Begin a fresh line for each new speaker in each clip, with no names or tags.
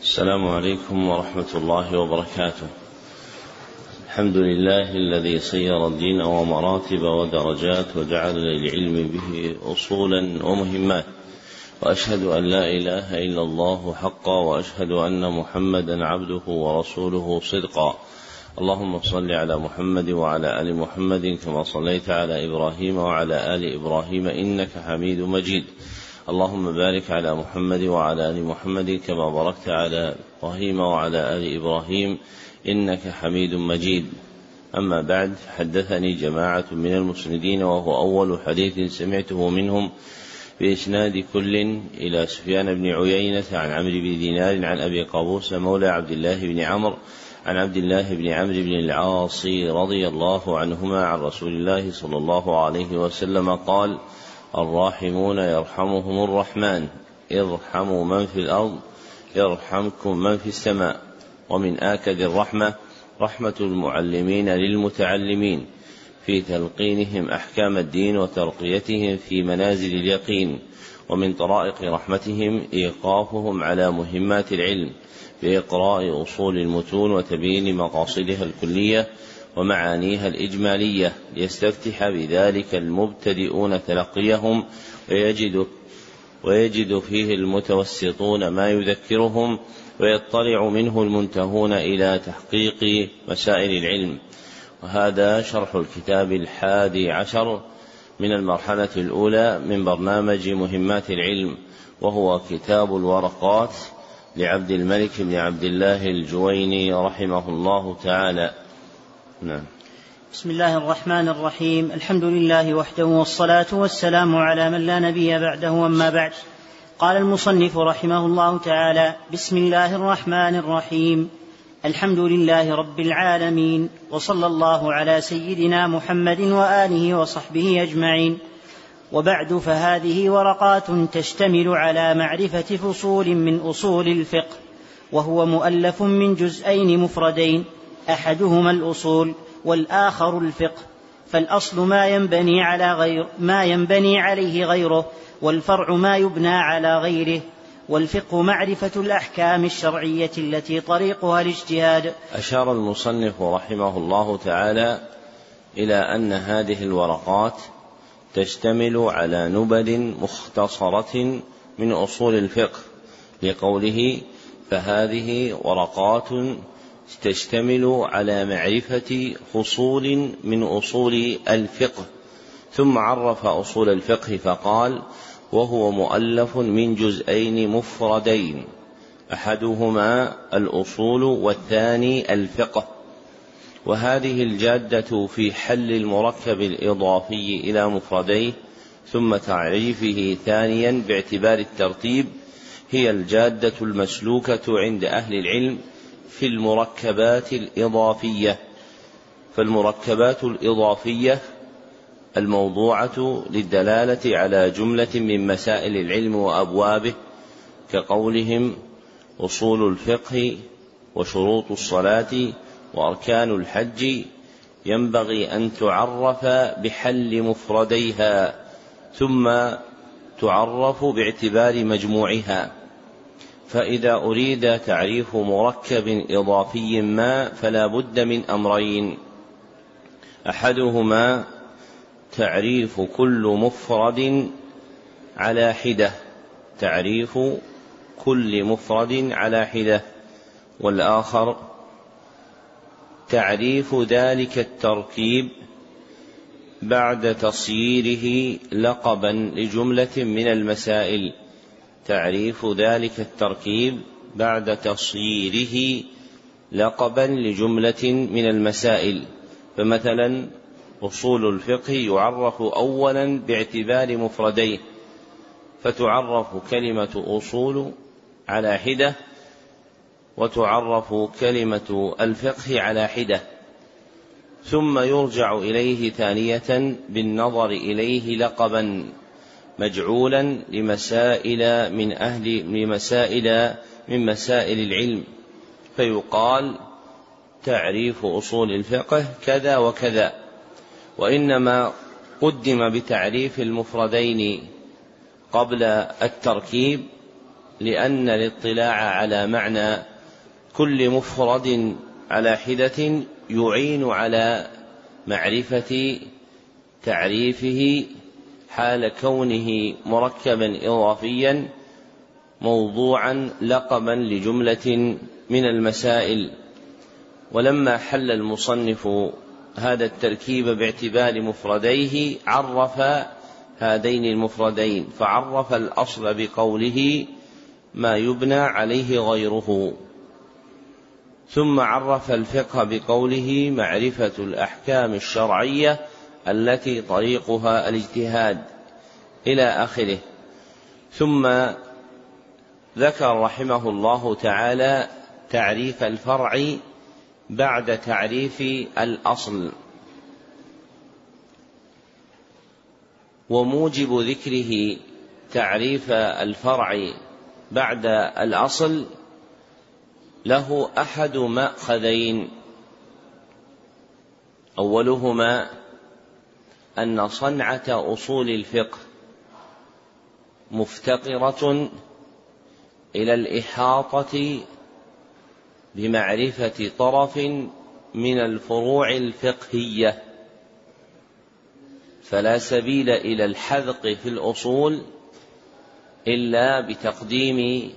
السلام عليكم ورحمة الله وبركاته. الحمد لله الذي سير الدين ومراتب ودرجات وجعل للعلم به أصولا ومهمات. وأشهد أن لا إله إلا الله حقا وأشهد أن محمدا عبده ورسوله صدقا. اللهم صل على محمد وعلى آل محمد كما صليت على إبراهيم وعلى آل إبراهيم إنك حميد مجيد. اللهم بارك على محمد وعلى آل محمد كما باركت على إبراهيم وعلى آل إبراهيم إنك حميد مجيد. أما بعد حدثني جماعة من المسندين وهو أول حديث سمعته منهم بإسناد كل إلى سفيان بن عيينة عن عمرو بن دينار عن أبي قابوس مولى عبد الله بن عمرو عن عبد الله بن عمرو بن العاص رضي الله عنهما عن رسول الله صلى الله عليه وسلم قال الراحمون يرحمهم الرحمن. ارحموا من في الأرض يرحمكم من في السماء. ومن آكد الرحمة رحمة المعلمين للمتعلمين. في تلقينهم أحكام الدين وترقيتهم في منازل اليقين. ومن طرائق رحمتهم إيقافهم على مهمات العلم. بإقراء أصول المتون وتبيين مقاصدها الكلية. ومعانيها الإجمالية. ليستفتح بذلك المبتدئون تلقيهم ويجد ويجد فيه المتوسطون ما يذكرهم ويطلع منه المنتهون إلى تحقيق مسائل العلم. وهذا شرح الكتاب الحادي عشر من المرحلة الأولى من برنامج مهمات العلم وهو كتاب الورقات لعبد الملك بن عبد الله الجويني رحمه الله تعالى.
نعم. بسم الله الرحمن الرحيم. الحمد لله وحده والصلاة والسلام على من لا نبي بعده أما بعد. قال المصنف رحمه الله تعالى بسم الله الرحمن الرحيم. الحمد لله رب العالمين وصلى الله على سيدنا محمد وآله وصحبه أجمعين. وبعد فهذه ورقات تشتمل على معرفة فصول من أصول الفقه وهو مؤلف من جزئين مفردين. أحدهما الأصول والآخر الفقه فالأصل ما ينبني على غير ما ينبني عليه غيره والفرع ما يبنى على غيره والفقه معرفة الأحكام الشرعية التي طريقها الاجتهاد.
أشار المصنف رحمه الله تعالى إلى أن هذه الورقات تشتمل على نبذ مختصرة من أصول الفقه لقوله فهذه ورقات تشتمل على معرفة فصول من أصول الفقه. ثم عرف أصول الفقه فقال وهو مؤلف من جزئين مفردين أحدهما الأصول والثاني الفقه. وهذه الجادة في حل المركب الإضافي إلى مفرديه ثم تعريفه ثانيا باعتبار الترتيب هي الجادة المسلوكة عند أهل العلم في المركبات الإضافية. فالمركبات الإضافية الموضوعة للدلالة على جملة من مسائل العلم وأبوابه كقولهم أصول الفقه وشروط الصلاة وأركان الحج ينبغي أن تعرف بحل مفرديها ثم تعرف باعتبار مجموعها. فإذا أريد تعريف مركب إضافي ما فلا بد من أمرين. أحدهما تعريف كل مفرد على حدة. تعريف كل مفرد على حدة. والآخر تعريف ذلك التركيب بعد تصييره لقبا لجملة من المسائل. تعريف ذلك التركيب بعد تصييره لقبا لجملة من المسائل. فمثلا أصول الفقه يعرف أولا باعتبار مفرديه فتعرف كلمة أصول على حدة وتعرف كلمة الفقه على حدة. ثم يرجع إليه ثانية بالنظر إليه لقبا. مجعولا لمسائل من أهل لمسائل من مسائل العلم. فيقال تعريف أصول الفقه كذا وكذا. وإنما قدم بتعريف المفردين قبل التركيب لأن الاطلاع على معنى كل مفرد على حدة يعين على معرفة تعريفه حال كونه مركبا إضافيا موضوعا لقبا لجملة من المسائل. ولما حل المصنف هذا التركيب باعتبار مفرديه عرف هذين المفردين فعرف الأصل بقوله ما يبنى عليه غيره. ثم عرف الفقه بقوله معرفة الأحكام الشرعية التي طريقها الاجتهاد إلى آخره. ثم ذكر رحمه الله تعالى تعريف الفرع بعد تعريف الأصل. وموجب ذكره تعريف الفرع بعد الأصل له أحد مأخذين أولهما أن صنعة أصول الفقه مفتقرة إلى الإحاطة بمعرفة طرف من الفروع الفقهية فلا سبيل إلى الحذق في الأصول إلا بتقديم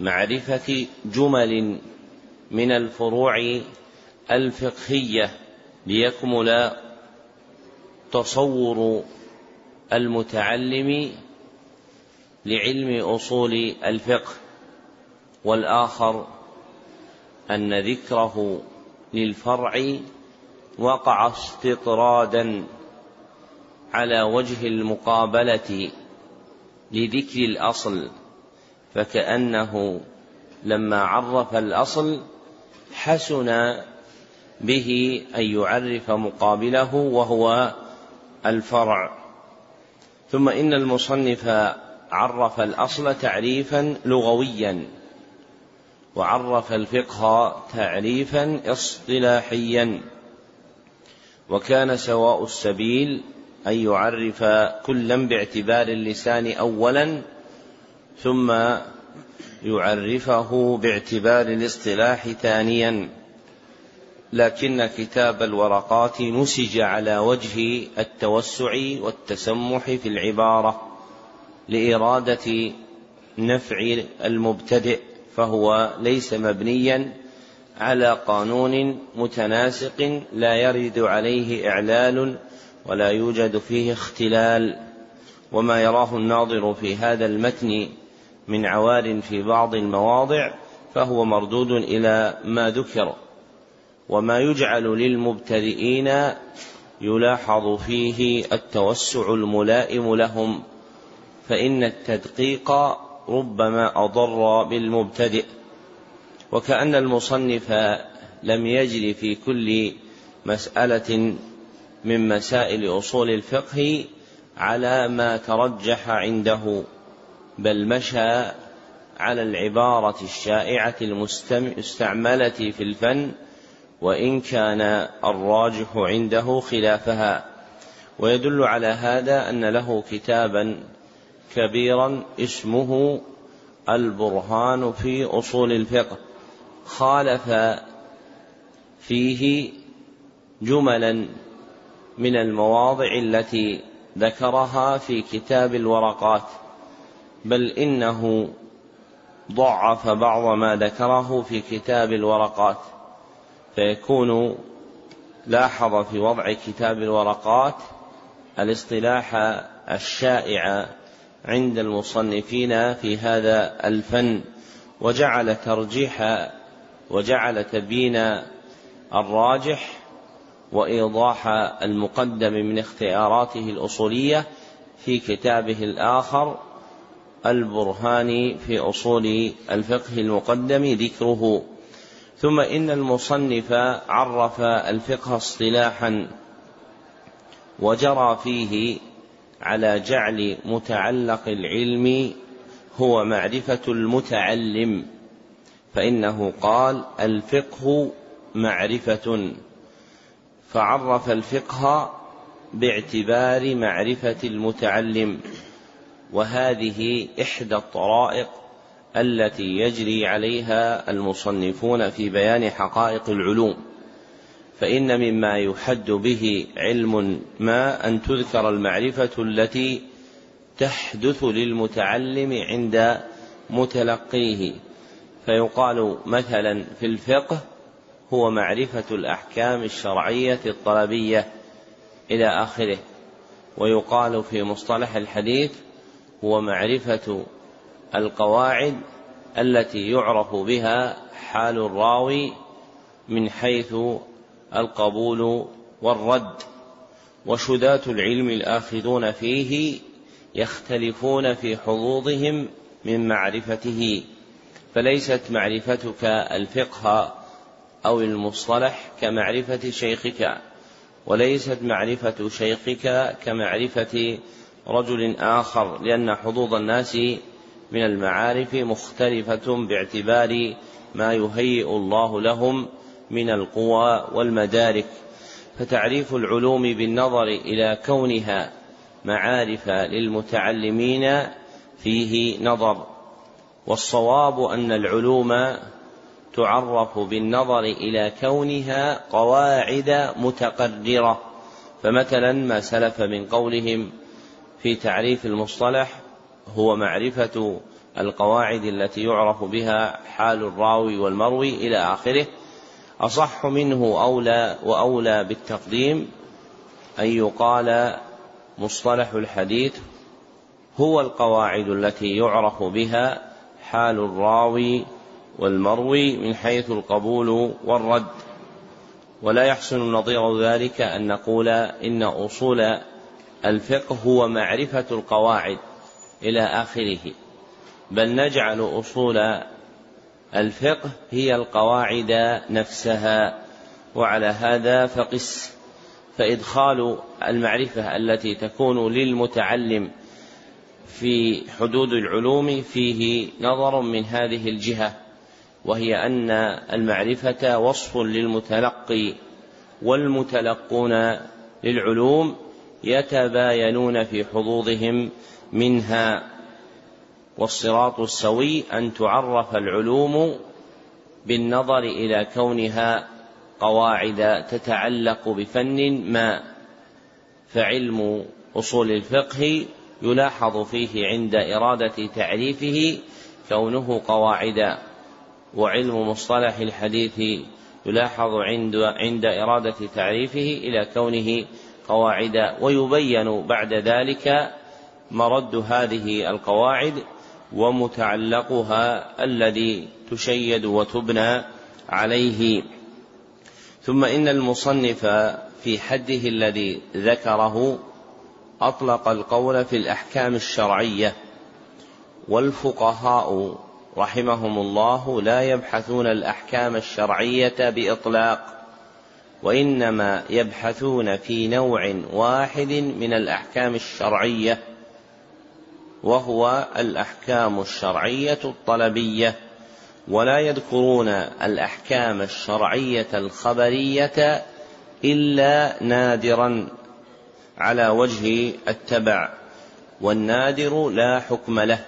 معرفة جمل من الفروع الفقهية ليكمل تصور المتعلم لعلم أصول الفقه والآخر أن ذكره للفرع وقع استطرادا على وجه المقابلة لذكر الأصل فكأنه لما عرف الأصل حسن به أن يعرف مقابله وهو الفرع. ثم إن المصنف عرف الأصل تعريفا لغويا وعرف الفقه تعريفا اصطلاحيا. وكان سواء السبيل أن يعرف كلا باعتبار اللسان أولا ثم يعرفه باعتبار الاصطلاح ثانيا. لكن كتاب الورقات نسج على وجه التوسع والتسمح في العبارة لإرادة نفع المبتدئ فهو ليس مبنيا على قانون متناسق لا يرد عليه إعلال ولا يوجد فيه اختلال. وما يراه الناظر في هذا المتن من عوار في بعض المواضع فهو مردود إلى ما ذكر. وما يجعل للمبتدئين يلاحظ فيه التوسع الملائم لهم فإن التدقيق ربما أضر بالمبتدئ. وكأن المصنف لم يجري في كل مسألة من مسائل أصول الفقه على ما ترجح عنده بل مشى على العبارة الشائعة المستعمله في الفن وإن كان الراجح عنده خلافها. ويدل على هذا أن له كتابا كبيرا اسمه البرهان في أصول الفقه. خالف فيه جملا من المواضع التي ذكرها في كتاب الورقات بل إنه ضعف بعض ما ذكره في كتاب الورقات. فيكون لاحظ في وضع كتاب الورقات الاصطلاح الشائع عند المصنفين في هذا الفن وجعل ترجيح وجعل تبيين الراجح وإيضاح المقدم من اختياراته الأصولية في كتابه الآخر البرهاني في أصول الفقه المقدم ذكره ثم إن المصنف عرف الفقه اصطلاحا وجرى فيه على جعل متعلق العلم هو معرفة المتعلم فإنه قال الفقه معرفة فعرف الفقه باعتبار معرفة المتعلم وهذه إحدى الطرائق التي يجري عليها المصنفون في بيان حقائق العلوم فإن مما يحد به علم ما أن تذكر المعرفة التي تحدث للمتعلم عند متلقيه. فيقال مثلا في الفقه هو معرفة الأحكام الشرعية الطلبية إلى آخره ويقال في مصطلح الحديث هو معرفة القواعد التي يعرف بها حال الراوي من حيث القبول والرد. وشداة العلم الآخذون فيه يختلفون في حظوظهم من معرفته فليست معرفتك الفقه أو المصطلح كمعرفة شيخك وليست معرفة شيخك كمعرفة رجل آخر لأن حظوظ الناس من المعارف مختلفة باعتبار ما يهيئ الله لهم من القوى والمدارك. فتعريف العلوم بالنظر إلى كونها معارف للمتعلمين فيه نظر. والصواب أن العلوم تعرف بالنظر إلى كونها قواعد متقررة. فمثلا ما سلف من قولهم في تعريف المصطلح هو معرفة القواعد التي يعرف بها حال الراوي والمروي إلى آخره. أصح منه أولى وأولى بالتقديم أن يقال مصطلح الحديث هو القواعد التي يعرف بها حال الراوي والمروي من حيث القبول والرد. ولا يحسن نظير ذلك أن نقول إن أصول الفقه هو معرفة القواعد. إلى آخره. بل نجعل أصول الفقه هي القواعد نفسها. وعلى هذا فقس. فإدخال المعرفة التي تكون للمتعلم في حدود العلوم فيه نظر من هذه الجهة. وهي أن المعرفة وصف للمتلقي والمتلقون للعلوم يتباينون في حظوظهم منها والصراط السوي أن تعرف العلوم بالنظر إلى كونها قواعد تتعلق بفن ما فعلم أصول الفقه يلاحظ فيه عند إرادة تعريفه كونه قواعدا وعلم مصطلح الحديث يلاحظ عند عند إرادة تعريفه إلى كونه قواعدا ويبين بعد ذلك مرد هذه القواعد ومتعلقها الذي تشيد وتبنى عليه. ثم إن المصنف في حده الذي ذكره أطلق القول في الأحكام الشرعية. والفقهاء رحمهم الله لا يبحثون الأحكام الشرعية بإطلاق وإنما يبحثون في نوع واحد من الأحكام الشرعية. وهو الأحكام الشرعية الطلبية ولا يذكرون الأحكام الشرعية الخبرية إلا نادرا على وجه التبع والنادر لا حكم له.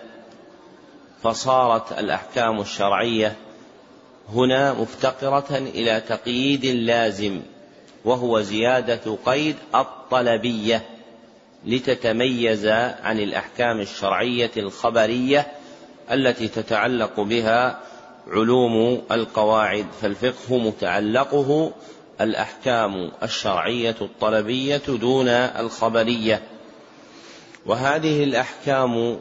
فصارت الأحكام الشرعية هنا مفتقرة إلى تقييد لازم وهو زيادة قيد الطلبية. لتتميز عن الأحكام الشرعية الخبرية التي تتعلق بها علوم القواعد فالفقه متعلقه الأحكام الشرعية الطلبية دون الخبرية. وهذه الأحكام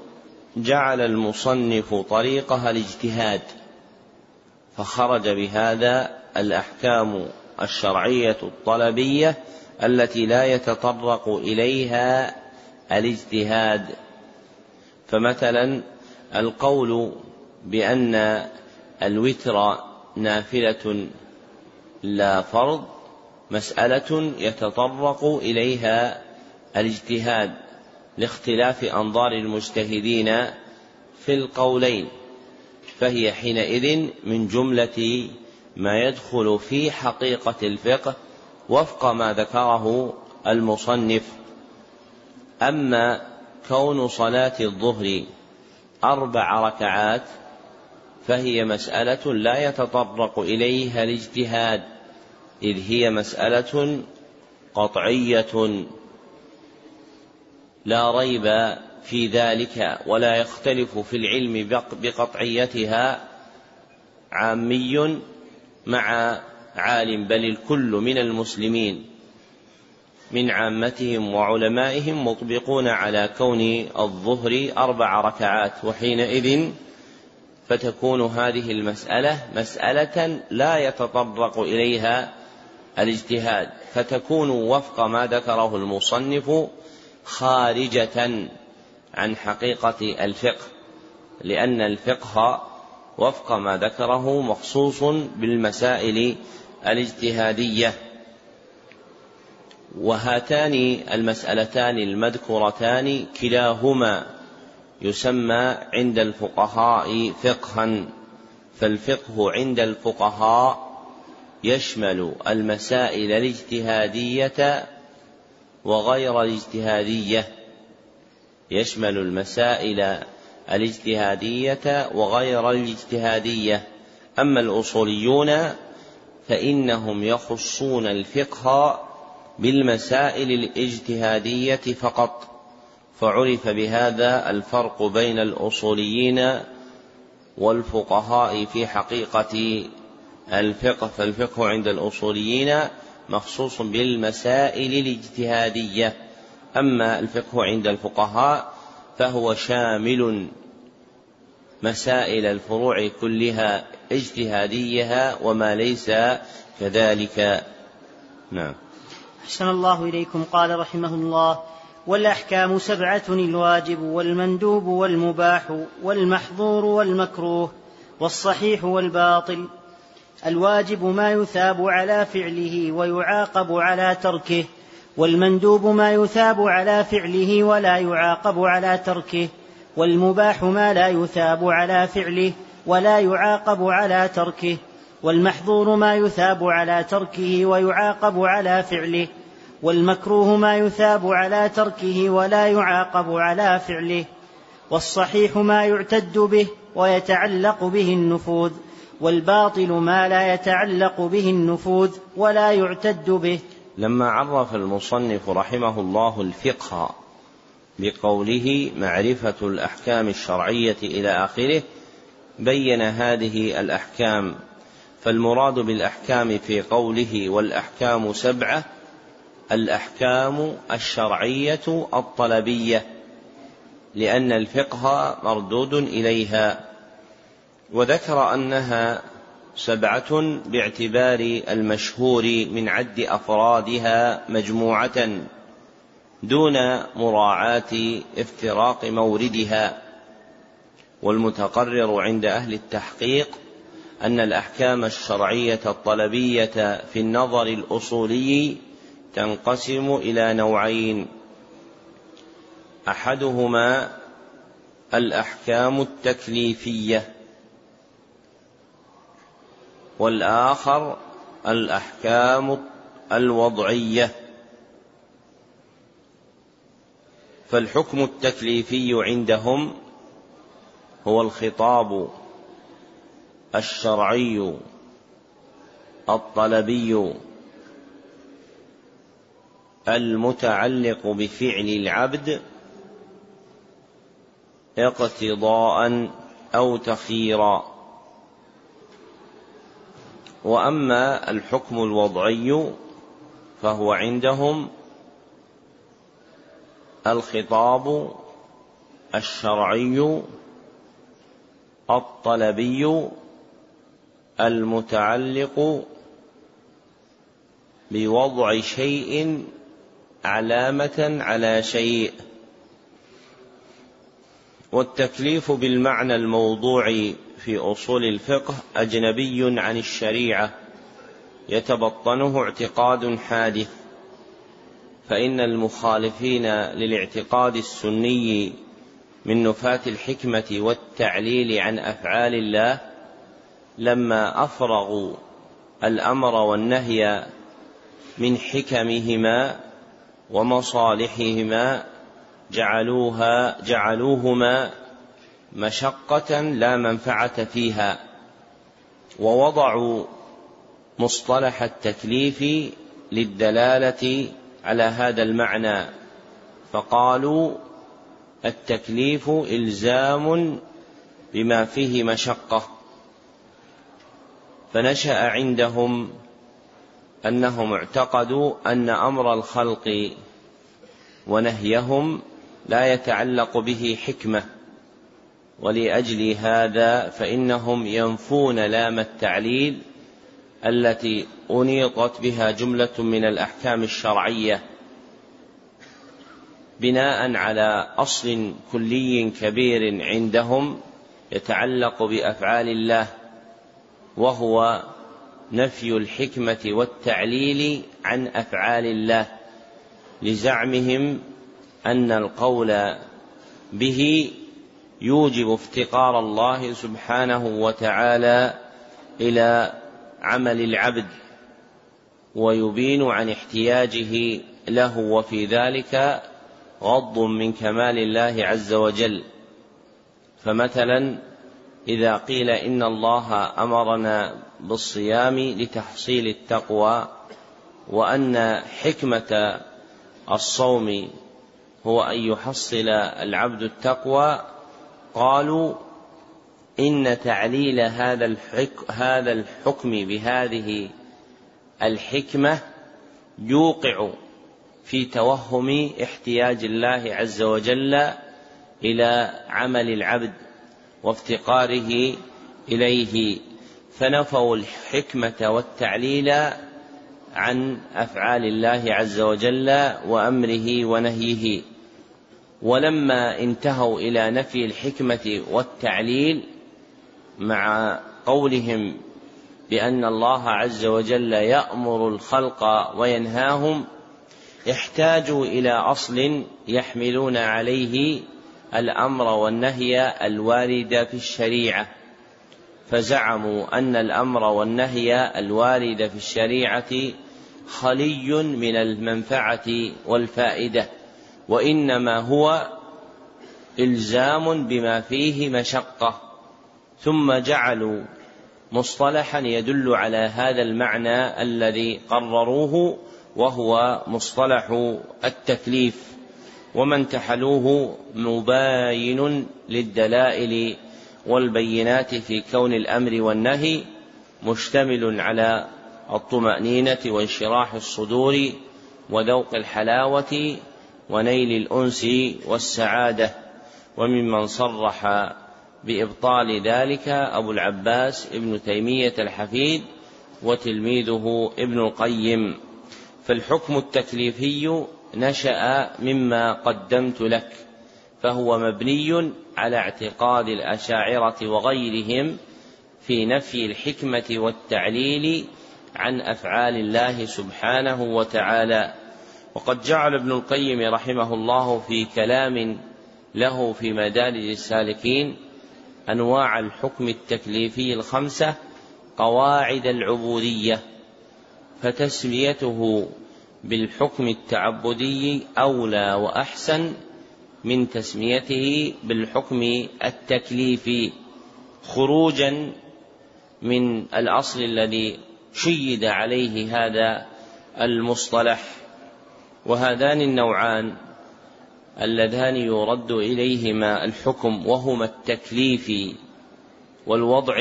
جعل المصنف طريقها الاجتهاد فخرج بهذا الأحكام الشرعية الطلبية التي لا يتطرق إليها الاجتهاد. فمثلا القول بأن الوتر نافلة لا فرض مسألة يتطرق إليها الاجتهاد لاختلاف أنظار المجتهدين في القولين فهي حينئذ من جملة ما يدخل في حقيقة الفقه وفق ما ذكره المصنف. أما كون صلاة الظهر أربع ركعات فهي مسألة لا يتطرق إليها الاجتهاد إذ هي مسألة قطعية. لا ريب في ذلك ولا يختلف في العلم بقطعيتها عامي مع عالم بل الكل من المسلمين من عامتهم وعلمائهم مطبقون على كون الظهر أربع ركعات وحينئذ فتكون هذه المسألة مسألة لا يتطرق إليها الاجتهاد فتكون وفق ما ذكره المصنف خارجة عن حقيقة الفقه لأن الفقه وفق ما ذكره مخصوص بالمسائل الاجتهادية. وهاتان المسألتان المذكورتان كلاهما يسمى عند الفقهاء فقها. فالفقه عند الفقهاء يشمل المسائل الاجتهادية وغير الاجتهادية. يشمل المسائل الاجتهادية وغير الاجتهادية. أما الأصوليون فإنهم يخصون الفقه بالمسائل الاجتهادية فقط. فعرف بهذا الفرق بين الأصوليين والفقهاء في حقيقة الفقه فالفقه عند الأصوليين مخصوص بالمسائل الاجتهادية. أما الفقه عند الفقهاء فهو شامل مسائل الفروع كلها اجتهاديها وما ليس كذلك. نعم.
أحسن الله إليكم. قال رحمه الله والأحكام سبعة الواجب والمندوب والمباح والمحظور والمكروه والصحيح والباطل. الواجب ما يثاب على فعله ويعاقب على تركه والمندوب ما يثاب على فعله ولا يعاقب على تركه. والمباح ما لا يثاب على فعله ولا يعاقب على تركه والمحظور ما يثاب على تركه ويعاقب على فعله والمكروه ما يثاب على تركه ولا يعاقب على فعله والصحيح ما يعتد به ويتعلق به النفوذ والباطل ما لا يتعلق به النفوذ ولا يعتد به.
لما عرف المصنف رحمه الله الفقه بقوله معرفة الأحكام الشرعية إلى آخره بين هذه الأحكام. فالمراد بالأحكام في قوله والأحكام سبعة الأحكام الشرعية الطلبية لأن الفقه مردود إليها. وذكر أنها سبعة باعتبار المشهور من عد أفرادها مجموعة. دون مراعاة افتراق موردها. والمتقرر عند أهل التحقيق أن الأحكام الشرعية الطلبية في النظر الأصولي تنقسم إلى نوعين. أحدهما الأحكام التكليفية والآخر الأحكام الوضعية. فالحكم التكليفي عندهم هو الخطاب الشرعي الطلبي المتعلق بفعل العبد اقتضاء أو تخييرا. وأما الحكم الوضعي فهو عندهم الخطاب الشرعي الطلبي المتعلق بوضع شيء علامة على شيء. والتكليف بالمعنى الموضوع في أصول الفقه أجنبي عن الشريعة يتبطنه اعتقاد حادث. فإن المخالفين للاعتقاد السني من نفاة الحكمة والتعليل عن أفعال الله لما أفرغوا الأمر والنهي من حكمهما ومصالحهما جعلوها جعلوهما مشقة لا منفعة فيها ووضعوا مصطلح التكليف للدلالة على هذا المعنى فقالوا التكليف إلزام بما فيه مشقة. فنشأ عندهم أنهم اعتقدوا أن أمر الخلق ونهيهم لا يتعلق به حكمة. ولأجل هذا فإنهم ينفون لام التعليل التي أنيطت بها جملة من الأحكام الشرعية بناء على أصل كلي كبير عندهم يتعلق بأفعال الله وهو نفي الحكمة والتعليل عن أفعال الله لزعمهم أن القول به يوجب افتقار الله سبحانه وتعالى إلى عمل العبد ويبين عن احتياجه له وفي ذلك غض من كمال الله عز وجل. فمثلا إذا قيل إن الله أمرنا بالصيام لتحصيل التقوى وأن حكمة الصوم هو أن يحصل العبد التقوى قالوا إن تعليل هذا هذا الحكم بهذه الحكمة يوقع في توهم احتياج الله عز وجل إلى عمل العبد وافتقاره إليه. فنفوا الحكمة والتعليل عن أفعال الله عز وجل وأمره ونهيه. ولما انتهوا إلى نفي الحكمة والتعليل مع قولهم بأن الله عز وجل يأمر الخلق وينهاهم احتاجوا إلى أصل يحملون عليه الأمر والنهي الوارد في الشريعة. فزعموا أن الأمر والنهي الوارد في الشريعة خلي من المنفعة والفائدة وإنما هو إلزام بما فيه مشقة. ثم جعلوا مصطلحا يدل على هذا المعنى الذي قرروه وهو مصطلح التكليف ومن تحلوه مباين للدلائل والبينات في كون الأمر والنهي مشتمل على الطمأنينة وانشراح الصدور وذوق الحلاوة ونيل الأنس والسعادة وممن صرح بإبطال ذلك أبو العباس ابن تيمية الحفيد وتلميذه ابن القيم. فالحكم التكليفي نشأ مما قدمت لك فهو مبني على اعتقاد الأشاعرة وغيرهم في نفي الحكمة والتعليل عن أفعال الله سبحانه وتعالى. وقد جعل ابن القيم رحمه الله في كلام له في مدارج السالكين أنواع الحكم التكليفي الخمسة قواعد العبودية فتسميته بالحكم التعبدي أولى وأحسن من تسميته بالحكم التكليفي خروجا من الأصل الذي شيد عليه هذا المصطلح. وهذان النوعان اللذان يرد إليهما الحكم وهما التكليف والوضع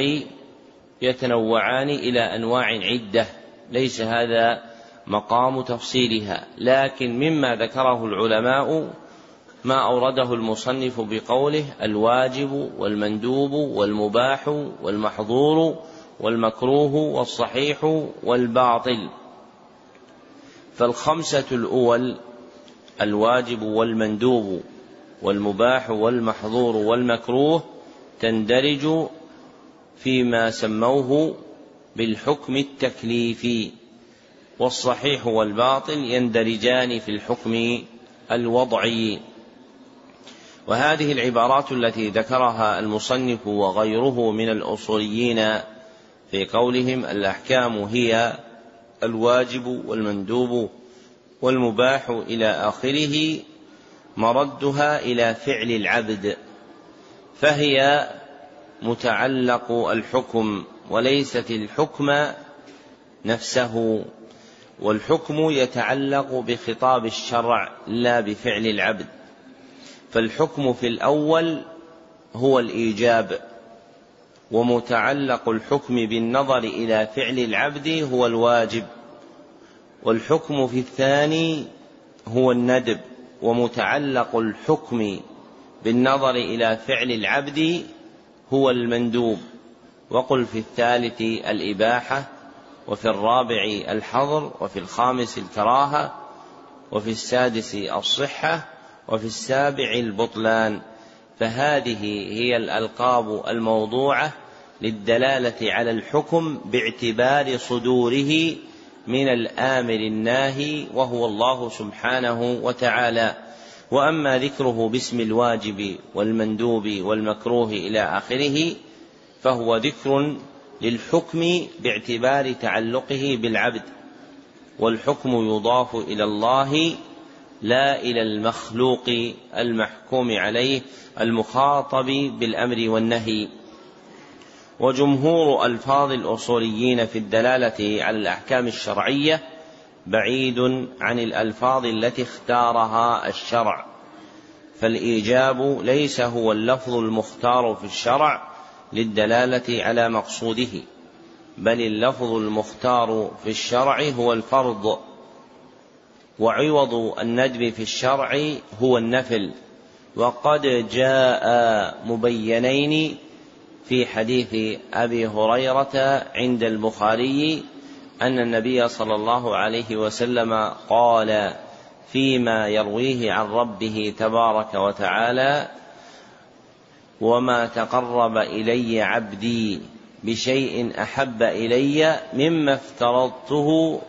يتنوعان إلى أنواع عدة ليس هذا مقام تفصيلها. لكن مما ذكره العلماء ما أورده المصنف بقوله الواجب والمندوب والمباح والمحظور والمكروه والصحيح والباطل. فالخمسة الأول الواجب والمندوب والمباح والمحظور والمكروه تندرج فيما سموه بالحكم التكليفي. والصحيح والباطل يندرجان في الحكم الوضعي. وهذه العبارات التي ذكرها المصنف وغيره من الأصوليين في قولهم الأحكام هي الواجب والمندوب. والمباح إلى آخره مردها إلى فعل العبد فهي متعلق الحكم وليست الحكم نفسه والحكم يتعلق بخطاب الشرع لا بفعل العبد فالحكم في الأول هو الإيجاب ومتعلق الحكم بالنظر إلى فعل العبد هو الواجب. والحكم في الثاني هو الندب ومتعلق الحكم بالنظر إلى فعل العبد هو المندوب. وقل في الثالث الإباحة وفي الرابع الحظر وفي الخامس الكراهة وفي السادس الصحة وفي السابع البطلان. فهذه هي الألقاب الموضوعة للدلالة على الحكم باعتبار صدوره من الآمر الناهي وهو الله سبحانه وتعالى. وأما ذكره باسم الواجب والمندوب والمكروه إلى آخره فهو ذكر للحكم باعتبار تعلقه بالعبد والحكم يضاف إلى الله لا إلى المخلوق المحكوم عليه المخاطب بالأمر والنهي. وجمهور ألفاظ الأصوليين في الدلالة على الأحكام الشرعية بعيد عن الألفاظ التي اختارها الشرع. فالإيجاب ليس هو اللفظ المختار في الشرع للدلالة على مقصوده بل اللفظ المختار في الشرع هو الفرض. وعوض الندب في الشرع هو النفل. وقد جاء مبينين في حديث أبي هريرة عند البخاري أن النبي صلى الله عليه وسلم قال فيما يرويه عن ربه تبارك وتعالى وما تقرب إلي عبدي بشيء أحب إلي مما افترضته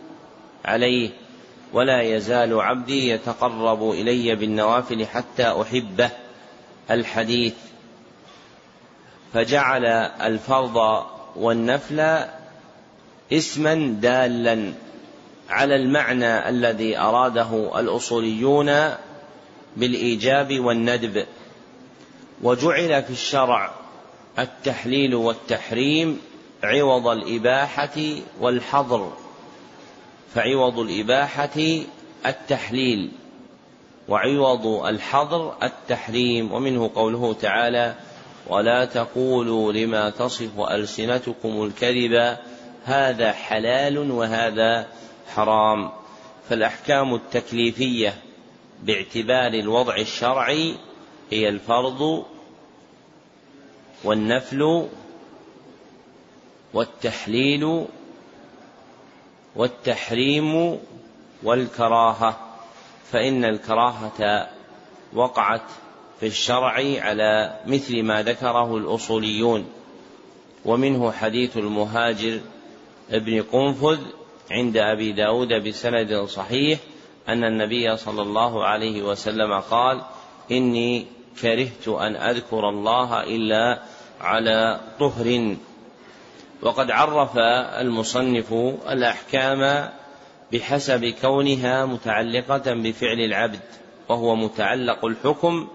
عليه ولا يزال عبدي يتقرب إلي بالنوافل حتى أحبه. الحديث فجعل الفرض والنفل اسما دالا على المعنى الذي أراده الأصوليون بالإيجاب والندب. وجعل في الشرع التحليل والتحريم عوض الإباحة والحظر فعوض الإباحة التحليل وعوض الحظر التحريم. ومنه قوله تعالى ولا تقولوا لما تصف ألسنتكم الكذب هذا حلال وهذا حرام. فالأحكام التكليفية باعتبار الوضع الشرعي هي الفرض والنفل والتحليل والتحريم والكراهة. فإن الكراهة وقعت في الشرع على مثل ما ذكره الأصوليون ومنه حديث المهاجر ابن قنفذ عند أبي داود بسند صحيح أن النبي صلى الله عليه وسلم قال إني كرهت أن أذكر الله إلا على طهر وقد عرف المصنف الأحكام بحسب كونها متعلقة بفعل العبد وهو متعلق الحكم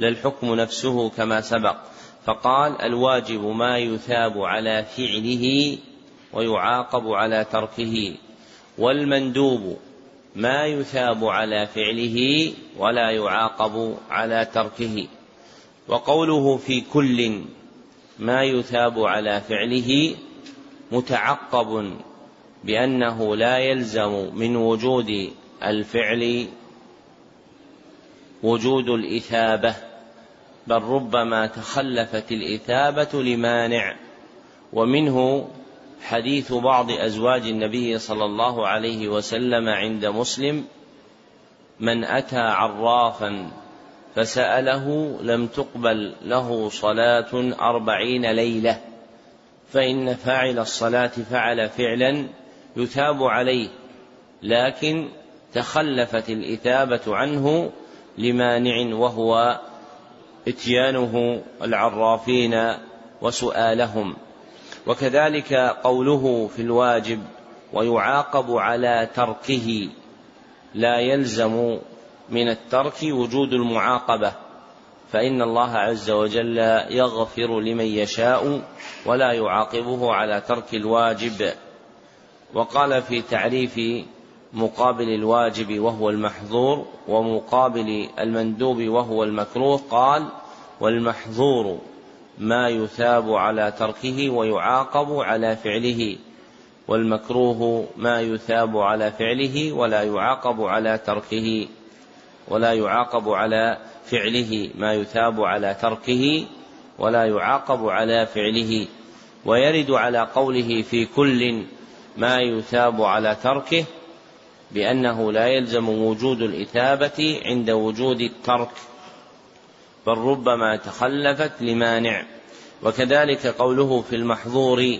لا الحكم نفسه كما سبق. فقال الواجب ما يثاب على فعله ويعاقب على تركه والمندوب ما يثاب على فعله ولا يعاقب على تركه. وقوله في كل ما يثاب على فعله متعقب بأنه لا يلزم من وجود الفعل وجود الإثابة. بل ربما تخلفت الإثابة لمانع. ومنه حديث بعض أزواج النبي صلى الله عليه وسلم عند مسلم من أتى عرافا فسأله لم تقبل له صلاة أربعين ليلة فإن فاعل الصلاة فعل فعلا يثاب عليه لكن تخلفت الإثابة عنه لمانع وهو إتيانه العرافين وسؤالهم. وكذلك قوله في الواجب ويعاقب على تركه لا يلزم من الترك وجود المعاقبة فإن الله عز وجل يغفر لمن يشاء ولا يعاقبه على ترك الواجب. وقال في تعريف مقابل الواجب وهو المحظور ومقابل المندوب وهو المكروه قال والمحظور ما يثاب على تركه ويعاقب على فعله والمكروه ما يثاب على فعله ولا يعاقب على تركه ولا يعاقب على فعله ما يثاب على تركه ولا يعاقب على فعله. ويرد على قوله في كل ما يثاب على تركه بأنه لا يلزم وجود الإثابة عند وجود الترك بل ربما تخلفت لمانع. وكذلك قوله في المحظور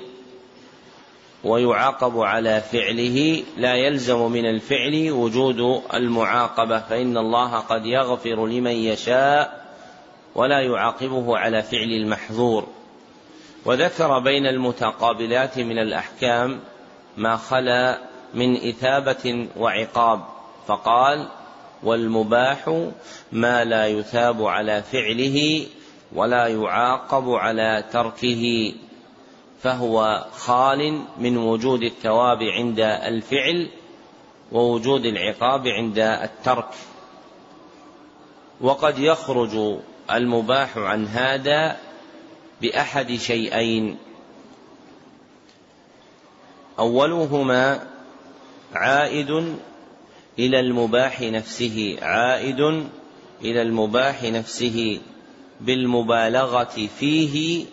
ويعاقب على فعله لا يلزم من الفعل وجود المعاقبة فإن الله قد يغفر لمن يشاء ولا يعاقبه على فعل المحظور. وذكر بين المتقابلات من الأحكام ما خلا من إثابة وعقاب فقال والمباح ما لا يثاب على فعله ولا يعاقب على تركه فهو خال من وجود الثواب عند الفعل ووجود العقاب عند الترك. وقد يخرج المباح عن هذا بأحد شيئين. أولهما عائد إلى المباح نفسه عائد إلى المباح نفسه بالمبالغة فيه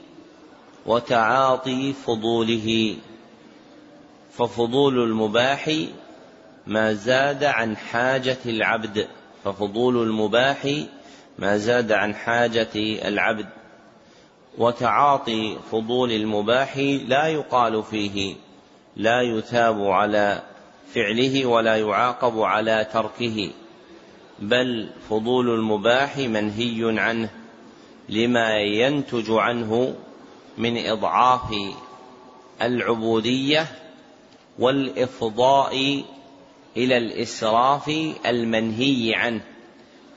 وتعاطي فضوله. ففضول المباح ما زاد عن حاجة العبد ففضول المباح ما زاد عن حاجة العبد. وتعاطي فضول المباح لا يقال فيه لا يثاب على فعله ولا يعاقب على تركه بل فضول المباح منهي عنه لما ينتج عنه من إضعاف العبودية والإفضاء إلى الإسراف المنهي عنه.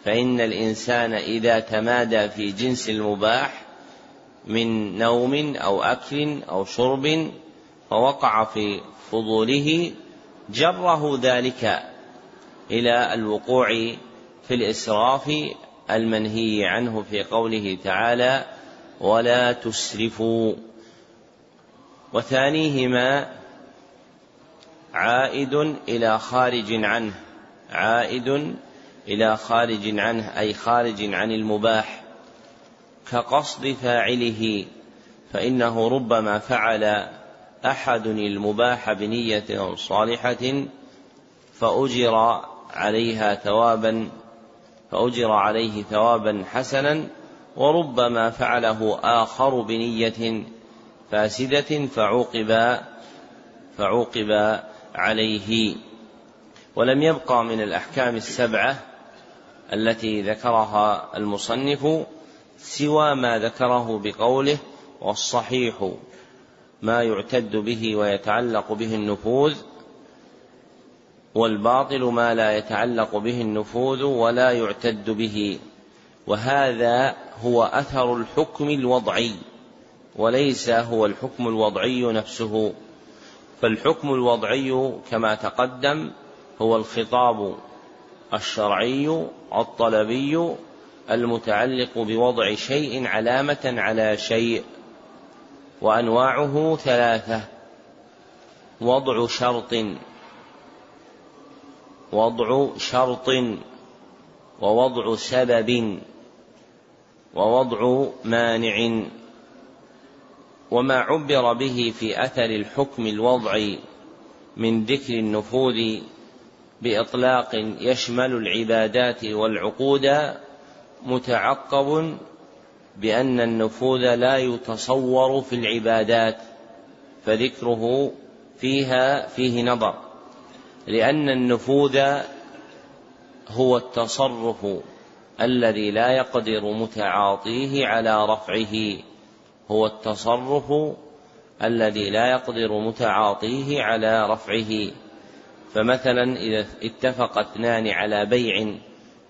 فإن الإنسان إذا تمادى في جنس المباح من نوم أو أكل أو شرب فوقع في فضوله جره ذلك إلى الوقوع في الإسراف المنهي عنه في قوله تعالى ولا تسرفوا. وثانيهما عائد إلى خارج عنه. عائد إلى خارج عنه أي خارج عن المباح. كقصد فاعله فإنه ربما فعل أحد المباح بنية صالحة فأجر عليها ثوابا فأجر عليه ثوابا حسنا وربما فعله آخر بنية فاسدة فعوقب فعوقب عليه. ولم يبقى من الأحكام السبعة التي ذكرها المصنف سوى ما ذكره بقوله والصحيح. ما يعتد به ويتعلق به النفوذ والباطل ما لا يتعلق به النفوذ ولا يعتد به. وهذا هو أثر الحكم الوضعي وليس هو الحكم الوضعي نفسه. فالحكم الوضعي كما تقدم هو الخطاب الشرعي الطلبي المتعلق بوضع شيء علامة على شيء. وأنواعه ثلاثة. وضع شرط. وضع شرط. ووضع سبب. ووضع مانع. وما عبر به في أثر الحكم الوضعي من ذكر النفوذ بإطلاق يشمل العبادات والعقود متعقب بأن النفوذ لا يتصور في العبادات فذكره فيها فيه نظر. لأن النفوذ هو التصرف الذي لا يقدر متعاطيه على رفعه. هو التصرف الذي لا يقدر متعاطيه على رفعه. فمثلا إذا اتفق اثنان على بيع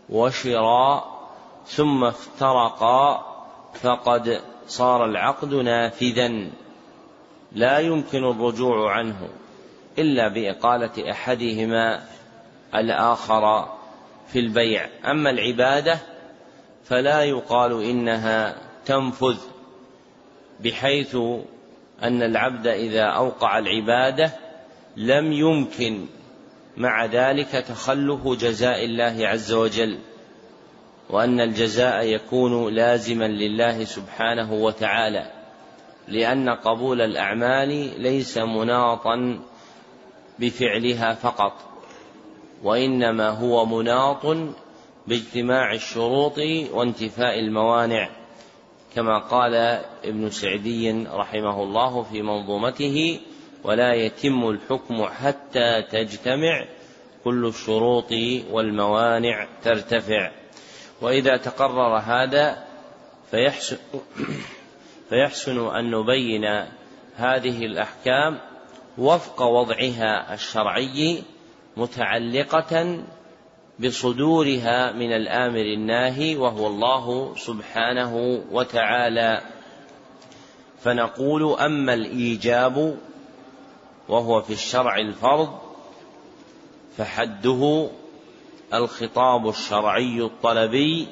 وشراء ثم افترقا فقد صار العقد نافذا. لا يمكن الرجوع عنه إلا بإقالة أحدهما الآخر في البيع. أما العبادة فلا يقال إنها تنفذ بحيث أن العبد إذا أوقع العبادة لم يمكن مع ذلك تخلف جزاء الله عز وجل. وأن الجزاء يكون لازما لله سبحانه وتعالى لأن قبول الأعمال ليس مناطا بفعلها فقط وإنما هو مناط باجتماع الشروط وانتفاء الموانع كما قال ابن سعدي رحمه الله في منظومته ولا يتم الحكم حتى تجتمع كل الشروط والموانع ترتفع وإذا تقرر هذا فيحسن أن نبين هذه الأحكام وفق وضعها الشرعي متعلقة بصدورها من الآمر الناهي وهو الله سبحانه وتعالى. فنقول أما الإيجاب وهو في الشرع الفرض فحده الخطاب الشرعي الطلبي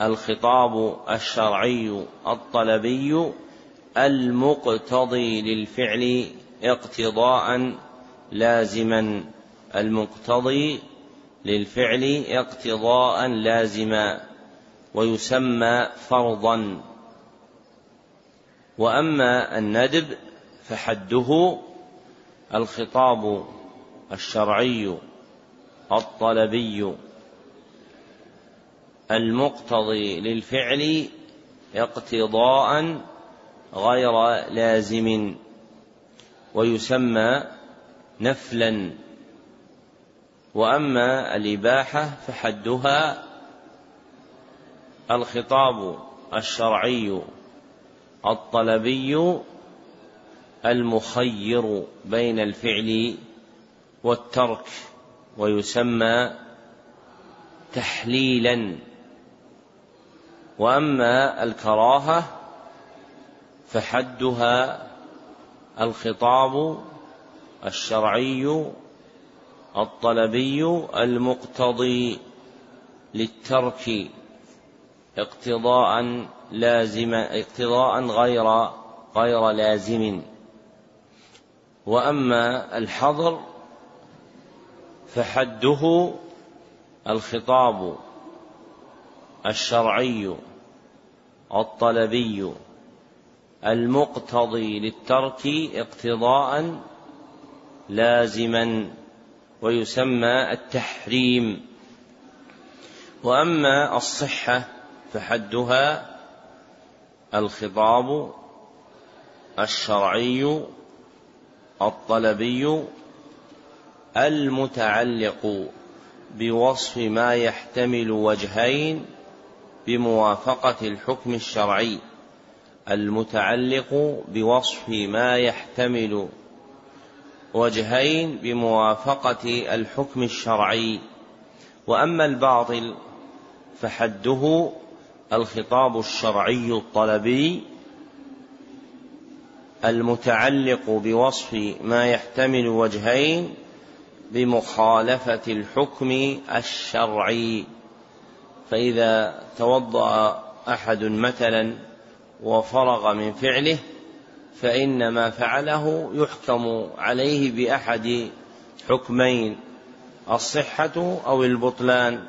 الخطاب الشرعي الطلبي المقتضي للفعل اقتضاء لازما المقتضي للفعل اقتضاء لازما ويسمى فرضا. وأما الندب فحده الخطاب الشرعي الطلبي المقتضي للفعل اقتضاء غير لازم ويسمى نفلا. وأما الإباحة فحدها الخطاب الشرعي الطلبي المخير بين الفعل والترك. ويسمى تحليلا. وأما الكراهة فحدها الخطاب الشرعي الطلبي المقتضي للترك اقتضاء لازم اقتضاء غير غير لازم. وأما الحظر فحده الخطاب الشرعي الطلبي المقتضي للترك اقتضاء لازما ويسمى التحريم. وأما الصحة فحدها الخطاب الشرعي الطلبي المتعلق بوصف ما يحتمل وجهين بموافقة الحكم الشرعي. المتعلق بوصف ما يحتمل وجهين بموافقة الحكم الشرعي. وأما الباطل فحده الخطاب الشرعي الطلبي المتعلق بوصف ما يحتمل وجهين بمخالفة الحكم الشرعي. فإذا توضأ أحد مثلا وفرغ من فعله فان ما فعله يحكم عليه بأحد حكمين الصحة أو البطلان.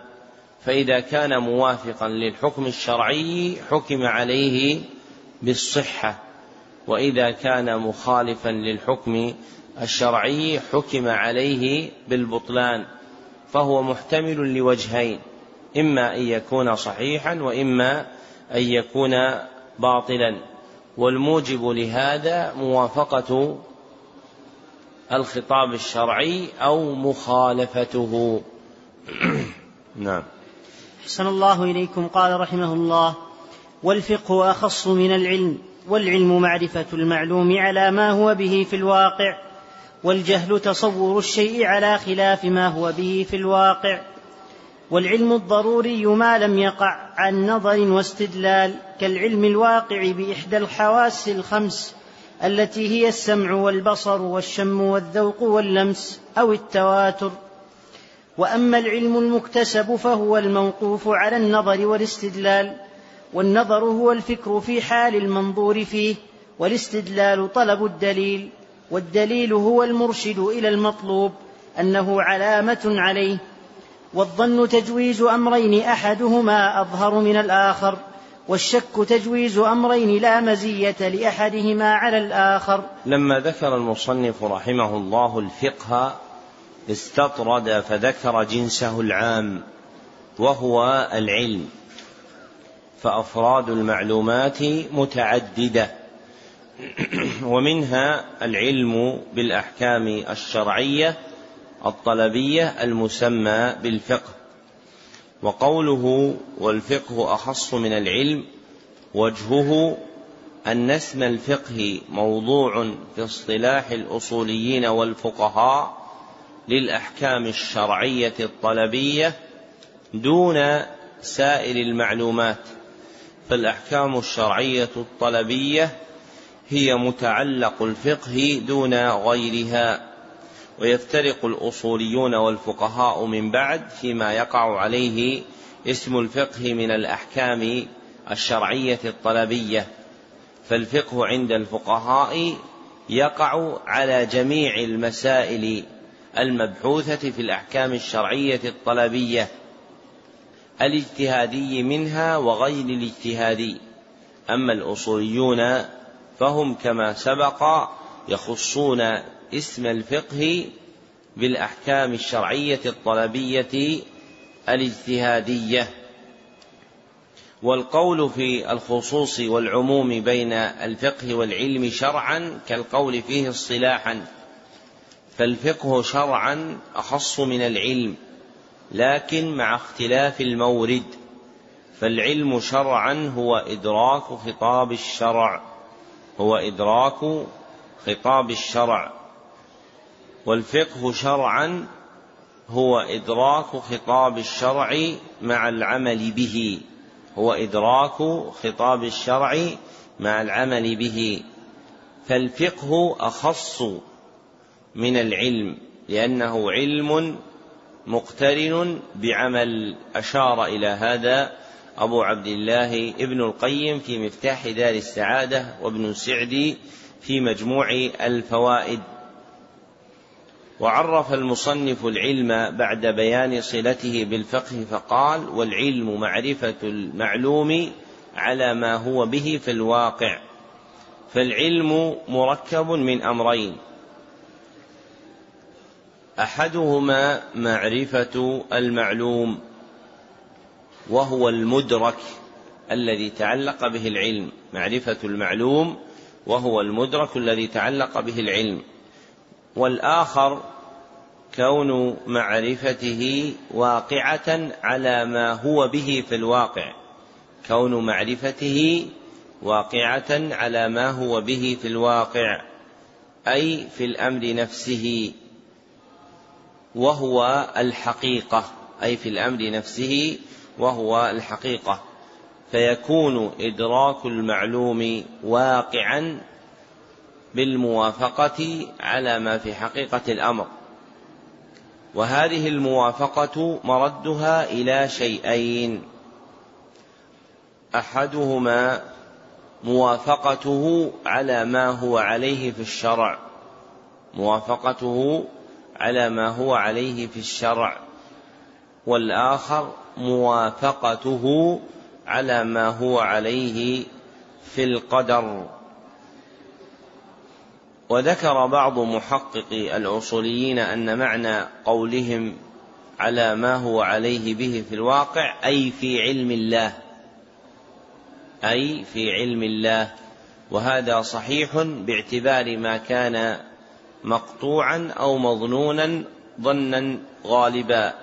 فإذا كان موافقا للحكم الشرعي حكم عليه بالصحة وإذا كان مخالفا للحكم الشرعي حكم عليه بالبطلان فهو محتمل لوجهين إما أن يكون صحيحا وإما أن يكون باطلا. والموجب لهذا موافقة الخطاب الشرعي أو مخالفته. نعم.
أحسن الله إليكم. قال رحمه الله والفقه أخص من العلم والعلم معرفة المعلوم على ما هو به في الواقع والجهل تصور الشيء على خلاف ما هو به في الواقع. والعلم الضروري ما لم يقع عن نظر واستدلال كالعلم الواقع بإحدى الحواس الخمس التي هي السمع والبصر والشم والذوق واللمس أو التواتر. وأما العلم المكتسب فهو الموقوف على النظر والاستدلال والنظر هو الفكر في حال المنظور فيه والاستدلال طلب الدليل. والدليل هو المرشد إلى المطلوب أنه علامة عليه والظن تجويز أمرين أحدهما أظهر من الآخر والشك تجويز أمرين لا مزية لأحدهما على الآخر.
لما ذكر المصنف رحمه الله الفقه استطرد فذكر جنسه العام وهو العلم فأفراد المعلومات متعددة. ومنها العلم بالأحكام الشرعية الطلبية المسمى بالفقه. وقوله والفقه أخص من العلم وجهه أن اسم الفقه موضوع في اصطلاح الأصوليين والفقهاء للأحكام الشرعية الطلبية دون سائر المعلومات. فالأحكام الشرعية الطلبية هي متعلق الفقه دون غيرها ويفترق الأصوليون والفقهاء من بعد فيما يقع عليه اسم الفقه من الأحكام الشرعية الطلبية. فالفقه عند الفقهاء يقع على جميع المسائل المبحوثة في الأحكام الشرعية الطلبية الاجتهادي منها وغير الاجتهادي. أما الأصوليون فهم كما سبق يخصون اسم الفقه بالأحكام الشرعية الطلبية الاجتهادية. والقول في الخصوص والعموم بين الفقه والعلم شرعا كالقول فيه اصطلاحا. فالفقه شرعا أخص من العلم لكن مع اختلاف المورد. فالعلم شرعا هو إدراك خطاب الشرع. هو إدراك خطاب الشرع. والفقه شرعا هو إدراك خطاب الشرع مع العمل به. هو إدراك خطاب الشرع مع العمل به. فالفقه أخص من العلم لأنه علم مقترن بعمل أشار إلى هذا أبو عبد الله ابن القيم في مفتاح دار السعادة وابن سعدي في مجموع الفوائد. وعرف المصنف العلم بعد بيان صلته بالفقه فقال والعلم معرفة المعلوم على ما هو به في الواقع فالعلم مركب من أمرين أحدهما معرفة المعلوم وهو المدرك الذي تعلق به العلم معرفة المعلوم وهو المدرك الذي تعلق به العلم. والآخر كون معرفته واقعة على ما هو به في الواقع. كون معرفته واقعة على ما هو به في الواقع أي في الأمر نفسه. وهو الحقيقة أي في الأمر نفسه. وهو الحقيقة. فيكون إدراك المعلوم واقعا بالموافقة على ما في حقيقة الأمر. وهذه الموافقة مردها إلى شيئين. أحدهما موافقته على ما هو عليه في الشرع. موافقته على ما هو عليه في الشرع. والآخر موافقته على ما هو عليه في القدر. وذكر بعض محققي الأصوليين أن معنى قولهم على ما هو عليه به في الواقع أي في علم الله أي في علم الله. وهذا صحيح باعتبار ما كان مقطوعا أو مظنونا ظنا غالبا.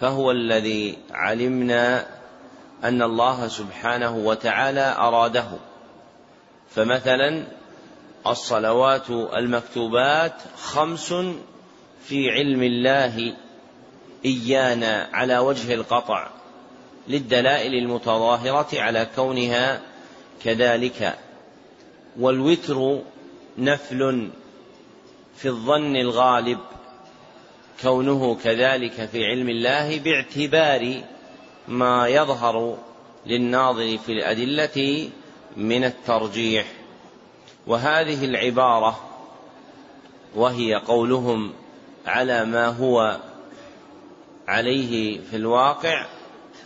فهو الذي علمنا أن الله سبحانه وتعالى أراده. فمثلا الصلوات المكتوبات خمس في علم الله إيانا على وجه القطع للدلائل المتظاهرة على كونها كذلك. والوتر نفل في الظن الغالب. كونه كذلك في علم الله باعتبار ما يظهر للناظر في الأدلة من الترجيح. وهذه العبارة وهي قولهم على ما هو عليه في الواقع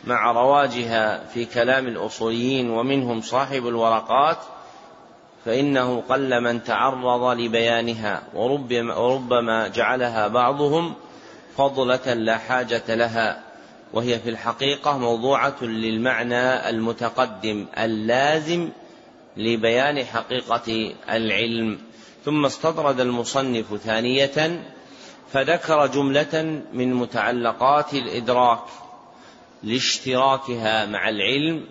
مع رواجها في كلام الأصوليين ومنهم صاحب الورقات فإنه قل من تعرض لبيانها وربما جعلها بعضهم فضلة لا حاجة لها. وهي في الحقيقة موضوعة للمعنى المتقدم اللازم لبيان حقيقة العلم. ثم استطرد المصنف ثانية فذكر جملة من متعلقات الإدراك لاشتراكها مع العلم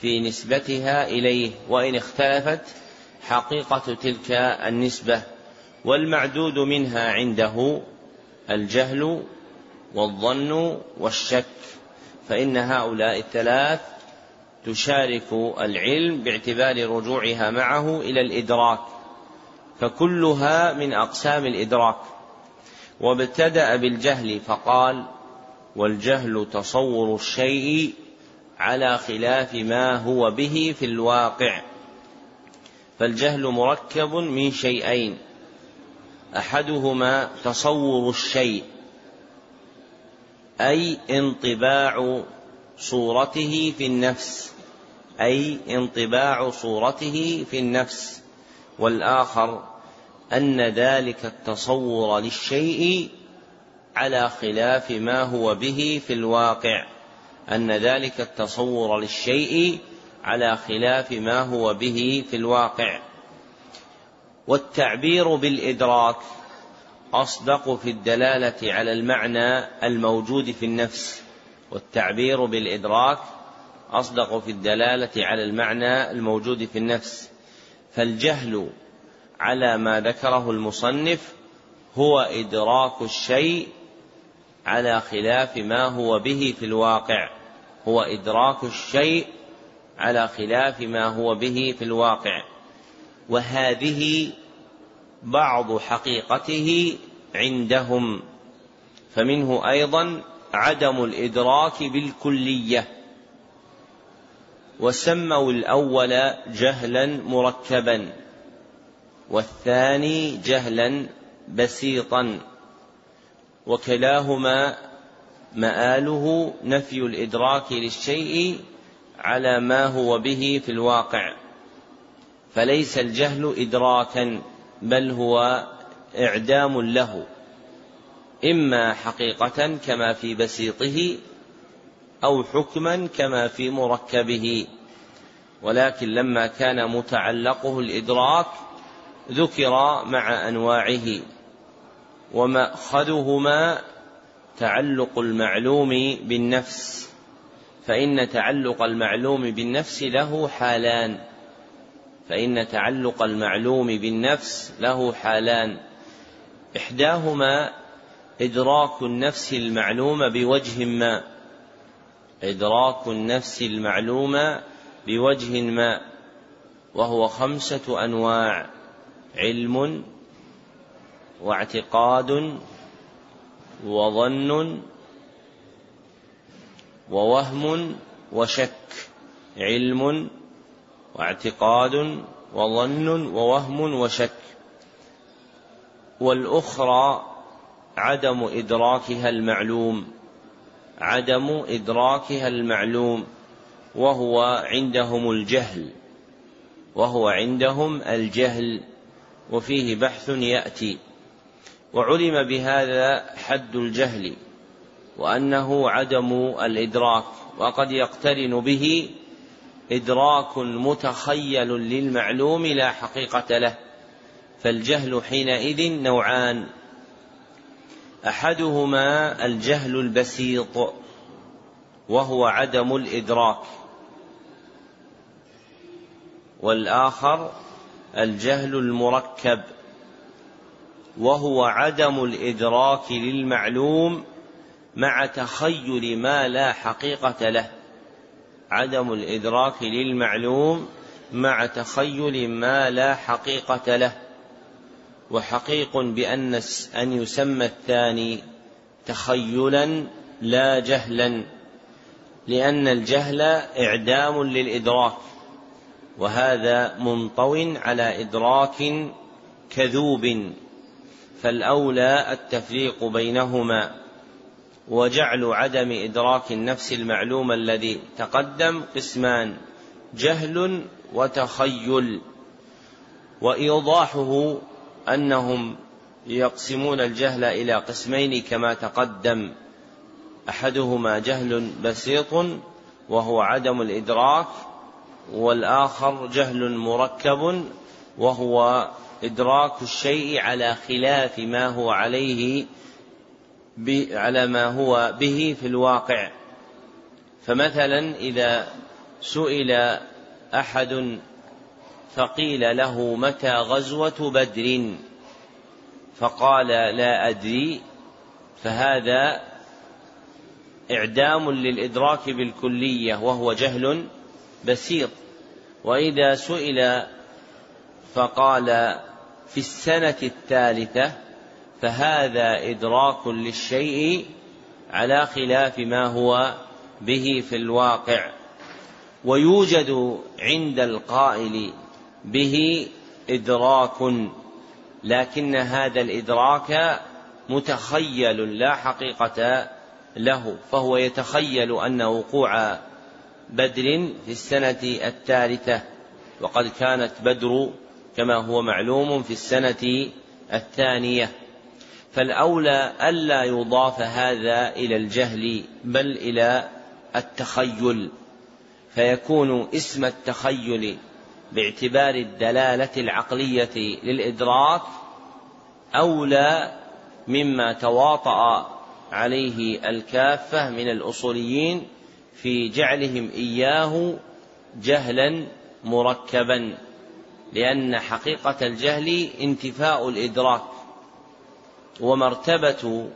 في نسبتها إليه وإن اختلفت حقيقة تلك النسبة والمعدود منها عنده الجهل والظن والشك فإن هؤلاء الثلاث تشارك العلم باعتبار رجوعها معه إلى الإدراك فكلها من أقسام الإدراك. وابتدأ بالجهل فقال والجهل تصور الشيء على خلاف ما هو به في الواقع. فالجهل مركب من شيئين. أحدهما تصور الشيء أي انطباع صورته في النفس أي انطباع صورته في النفس. والآخر أن ذلك التصور للشيء على خلاف ما هو به في الواقع أن ذلك التصور للشيء على خلاف ما هو به في الواقع. والتعبير بالإدراك أصدق في الدلالة على المعنى الموجود في النفس. والتعبير بالإدراك أصدق في الدلالة على المعنى الموجود في النفس. فالجهل على ما ذكره المصنف هو إدراك الشيء على خلاف ما هو به في الواقع. هو إدراك الشيء على خلاف ما هو به في الواقع. وهذه بعض حقيقته عندهم. فمنه أيضا عدم الإدراك بالكلية. وسموا الأول جهلا مركبا والثاني جهلا بسيطا. وكلاهما مآله نفي الإدراك للشيء على ما هو به في الواقع. فليس الجهل إدراكا بل هو إعدام له. إما حقيقة كما في بسيطه أو حكما كما في مركبه. ولكن لما كان متعلقه الإدراك ذكر مع أنواعه. ومأخذهما تعلق المعلوم بالنفس. فإن تعلق المعلوم بالنفس له حالان. فإن تعلق المعلوم بالنفس له حالان. إحداهما إدراك النفس المعلوم بوجه ما. إدراك النفس المعلوم بوجه ما. وهو خمسة أنواع علم واعتقاد وظن ووهم وشك علم واعتقاد وظن ووهم وشك. والأخرى عدم إدراكها المعلوم عدم إدراكها المعلوم. وهو عندهم الجهل وهو عندهم الجهل. وفيه بحث يأتي. وعلم بهذا حد الجهل. وأنه عدم الإدراك وقد يقترن به إدراك متخيل للمعلوم لا حقيقة له فالجهل حينئذ نوعان. أحدهما الجهل البسيط وهو عدم الإدراك. والآخر الجهل المركب وهو عدم الإدراك للمعلوم مع تخيل ما لا حقيقة له. عدم الإدراك للمعلوم مع تخيل ما لا حقيقة له. وحقيق بأن أن يسمى الثاني تخيلا لا جهلا لأن الجهل إعدام للإدراك. وهذا منطو على إدراك كذوب. فالأولى التفريق بينهما. وجعل عدم إدراك النفس المعلوم الذي تقدم قسمان جهل وتخيل وإيضاحه أنهم يقسمون الجهل إلى قسمين كما تقدم. أحدهما جهل بسيط وهو عدم الإدراك والآخر جهل مركب وهو إدراك الشيء على خلاف ما هو عليه على ما هو به في الواقع. فمثلا إذا سئل أحد فقيل له متى غزوة بدر؟ فقال لا أدري. فهذا إعدام للإدراك بالكلية وهو جهل بسيط. وإذا سئل فقال في السنة الثالثة فهذا إدراك للشيء على خلاف ما هو به في الواقع. ويوجد عند القائل به إدراك لكن هذا الإدراك متخيل لا حقيقة له فهو يتخيل أن وقوع بدر في السنة الثالثة وقد كانت بدر كما هو معلوم في السنة الثانية. فالأولى ألا يضاف هذا إلى الجهل بل إلى التخيل. فيكون اسم التخيل باعتبار الدلالة العقلية للإدراك أولى مما تواطأ عليه الكافة من الأصوليين في جعلهم إياه جهلا مركبا لأن حقيقة الجهل انتفاء الإدراك. ومرتبة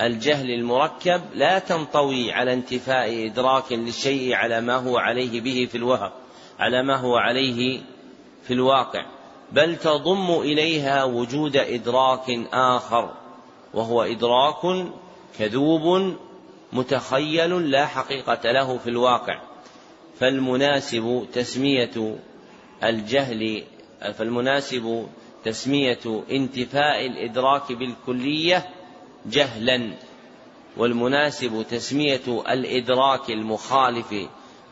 الجهل المركب لا تنطوي على انتفاء إدراك للشيء على ما هو عليه به في الوهم على ما هو عليه في الواقع بل تضم إليها وجود إدراك آخر وهو إدراك كذوب متخيل لا حقيقة له في الواقع فالمناسب تسمية الجهل فالمناسب تسمية انتفاء الإدراك بالكلية جهلا والمناسب تسمية الإدراك المخالف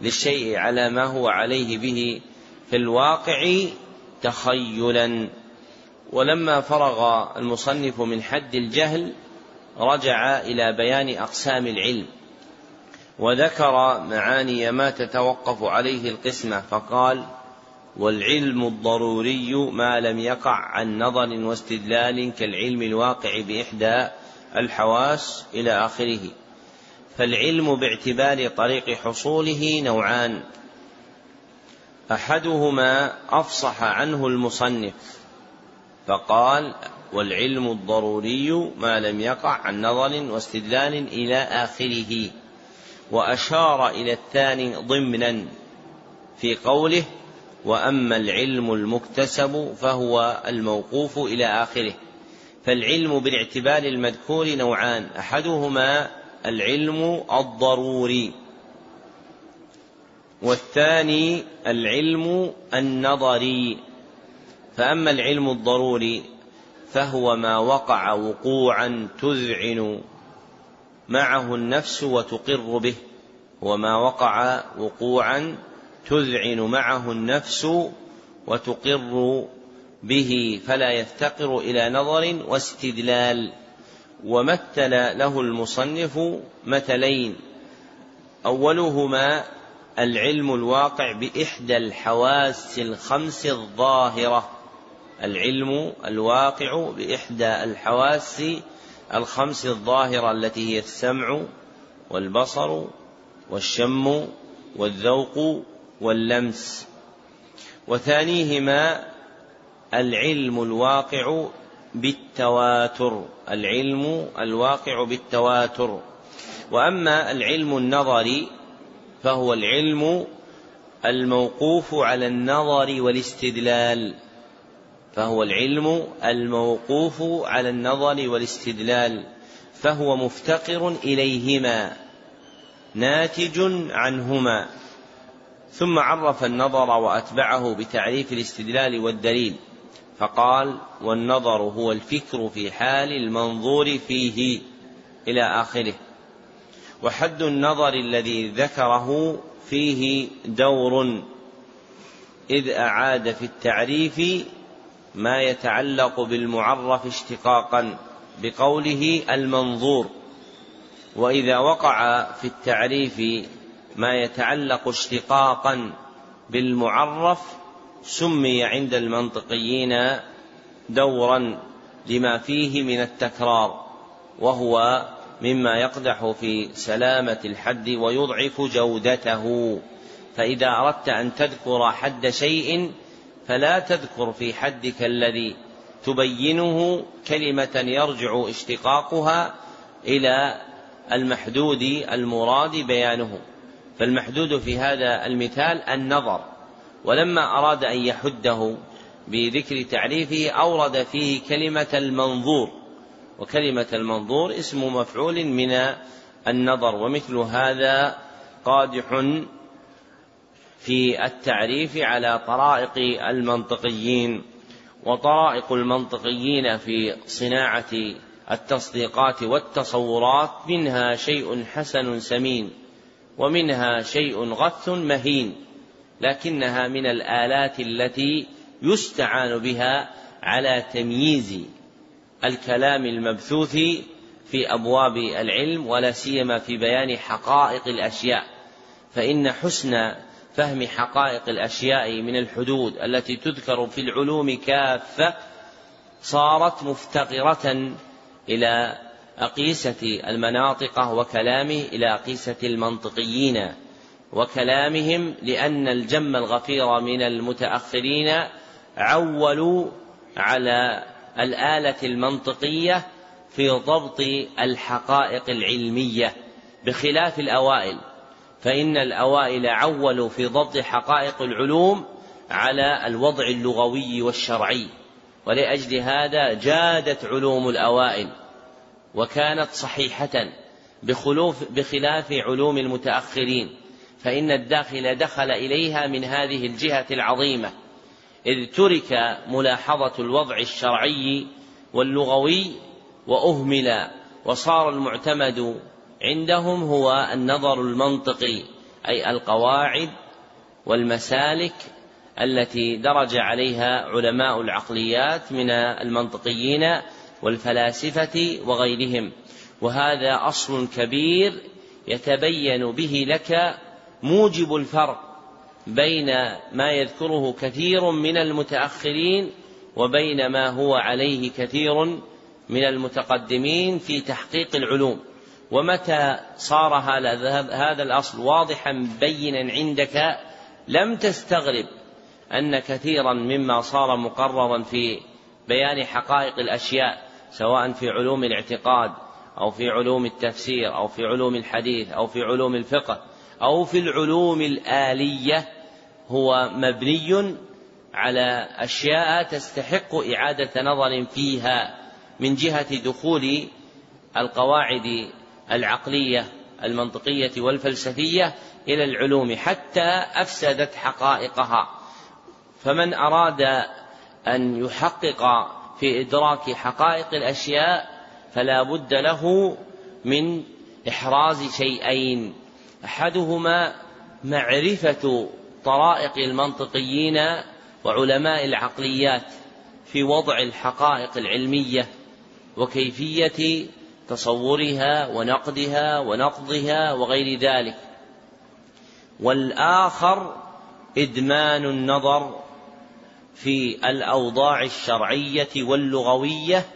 للشيء على ما هو عليه به في الواقع تخيلا. ولما فرغ المصنف من حد الجهل رجع إلى بيان أقسام العلم وذكر معاني ما تتوقف عليه القسمة فقال والعلم الضروري ما لم يقع عن نظر واستدلال كالعلم الواقع بإحدى الحواس إلى آخره. فالعلم باعتبار طريق حصوله نوعان. أحدهما أفصح عنه المصنف فقال والعلم الضروري ما لم يقع عن نظر واستدلال إلى آخره. وأشار إلى الثاني ضمنا في قوله وأما العلم المكتسب فهو الموقوف إلى آخره. فالعلم بالاعتبار المذكور نوعان أحدهما العلم الضروري والثاني العلم النظري. فأما العلم الضروري فهو ما وقع وقوعا تذعن معه النفس وتقر به وما وقع وقوعا تذعن معه النفس وتقر به فلا يفتقر إلى نظر واستدلال. ومثل له المصنف مثلين. أولهما العلم الواقع بإحدى الحواس الخمس الظاهرة. العلم الواقع بإحدى الحواس الخمس الظاهرة التي هي السمع والبصر والشم والذوق واللمس. وثانيهما العلم الواقع بالتواتر. العلم الواقع بالتواتر. وأما العلم النظري فهو العلم الموقوف على النظر والاستدلال. فهو العلم الموقوف على النظر والاستدلال. فهو مفتقر إليهما ناتج عنهما. ثم عرف النظر وأتبعه بتعريف الاستدلال والدليل فقال والنظر هو الفكر في حال المنظور فيه إلى آخره. وحد النظر الذي ذكره فيه دور إذ أعاد في التعريف ما يتعلق بالمعرف اشتقاقا بقوله المنظور. وإذا وقع في التعريف ما يتعلق اشتقاقا بالمعرف سمي عند المنطقيين دورا لما فيه من التكرار وهو مما يقدح في سلامة الحد ويضعف جودته. فإذا أردت أن تذكر حد شيء فلا تذكر في حدك الذي تبينه كلمة يرجع اشتقاقها إلى المحدود المراد بيانه. فالمحدود في هذا المثال النظر ولما أراد أن يحده بذكر تعريفه أورد فيه كلمة المنظور وكلمة المنظور اسم مفعول من النظر ومثل هذا قادح في التعريف على طرائق المنطقيين وطرائق المنطقيين في صناعة التصديقات والتصورات منها شيء حسن سمين. ومنها شيء غث مهين لكنها من الآلات التي يستعان بها على تمييز الكلام المبثوث في أبواب العلم ولا سيما في بيان حقائق الأشياء. فإن حسن فهم حقائق الأشياء من الحدود التي تذكر في العلوم كافة صارت مفتقرة إلى أقيسة المناطق وكلامه إلى أقيسة المنطقيين وكلامهم لأن الجم الغفير من المتأخرين عولوا على الآلة المنطقية في ضبط الحقائق العلمية بخلاف الأوائل فإن الأوائل عولوا في ضبط حقائق العلوم على الوضع اللغوي والشرعي ولأجل هذا جادت علوم الأوائل. وكانت صحيحة بخلوف بخلاف علوم المتأخرين فإن الداخل دخل إليها من هذه الجهة العظيمة إذ ترك ملاحظة الوضع الشرعي واللغوي وأهمل وصار المعتمد عندهم هو النظر المنطقي أي القواعد والمسالك التي درج عليها علماء العقليات من المنطقيين والفلاسفة وغيرهم. وهذا أصل كبير يتبين به لك موجب الفرق بين ما يذكره كثير من المتأخرين وبين ما هو عليه كثير من المتقدمين في تحقيق العلوم. ومتى صار هذا الأصل واضحا بينا عندك لم تستغرب أن كثيرا مما صار مقررا في بيان حقائق الأشياء. سواء في علوم الاعتقاد أو في علوم التفسير أو في علوم الحديث أو في علوم الفقه أو في العلوم الآلية هو مبني على أشياء تستحق إعادة نظر فيها من جهة دخول القواعد العقلية المنطقية والفلسفية إلى العلوم حتى أفسدت حقائقها. فمن أراد أن يحقق في إدراك حقائق الأشياء فلا بد له من إحراز شيئين. أحدهما معرفة طرائق المنطقيين وعلماء العقليات في وضع الحقائق العلمية وكيفية تصورها ونقدها ونقضها وغير ذلك. والآخر إدمان النظر في الأوضاع الشرعية واللغوية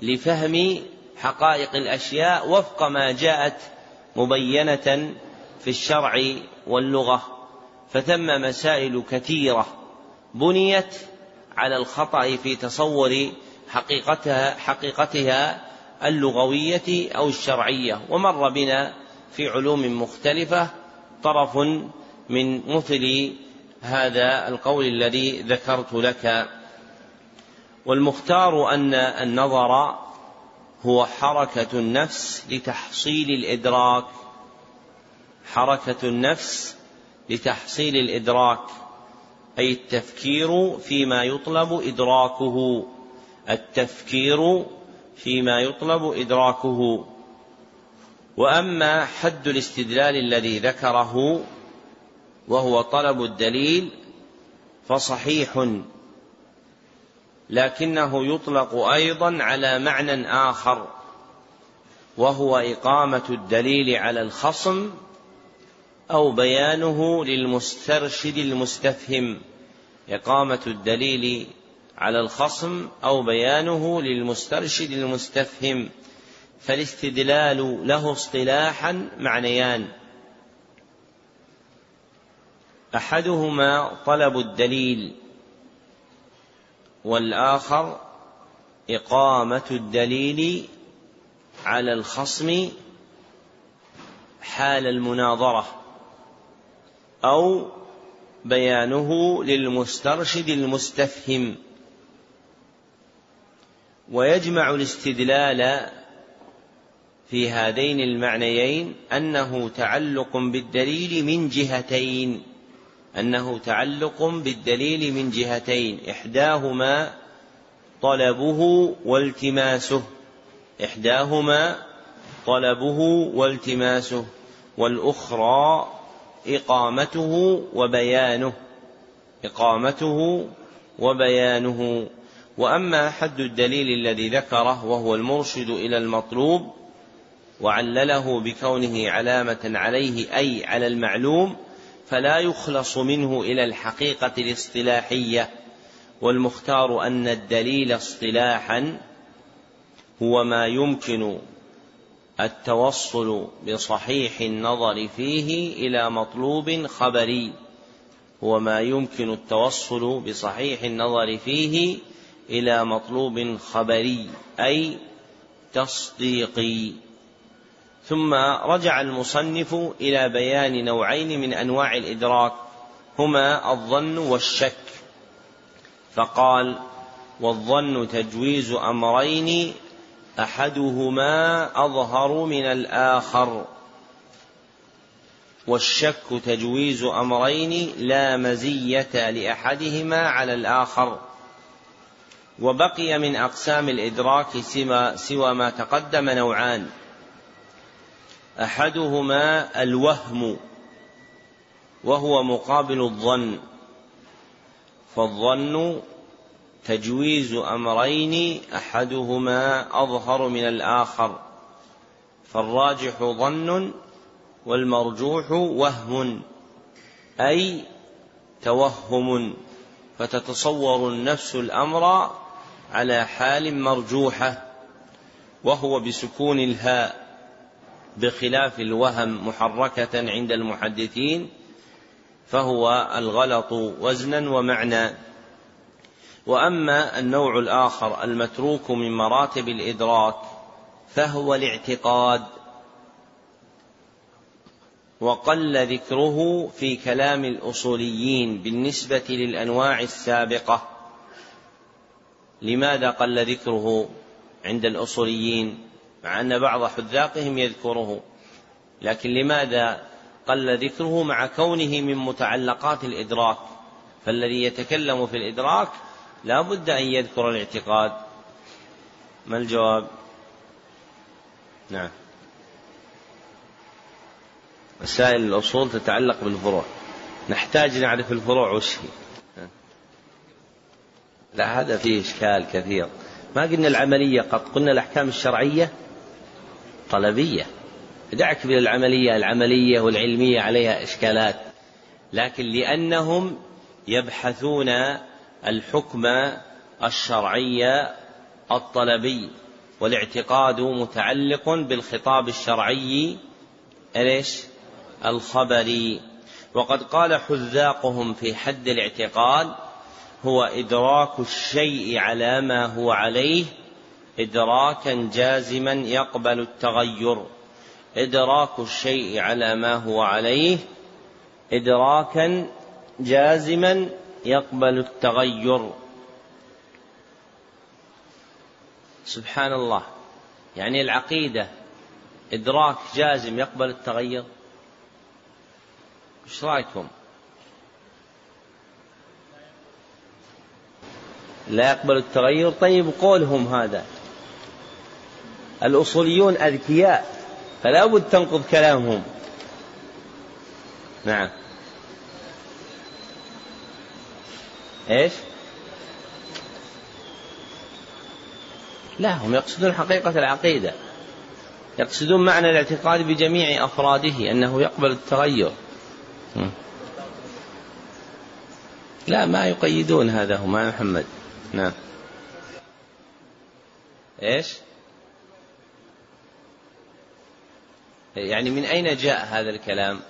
لفهم حقائق الأشياء وفق ما جاءت مبينة في الشرع واللغة. فثم مسائل كثيرة بنيت على الخطأ في تصور حقيقتها حقيقتها اللغوية أو الشرعية. ومر بنا في علوم مختلفة طرف من مثل هذا القول الذي ذكرت لك. والمختار أن النظر هو حركة النفس لتحصيل الإدراك. حركة النفس لتحصيل الإدراك أي التفكير فيما يطلب إدراكه. التفكير فيما يطلب إدراكه. وأما حد الاستدلال الذي ذكره وهو طلب الدليل فصحيح. لكنه يطلق أيضا على معنى آخر وهو إقامة الدليل على الخصم أو بيانه للمسترشد المستفهم. إقامة الدليل على الخصم أو بيانه للمسترشد المستفهم فالاستدلال له اصطلاحا معنيان. أحدهما طلب الدليل والآخر إقامة الدليل على الخصم حال المناظرة أو بيانه للمسترشد المستفهم. ويجمع الاستدلال في هذين المعنيين أنه تعلق بالدليل من جهتين. أنه تعلق بالدليل من جهتين إحداهما طلبه والتماسه إحداهما طلبه والتماسه والأخرى إقامته وبيانه إقامته وبيانه. وأما حد الدليل الذي ذكره وهو المرشد إلى المطلوب وعلله بكونه علامة عليه أي على المعلوم فلا يخلص منه إلى الحقيقة الاصطلاحية والمختار أن الدليل اصطلاحا هو ما يمكن التوصل بصحيح النظر فيه إلى مطلوب خبري هو ما يمكن التوصل بصحيح النظر فيه إلى مطلوب خبري أي تصديقي. ثم رجع المصنف إلى بيان نوعين من أنواع الإدراك هما الظن والشك. فقال والظن تجويز أمرين أحدهما أظهر من الآخر. والشك تجويز أمرين لا مزية لأحدهما على الآخر. وبقي من أقسام الإدراك سوى ما تقدم نوعان. أحدهما الوهم وهو مقابل الظن فالظن تجويز أمرين أحدهما أظهر من الآخر فالراجح ظن والمرجوح وهم أي توهم فتتصور النفس الأمر على حال مرجوحة وهو بسكون الهاء. بخلاف الوهم محركة عند المحدثين فهو الغلط وزنا ومعنى. وأما النوع الآخر المتروك من مراتب الإدراك فهو الاعتقاد. وقل ذكره في كلام الأصوليين بالنسبة للأنواع السابقة. لماذا قل ذكره عند الأصوليين؟ مع أن بعض حذاقهم يذكره. لكن لماذا قل ذكره مع كونه من متعلقات الإدراك؟ فالذي يتكلم في الإدراك لا بد أن يذكر الاعتقاد. ما الجواب؟ نعم. مسائل الأصول تتعلق بالفروع. نحتاج نعرف الفروع وش هي. لا هذا فيه إشكال كثير. ما قلنا العملية قد قلنا الأحكام الشرعية. طلبية. دعك من العملية والعلمية عليها إشكالات. لكن لأنهم يبحثون الحكم الشرعي الطلبي والاعتقاد متعلق بالخطاب الشرعي ليش الخبري. وقد قال حذاقهم في حد الاعتقاد هو إدراك الشيء على ما هو عليه إدراكا جازما يقبل التغير. إدراك الشيء على ما هو عليه إدراكا جازما يقبل التغير. سبحان الله. يعني العقيدة إدراك جازم يقبل التغير. إيش رأيكم؟ لا يقبل التغير؟ طيب قولهم هذا. الأصوليون أذكياء فلا بد تنقض كلامهم. نعم. إيش؟ لا هم يقصدون حقيقة العقيدة. يقصدون معنى الاعتقاد بجميع أفراده أنه يقبل التغير. لا ما يقيدون هذا هم يا محمد. نعم. إيش؟ يعني من أين جاء هذا الكلام؟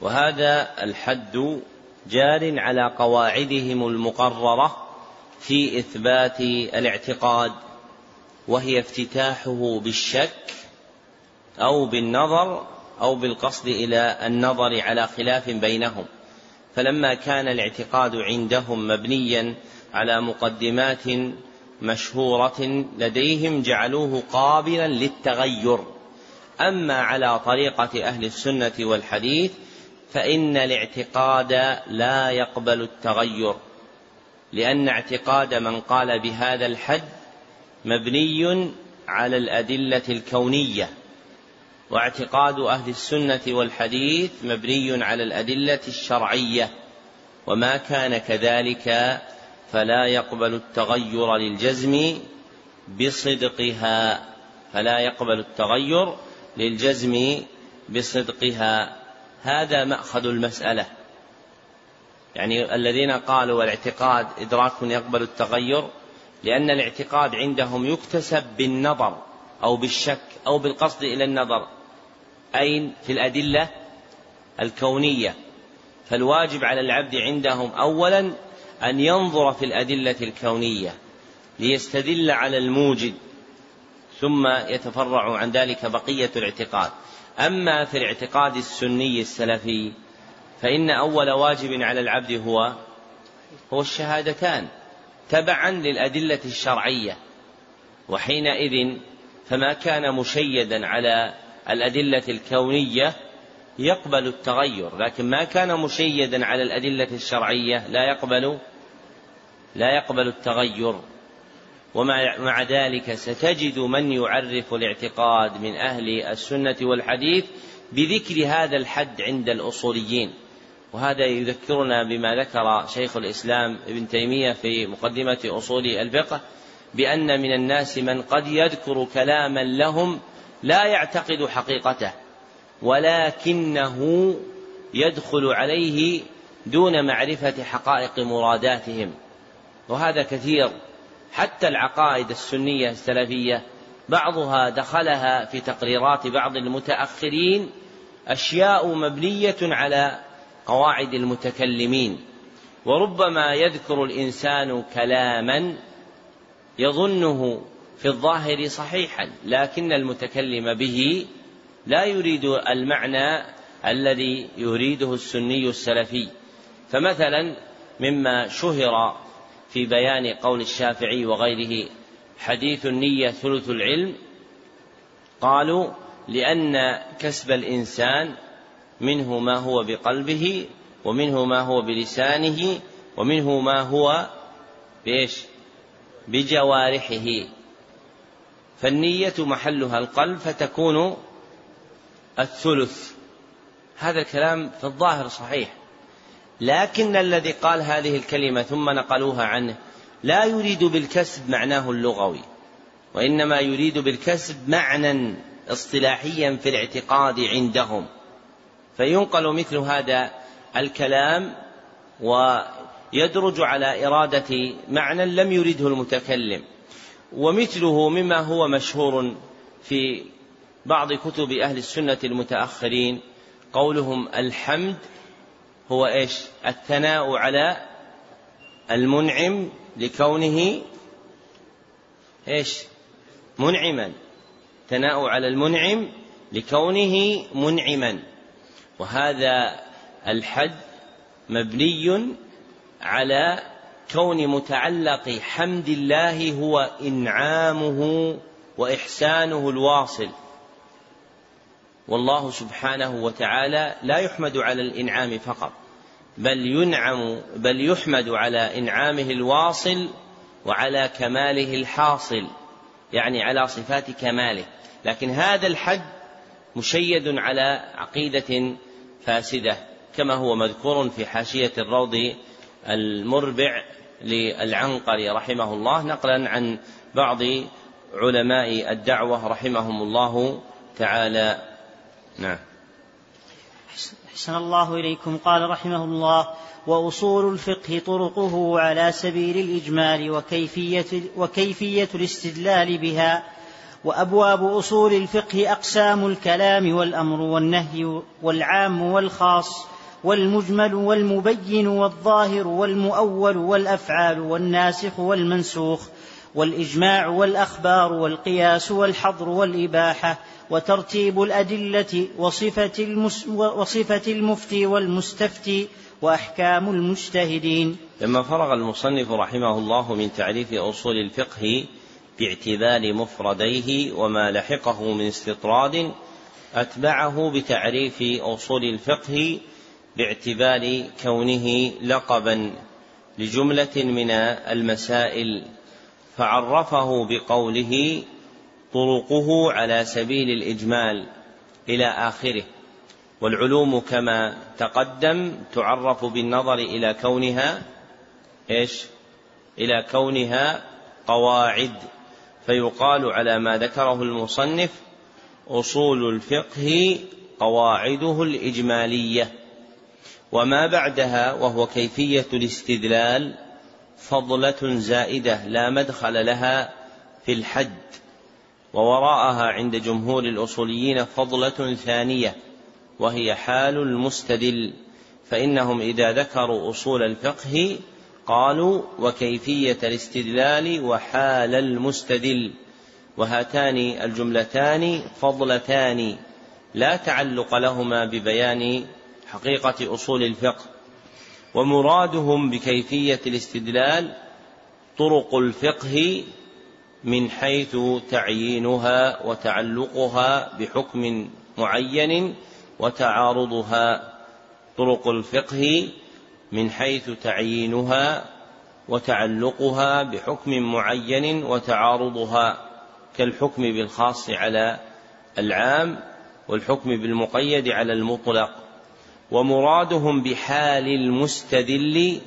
وهذا الحد جار على قواعدهم المقررة في إثبات الاعتقاد وهي افتتاحه بالشك أو بالنظر أو بالقصد إلى النظر على خلاف بينهم. فلما كان الاعتقاد عندهم مبنيا على مقدمات مشهورة لديهم جعلوه قابلا للتغير. أما على طريقة أهل السنة والحديث فإن الاعتقاد لا يقبل التغير لأن اعتقاد من قال بهذا الحد مبني على الأدلة الكونية واعتقاد أهل السنة والحديث مبني على الأدلة الشرعية وما كان كذلك فلا يقبل التغير للجزم بصدقها. فلا يقبل التغير للجزم بصدقها. هذا مأخذ المسألة. يعني الذين قالوا الاعتقاد إدراك يقبل التغير لأن الاعتقاد عندهم يكتسب بالنظر أو بالشك أو بالقصد إلى النظر أين في الأدلة الكونية. فالواجب على العبد عندهم أولا أن ينظر في الأدلة الكونية ليستدل على الموجد ثم يتفرع عن ذلك بقية الاعتقاد. أما في الاعتقاد السني السلفي فإن أول واجب على العبد هو هو الشهادتان تبعا للأدلة الشرعية وحينئذ فما كان مشيدا على الأدلة الكونية يقبل التغير لكن ما كان مشيدا على الأدلة الشرعية لا يقبل لا يقبل التغير. ومع مع ذلك ستجد من يعرف الاعتقاد من أهل السنة والحديث بذكر هذا الحد عند الأصوليين. وهذا يذكرنا بما ذكر شيخ الإسلام ابن تيمية في مقدمة أصول الفقه بأن من الناس من قد يذكر كلاما لهم لا يعتقد حقيقته. ولكنه يدخل عليه دون معرفة حقائق مراداتهم. وهذا كثير. حتى العقائد السنية السلفية بعضها دخلها في تقريرات بعض المتأخرين أشياء مبنية على قواعد المتكلمين. وربما يذكر الإنسان كلاما يظنه في الظاهر صحيحا لكن المتكلم به لا يريد المعنى الذي يريده السني السلفي فمثلا مما شهر في بيان قول الشافعي وغيره حديث النية ثلث العلم قالوا لأن كسب الإنسان منه ما هو بقلبه ومنه ما هو بلسانه ومنه ما هو بإيش؟ بجوارحه فالنية محلها القلب فتكون الثلث. هذا الكلام في الظاهر صحيح. لكن الذي قال هذه الكلمة ثم نقلوها عنه لا يريد بالكسب معناه اللغوي وإنما يريد بالكسب معنى اصطلاحيا في الاعتقاد عندهم. فينقل مثل هذا الكلام ويدرج على إرادة معنى لم يرده المتكلم. ومثله مما هو مشهور في بعض كتب أهل السنة المتأخرين قولهم الحمد هو إيش؟ الثناء على المنعم لكونه إيش؟ منعما. ثناء على المنعم لكونه منعما. وهذا الحد مبني على كون متعلق حمد الله هو إنعامه وإحسانه الواصل. والله سبحانه وتعالى لا يحمد على الإنعام فقط بل ينعم بل يحمد على إنعامه الواصل وعلى كماله الحاصل يعني على صفات كماله. لكن هذا الحد مشيد على عقيدة فاسدة كما هو مذكور في حاشية الروض المربع للعنقري رحمه الله نقلا عن بعض علماء الدعوة رحمهم الله تعالى. نعم.
أحسن الله إليكم. قال رحمه الله وأصول الفقه طرقه على سبيل الإجمال وكيفية, وكيفية الاستدلال بها وأبواب أصول الفقه أقسام الكلام والأمر والنهي والعام والخاص والمجمل والمبين والظاهر والمؤول والأفعال والناسخ والمنسوخ والإجماع والأخبار والقياس والحظر والإباحة وترتيب الأدلة وصفة, المس وصفة المفتي والمستفتي وأحكام المجتهدين.
لما فرغ المصنف رحمه الله من تعريف أصول الفقه باعتبار مفرديه وما لحقه من استطراد أتبعه بتعريف أصول الفقه باعتبار كونه لقبا لجملة من المسائل فعرفه بقوله طرقه على سبيل الإجمال إلى آخره. والعلوم كما تقدم تعرف بالنظر إلى كونها إيش؟ إلى كونها قواعد. فيقال على ما ذكره المصنف أصول الفقه قواعده الإجمالية. وما بعدها وهو كيفية الاستدلال فضلة زائدة لا مدخل لها في الحد. ووراءها عند جمهور الأصوليين فضلة ثانية وهي حال المستدل فإنهم إذا ذكروا أصول الفقه قالوا وكيفية الاستدلال وحال المستدل وهاتان الجملتان فضلتان لا تعلق لهما ببيان حقيقة أصول الفقه ومرادهم بكيفية الاستدلال طرق الفقه من حيث تعيينها وتعلقها بحكم معين وتعارضها طرق الفقه من حيث تعيينها وتعلقها بحكم معين وتعارضها كالحكم بالخاص على العام والحكم بالمقيد على المطلق. ومرادهم بحال المستدل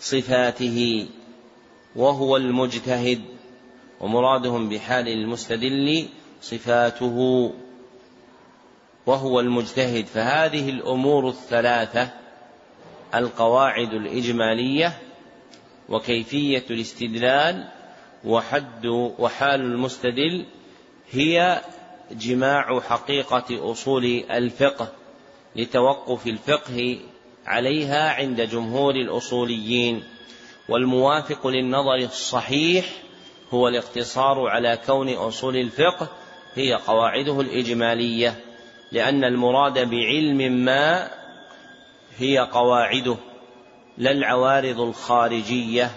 صفاته وهو المجتهد. ومرادهم بحال المستدل صفاته وهو المجتهد. فهذه الأمور الثلاثة القواعد الإجمالية وكيفية الاستدلال وحد وحال المستدل هي جماع حقيقة أصول الفقه لتوقف الفقه عليها عند جمهور الأصوليين. والموافق للنظر الصحيح هو الاقتصار على كون أصول الفقه هي قواعده الإجمالية لأن المراد بعلم ما هي قواعده لا العوارض الخارجية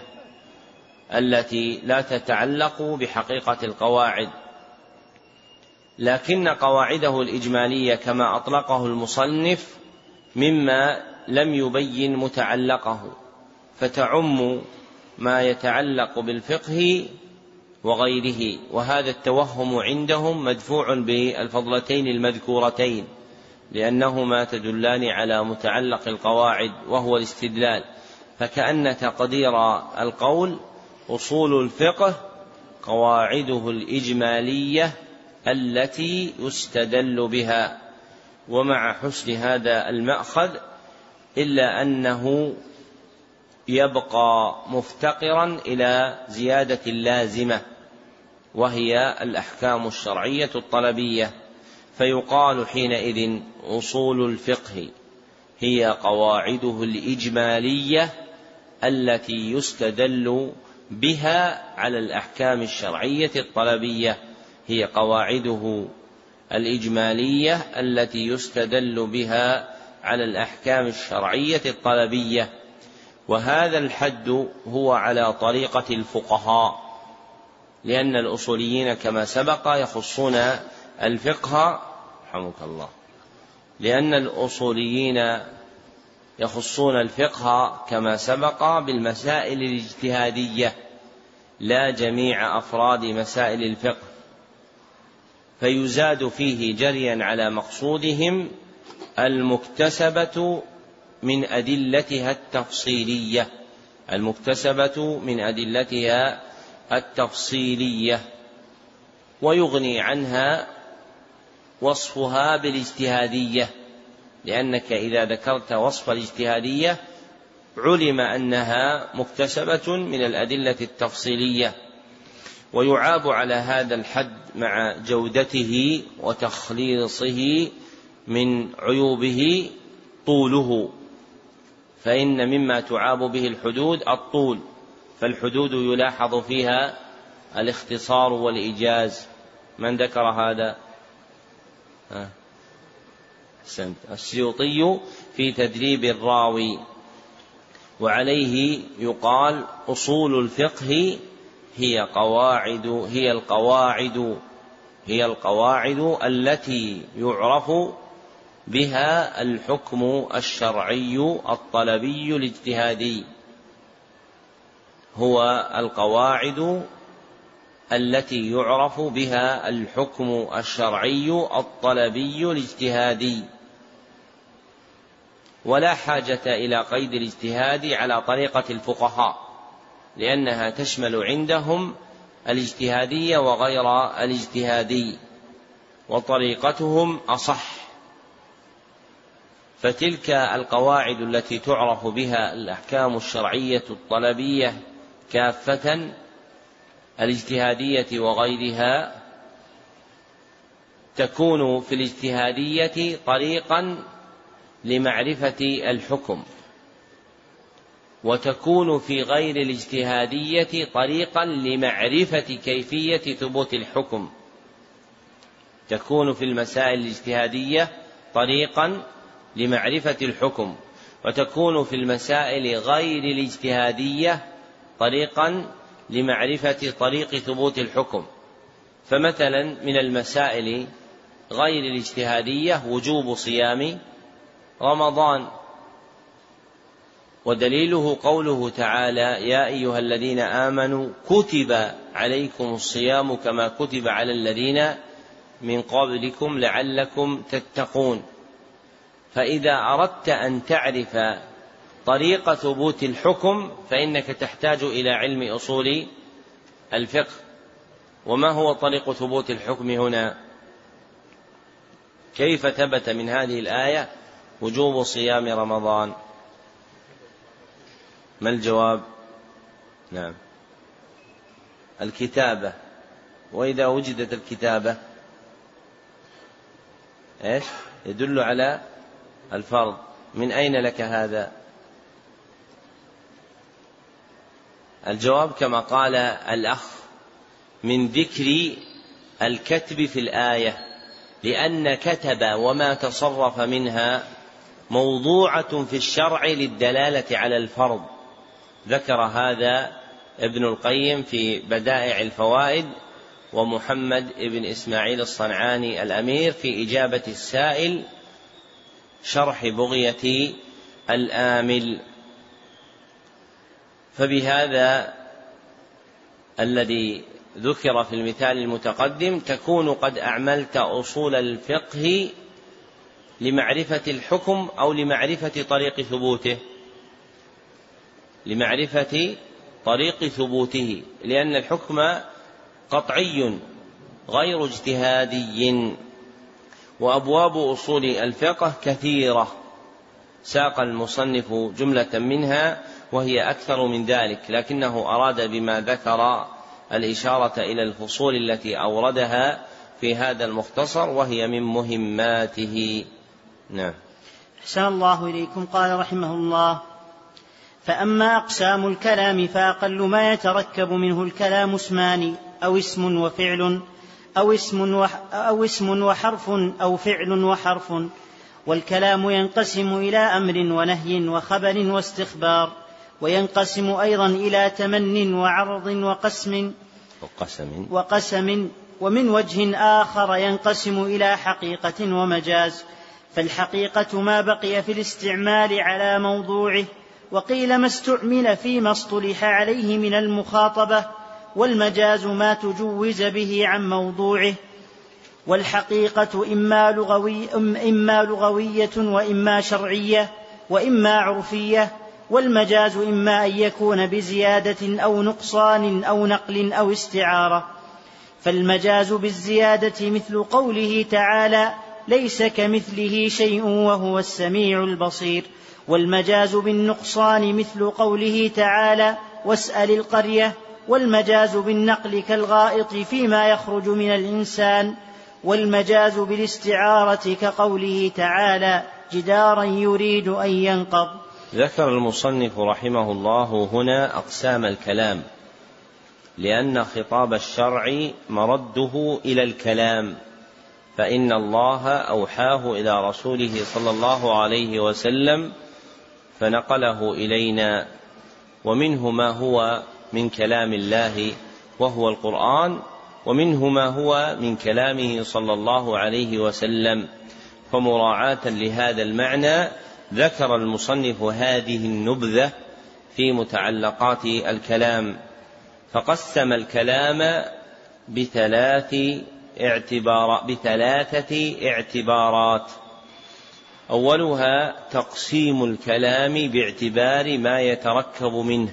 التي لا تتعلق بحقيقة القواعد. لكن قواعده الإجمالية كما أطلقه المصنف مما لم يبين متعلقه فتعم ما يتعلق بالفقه وغيره. وهذا التوهم عندهم مدفوع بالفضلتين المذكورتين لأنهما تدلان على متعلق القواعد وهو الاستدلال. فكأن تقدير القول أصول الفقه قواعده الإجمالية التي يستدل بها. ومع حسن هذا المأخذ إلا أنه يبقى مفتقرا إلى زيادة لازمة وهي الأحكام الشرعية الطلبية. فيقال حينئذ أصول الفقه هي قواعده الإجمالية التي يستدل بها على الأحكام الشرعية الطلبية. هي قواعده الإجمالية التي يستدل بها على الأحكام الشرعية الطلبية. وهذا الحد هو على طريقة الفقهاء لأن الأصوليين كما سبق يخصون الفقه رحمك الله لأن الأصوليين يخصون الفقه كما سبق بالمسائل الاجتهادية لا جميع أفراد مسائل الفقه فيزاد فيه جريا على مقصودهم المكتسبة من أدلتها التفصيلية المكتسبة من أدلتها التفصيلية ويغني عنها وصفها بالاجتهادية لأنك إذا ذكرت وصف الاجتهادية علم أنها مكتسبة من الأدلة التفصيلية ويعاب على هذا الحد مع جودته وتخليصه من عيوبه طوله. فإن مما تعاب به الحدود الطول فالحدود يلاحظ فيها الاختصار والإيجاز. من ذكر هذا؟ أحسنت. السيوطي في تدريب الراوي وعليه يقال أصول الفقه هي قواعد هي القواعد هي القواعد التي يعرف بها الحكم الشرعي الطلبي الاجتهادي. هو القواعد التي يعرف بها الحكم الشرعي الطلبي الاجتهادي. ولا حاجة إلى قيد الاجتهاد على طريقة الفقهاء لأنها تشمل عندهم الاجتهادية وغير الاجتهادي وطريقتهم أصح. فتلك القواعد التي تعرف بها الأحكام الشرعية الطلبية كافة الاجتهادية وغيرها تكون في الاجتهادية طريقا لمعرفة الحكم وتكون في غير الاجتهادية طريقا لمعرفة كيفية ثبوت الحكم. تكون في المسائل الاجتهادية طريقا لمعرفة الحكم وتكون في المسائل غير الاجتهادية طريقا لمعرفة طريق ثبوت الحكم. فمثلا من المسائل غير الاجتهادية وجوب صيام رمضان. ودليله قوله تعالى يا أيها الذين آمنوا كتب عليكم الصيام كما كتب على الذين من قبلكم لعلكم تتقون. فإذا أردت أن تعرف طريق ثبوت الحكم فإنك تحتاج إلى علم أصول الفقه. وما هو طريق ثبوت الحكم هنا؟ كيف ثبت من هذه الآية وجوب صيام رمضان؟ ما الجواب؟ نعم. الكتابة. وإذا وجدت الكتابة إيش؟ يدل على الفرض من أين لك هذا؟ الجواب كما قال الأخ من ذكر الكتب في الآية لأن كتب وما تصرف منها موضوعة في الشرع للدلالة على الفرض. ذكر هذا ابن القيم في بدائع الفوائد ومحمد بن إسماعيل الصنعاني الأمير في إجابة السائل شرح بغية الآمل. فبهذا الذي ذكر في المثال المتقدم تكون قد أعملت أصول الفقه لمعرفة الحكم أو لمعرفة طريق ثبوته. لمعرفة طريق ثبوته لأن الحكم قطعي غير اجتهادي. وأبواب أصول الفقه كثيرة. ساق المصنف جملة منها وهي أكثر من ذلك لكنه أراد بما ذكر الإشارة إلى الفصول التي أوردها في هذا المختصر وهي من مهماته. نعم.
أحسن الله إليكم. قال رحمه الله فأما أقسام الكلام فأقل ما يتركب منه الكلام اسمان أو اسم وفعل أو اسم, أو اسم وحرف أو فعل وحرف والكلام ينقسم إلى أمر ونهي وخبر واستخبار وينقسم أيضا إلى تمن وعرض وقسم
وقسم.
وقسم ومن وجه آخر ينقسم إلى حقيقة ومجاز فالحقيقة ما بقي في الاستعمال على موضوعه وقيل ما استعمل فيما اصطلح عليه من المخاطبة والمجاز ما تجوز به عن موضوعه والحقيقة إما, لغوي إما لغوية وإما شرعية وإما عرفية والمجاز إما أن يكون بزيادة أو نقصان أو نقل أو استعارة. فالمجاز بالزيادة مثل قوله تعالى ليس كمثله شيء وهو السميع البصير. والمجاز بالنقصان مثل قوله تعالى واسأل القرية والمجاز بالنقل كالغائط فيما يخرج من الإنسان والمجاز بالاستعارة كقوله تعالى جدارا يريد أن ينقض.
ذكر المصنف رحمه الله هنا أقسام الكلام لأن خطاب الشرع مرده إلى الكلام فإن الله أوحاه إلى رسوله صلى الله عليه وسلم فنقله إلينا ومنه ما هو من كلام الله وهو القرآن ومنه ما هو من كلامه صلى الله عليه وسلم. فمراعاة لهذا المعنى ذكر المصنف هذه النبذة في متعلقات الكلام فقسم الكلام بثلاث اعتبار بثلاثة اعتبارات. أولها تقسيم الكلام باعتبار ما يتركب منه.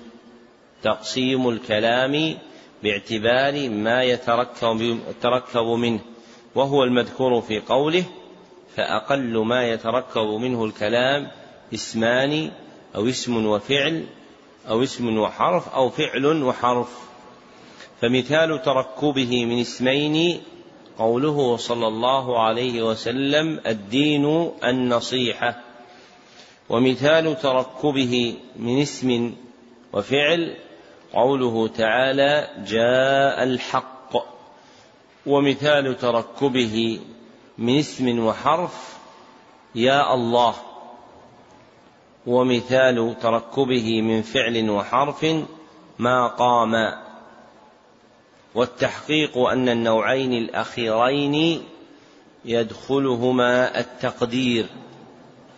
تقسيم الكلام باعتبار ما يتركب, منه وهو المذكور في قوله فأقل ما يتركب منه الكلام اسمان أو اسم وفعل أو اسم وحرف أو فعل وحرف. فمثال تركبه من اسمين قوله صلى الله عليه وسلم الدين النصيحة. ومثال تركبه من اسم وفعل قوله تعالى جاء الحق ومثال تركبه من اسم وحرف يا الله ومثال تركبه من فعل وحرف ما قام والتحقيق أن النوعين الأخيرين يدخلهما التقدير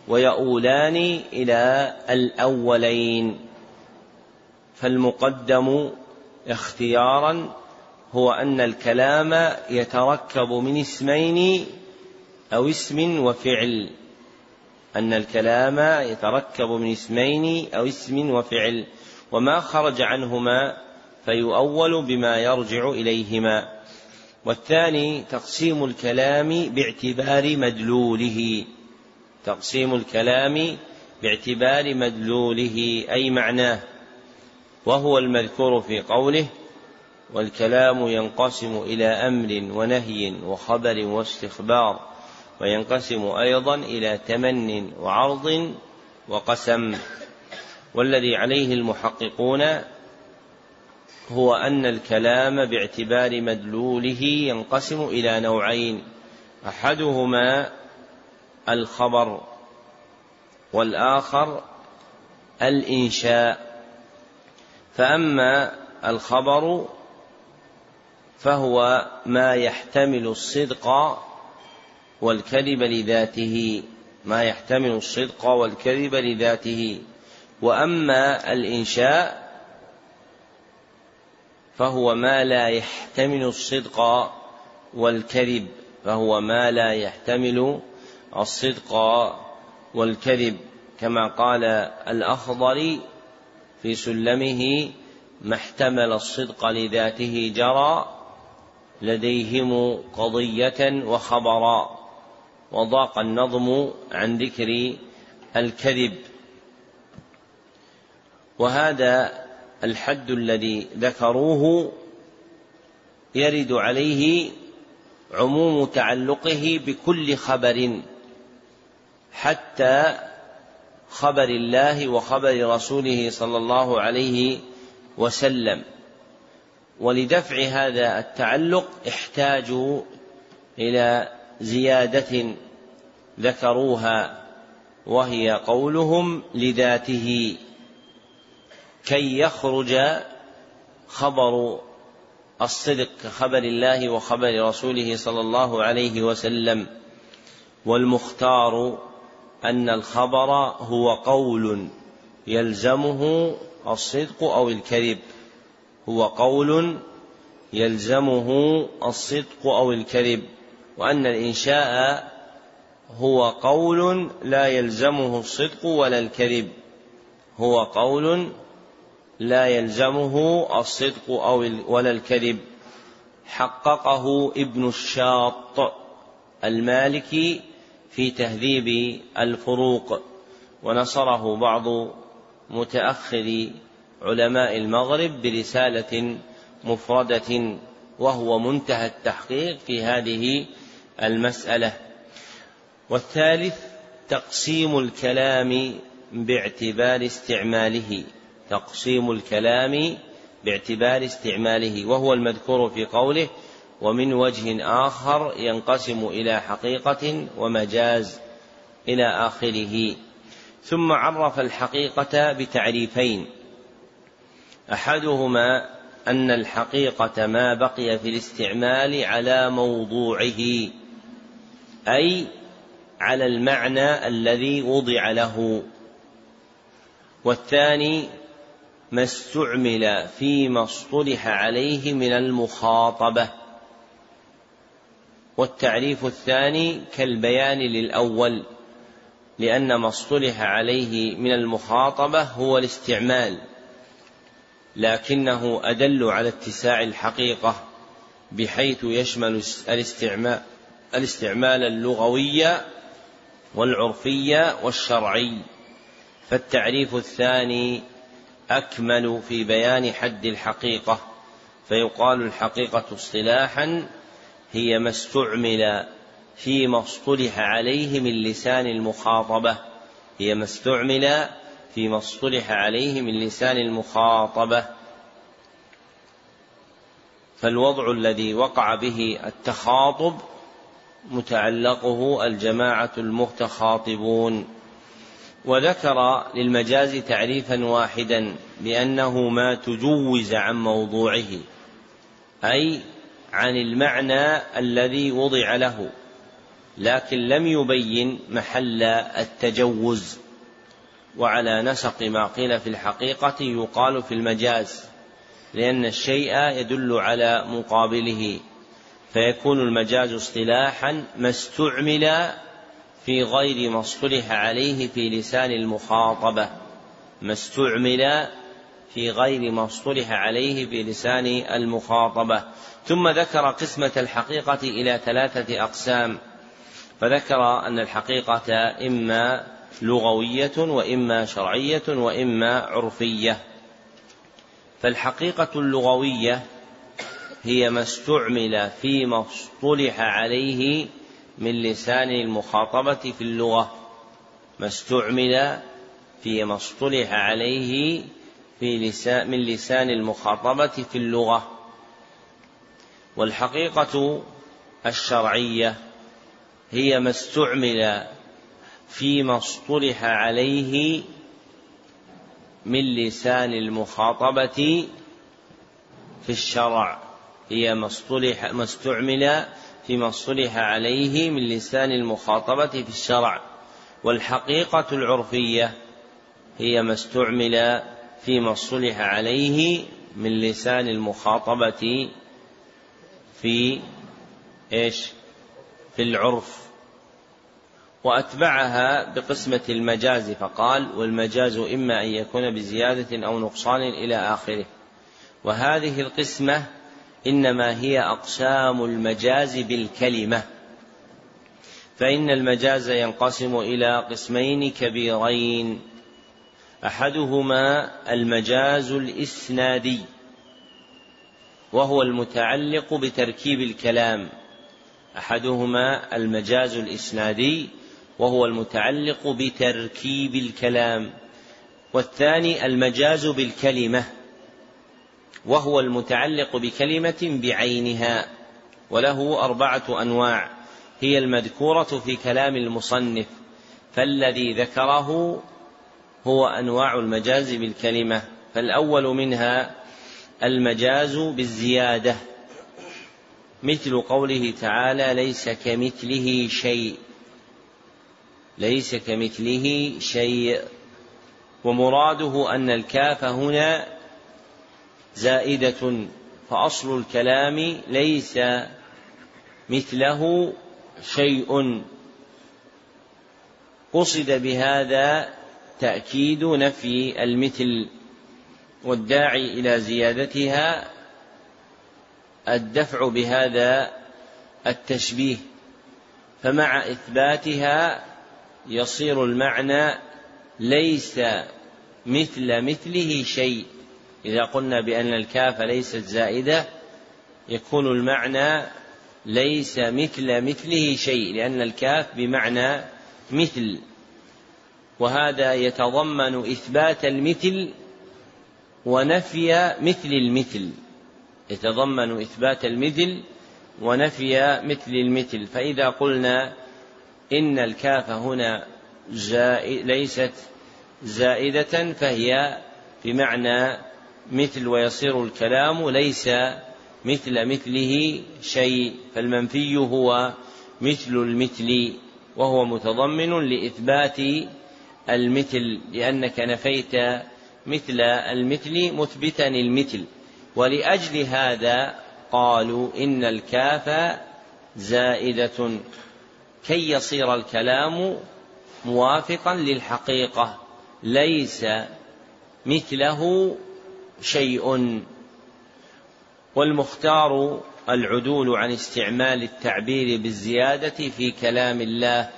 ويؤولان إلى الأولين فالمقدم اختيارا هو أن الكلام يتركب من اسمين أو اسم وفعل. أن الكلام يتركب من اسمين أو اسم وفعل. وما خرج عنهما فيؤول بما يرجع إليهما. والثاني تقسيم الكلام باعتبار مدلوله. تقسيم الكلام باعتبار مدلوله أي معناه وهو المذكور في قوله والكلام ينقسم إلى أمر ونهي وخبر واستخبار وينقسم أيضا إلى تمن وعرض وقسم. والذي عليه المحققون هو أن الكلام باعتبار مدلوله ينقسم إلى نوعين أحدهما الخبر والآخر الإنشاء. فأما الخبر فهو ما يحتمل الصدق والكذب لذاته ما يحتمل الصدق والكذب لذاته. وأما الإنشاء فهو ما لا يحتمل الصدق والكذب فهو ما لا يحتمل الصدق والكذب. كما قال الاخضر في سلمه ما احتمل الصدق لذاته جرى لديهم قضية وخبرا وضاق النظم عن ذكر الكذب. وهذا الحد الذي ذكروه يرد عليه عموم تعلقه بكل خبر حتى خبر الله وخبر رسوله صلى الله عليه وسلم. ولدفع هذا التعلق احتاجوا إلى زيادة ذكروها وهي قولهم لذاته. كي يخرج خبر الصدق كخبر الله وخبر رسوله صلى الله عليه وسلم والمختار أن الخبر هو قول يلزمه الصدق أو الكذب. هو قول يلزمه الصدق أو الكذب. وأن الإنشاء هو قول لا يلزمه الصدق ولا الكذب. هو قول لا يلزمه الصدق أو ولا الكذب. حققه ابن الشاط المالكي في تهذيب الفروق ونصره بعض متأخر علماء المغرب برسالة مفردة وهو منتهى التحقيق في هذه المسألة. والثالث تقسيم الكلام باعتبار استعماله. تقسيم الكلام باعتبار استعماله وهو المذكور في قوله ومن وجه آخر ينقسم إلى حقيقة ومجاز إلى آخره. ثم عرف الحقيقة بتعريفين. أحدهما أن الحقيقة ما بقي في الاستعمال على موضوعه أي على المعنى الذي وضع له. والثاني ما استعمل فيما اصطلح عليه من المخاطبة. والتعريف الثاني كالبيان للأول لأن ما اصطلح عليه من المخاطبة هو الاستعمال لكنه أدل على اتساع الحقيقة بحيث يشمل الاستعمال الاستعمال اللغوي والعرفي والشرعي. فالتعريف الثاني أكمل في بيان حد الحقيقة فيقال الحقيقة اصطلاحا هي ما استعمل فيما اصطلح عليه من لسان المخاطبة. هي ما استعمل فيما اصطلح عليه من لسان المخاطبة. فالوضع الذي وقع به التخاطب متعلقه الجماعة المتخاطبون. وذكر للمجاز تعريفا واحدا بأنه ما تجوز عن موضوعه أي عن المعنى الذي وضع له لكن لم يبين محل التجوز. وعلى نسق ما قيل في الحقيقة يقال في المجاز لأن الشيء يدل على مقابله. فيكون المجاز اصطلاحا ما استعمل في غير ما اصطلح عليه في لسان المخاطبة ما استعمل في غير ما اصطلح عليه في لسان المخاطبة. ثم ذكر قسمة الحقيقة إلى ثلاثة أقسام. فذكر أن الحقيقة إما لغوية وإما شرعية وإما عرفية. فالحقيقة اللغوية هي ما استعمل فيما اصطلح عليه من لسان المخاطبة في اللغة. ما استعمل فيما اصطلح عليه في لسان من لسان المخاطبة في اللغة. والحقيقة الشرعية هي ما استعمل فيما اصطلح عليه من لسان المخاطبة في الشرع. هي ما اصطلح ما استعمل فيما اصطلح عليه من لسان المخاطبة في الشرع. والحقيقة العرفية هي ما استعمل فيما اصطلح عليه من لسان المخاطبة في إيش؟ في العرف. وأتبعها بقسمة المجاز فقال والمجاز إما أن يكون بزيادة أو نقصان إلى آخره. وهذه القسمة إنما هي أقسام المجاز بالكلمة. فإن المجاز ينقسم إلى قسمين كبيرين. أحدهما المجاز الإسنادي وهو المتعلق بتركيب الكلام. أحدهما المجاز الإسنادي وهو المتعلق بتركيب الكلام. والثاني المجاز بالكلمة وهو المتعلق بكلمة بعينها. وله أربعة أنواع هي المذكورة في كلام المصنف فالذي ذكره هو أنواع المجاز بالكلمة فالأول منها المجاز بالزيادة مثل قوله تعالى ليس كمثله شيء ليس كمثله شيء. ومراده أن الكاف هنا زائدة فأصل الكلام ليس مثله شيء. قصد بهذا تأكيد نفي المثل والداعي إلى زيادتها الدفع بهذا التشبيه فمع إثباتها يصير المعنى ليس مثل مثله شيء. إذا قلنا بأن الكاف ليست زائدة يكون المعنى ليس مثل مثله شيء لأن الكاف بمعنى مثل. وهذا يتضمن إثبات المثل ونفي مثل المثل. يتضمن إثبات المثل ونفي مثل المثل. فإذا قلنا إن الكاف هنا زائد ليست زائدة فهي بمعنى مثل ويصير الكلام ليس مثل مثله شيء فالمنفي هو مثل المثل وهو متضمن لإثبات المثل لأنك نفيت مثل المثل مثبتا المثل. ولأجل هذا قالوا إن الكاف زائدة كي يصير الكلام موافقا للحقيقة ليس مثله شيء. والمختار العدول عن استعمال التعبير بالزيادة في كلام الله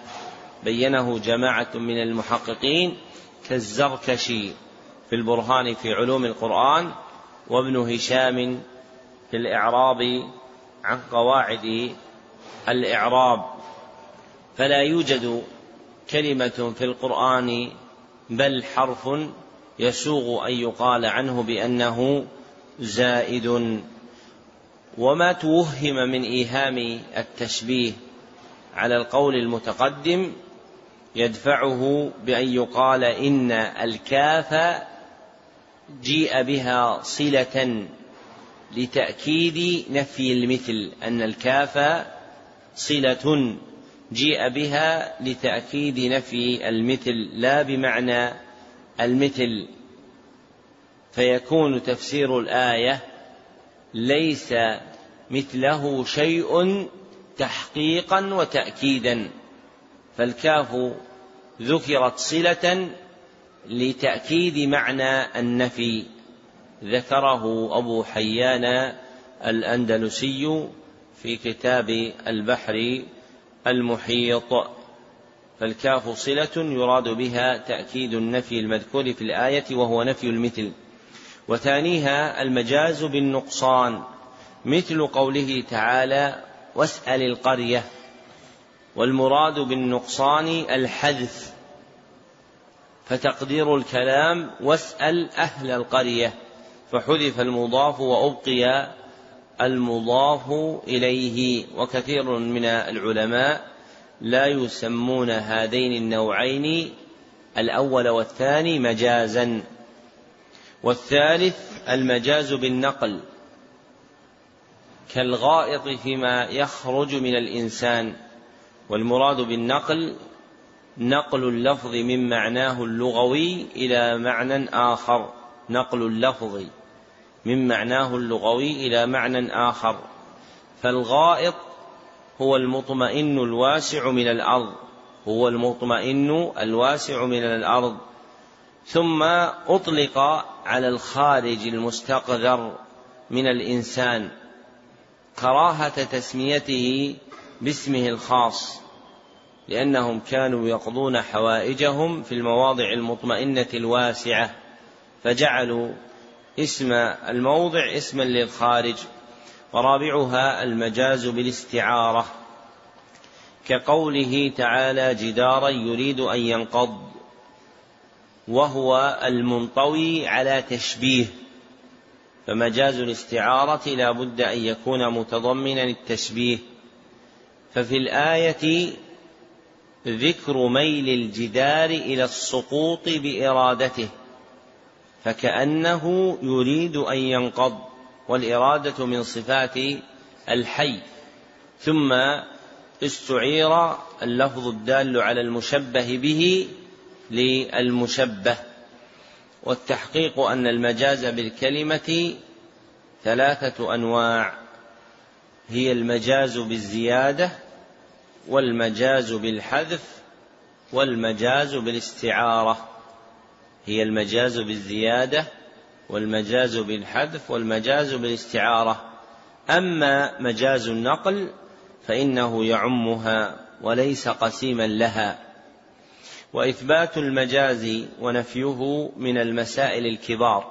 بينه جماعة من المحققين كالزركشي في البرهان في علوم القرآن وابن هشام في الإعراب عن قواعد الإعراب. فلا يوجد كلمة في القرآن بل حرف يسوغ أن يقال عنه بأنه زائد. وما توهم من إيهام التشبيه على القول المتقدم يدفعه بأن يقال إن الكاف جيء بها صلة لتأكيد نفي المثل أن الكاف صلة جيء بها لتأكيد نفي المثل لا بمعنى المثل. فيكون تفسير الآية ليس مثله شيء تحقيقا وتأكيدا. فالكاف ذكرت صلة لتأكيد معنى النفي. ذكره أبو حيان الأندلسي في كتاب البحر المحيط. فالكاف صلة يراد بها تأكيد النفي المذكور في الآية وهو نفي المثل. وثانيها المجاز بالنقصان مثل قوله تعالى واسأل القرية والمراد بالنقصان الحذف فتقدير الكلام واسأل أهل القرية فحذف المضاف وأبقي المضاف إليه. وكثير من العلماء لا يسمون هذين النوعين الأول والثاني مجازا. والثالث المجاز بالنقل كالغائط فيما يخرج من الإنسان. والمراد بالنقل نقل اللفظ من معناه اللغوي إلى معنى آخر. نقل اللفظ من معناه اللغوي إلى معنى آخر. فالغائط هو المطمئن الواسع من الأرض. هو المطمئن الواسع من الأرض. ثم أطلق على الخارج المستقذر من الإنسان. كراهة تسميته باسمه الخاص لأنهم كانوا يقضون حوائجهم في المواضع المطمئنة الواسعة فجعلوا اسم الموضع اسما للخارج ورابعها المجاز بالاستعارة كقوله تعالى جدارا يريد أن ينقض وهو المنطوي على تشبيه فمجاز الاستعارة لا بد أن يكون متضمنا التشبيه ففي الآية ذكر ميل الجدار إلى السقوط بإرادته فكأنه يريد أن ينقض والإرادة من صفات الحي. ثم استعير اللفظ الدال على المشبه به للمشبه والتحقيق أن المجاز بالكلمة ثلاثة أنواع. هي المجاز بالزيادة والمجاز بالحذف والمجاز بالاستعارة. هي المجاز بالزيادة والمجاز بالحذف والمجاز بالاستعارة. أما مجاز النقل فإنه يعمها وليس قسيما لها. وإثبات المجاز ونفيه من المسائل الكبار.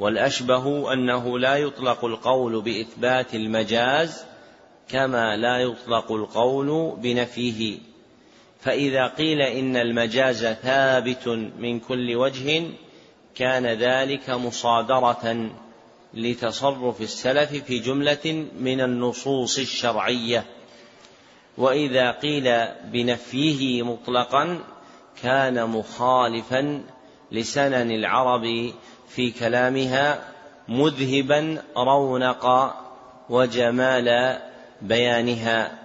والأشبه أنه لا يطلق القول بإثبات المجاز كما لا يطلق القول بنفيه. فإذا قيل إن المجاز ثابت من كل وجه كان ذلك مصادرة لتصرف السلف في جملة من النصوص الشرعية. وإذا قيل بنفيه مطلقا كان مخالفا لسنن العرب في كلامها مذهبا رونق وجمال بيانها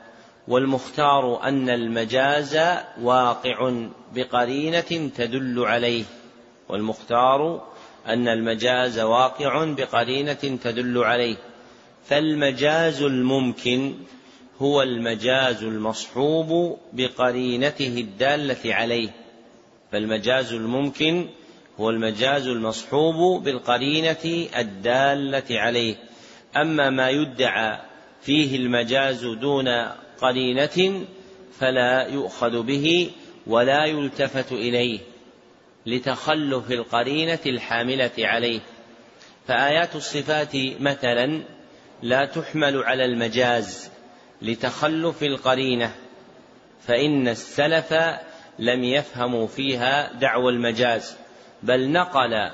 والمختار أن المجاز واقع بقرينة تدل عليه والمختار أن المجاز واقع بقرينة تدل عليه. فالمجاز الممكن هو المجاز المصحوب بقرينته الدالة عليه فالمجاز الممكن هو المجاز المصحوب بالقرينة الدالة عليه. أما ما يدعى فيه المجاز دون قرينة فلا يؤخذ به ولا يلتفت إليه لتخلف القرينة الحاملة عليه. فآيات الصفات مثلا لا تحمل على المجاز لتخلف القرينة فإن السلف لم يفهموا فيها دعوى المجاز. بل نقل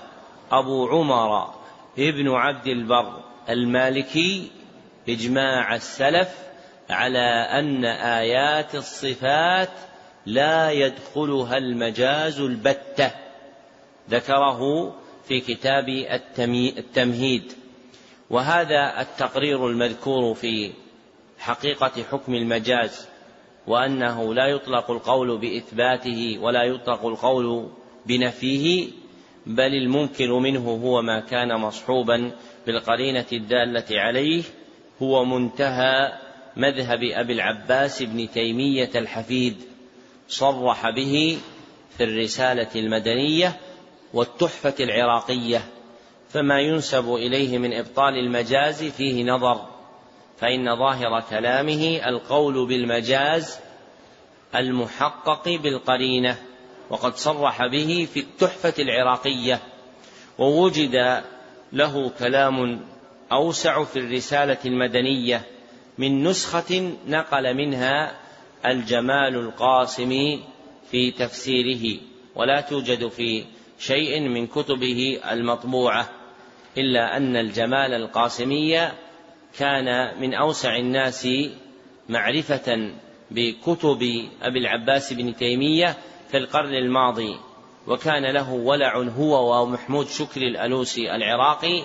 أبو عمر ابن عبد البر المالكي إجماع السلف على أن آيات الصفات لا يدخلها المجاز البتة. ذكره في كتاب التمهيد. وهذا التقرير المذكور في حقيقة حكم المجاز وأنه لا يطلق القول بإثباته ولا يطلق القول بنفيه بل الممكن منه هو ما كان مصحوبا بالقرينة الدالة عليه هو منتهى مذهب أبي العباس بن تيمية الحفيد صرح به في الرسالة المدنية والتحفة العراقية فما ينسب إليه من إبطال المجاز فيه نظر فإن ظاهر كلامه القول بالمجاز المحقق بالقرينة. وقد صرح به في التحفة العراقية ووجد له كلام أوسع في الرسالة المدنية من نسخة نقل منها الجمال القاسمي في تفسيره ولا توجد في شيء من كتبه المطبوعة إلا أن الجمال القاسمي كان من أوسع الناس معرفة بكتب أبي العباس بن تيمية في القرن الماضي وكان له ولع هو ومحمود شكري الألوسي العراقي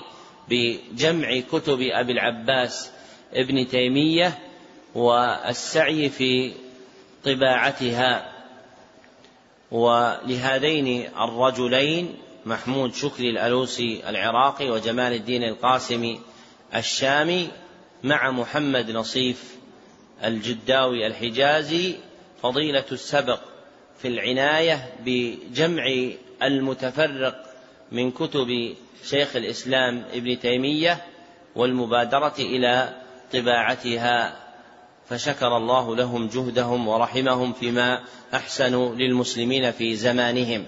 بجمع كتب أبي العباس ابن تيمية والسعي في طباعتها. ولهذين الرجلين محمود شكري الألوسي العراقي وجمال الدين القاسمي الشامي مع محمد نصيف الجداوي الحجازي فضيلة السبق. في العناية بجمع المتفرق من كتب شيخ الإسلام ابن تيمية والمبادرة إلى طباعتها فشكر الله لهم جهدهم ورحمهم فيما احسنوا للمسلمين في زمانهم.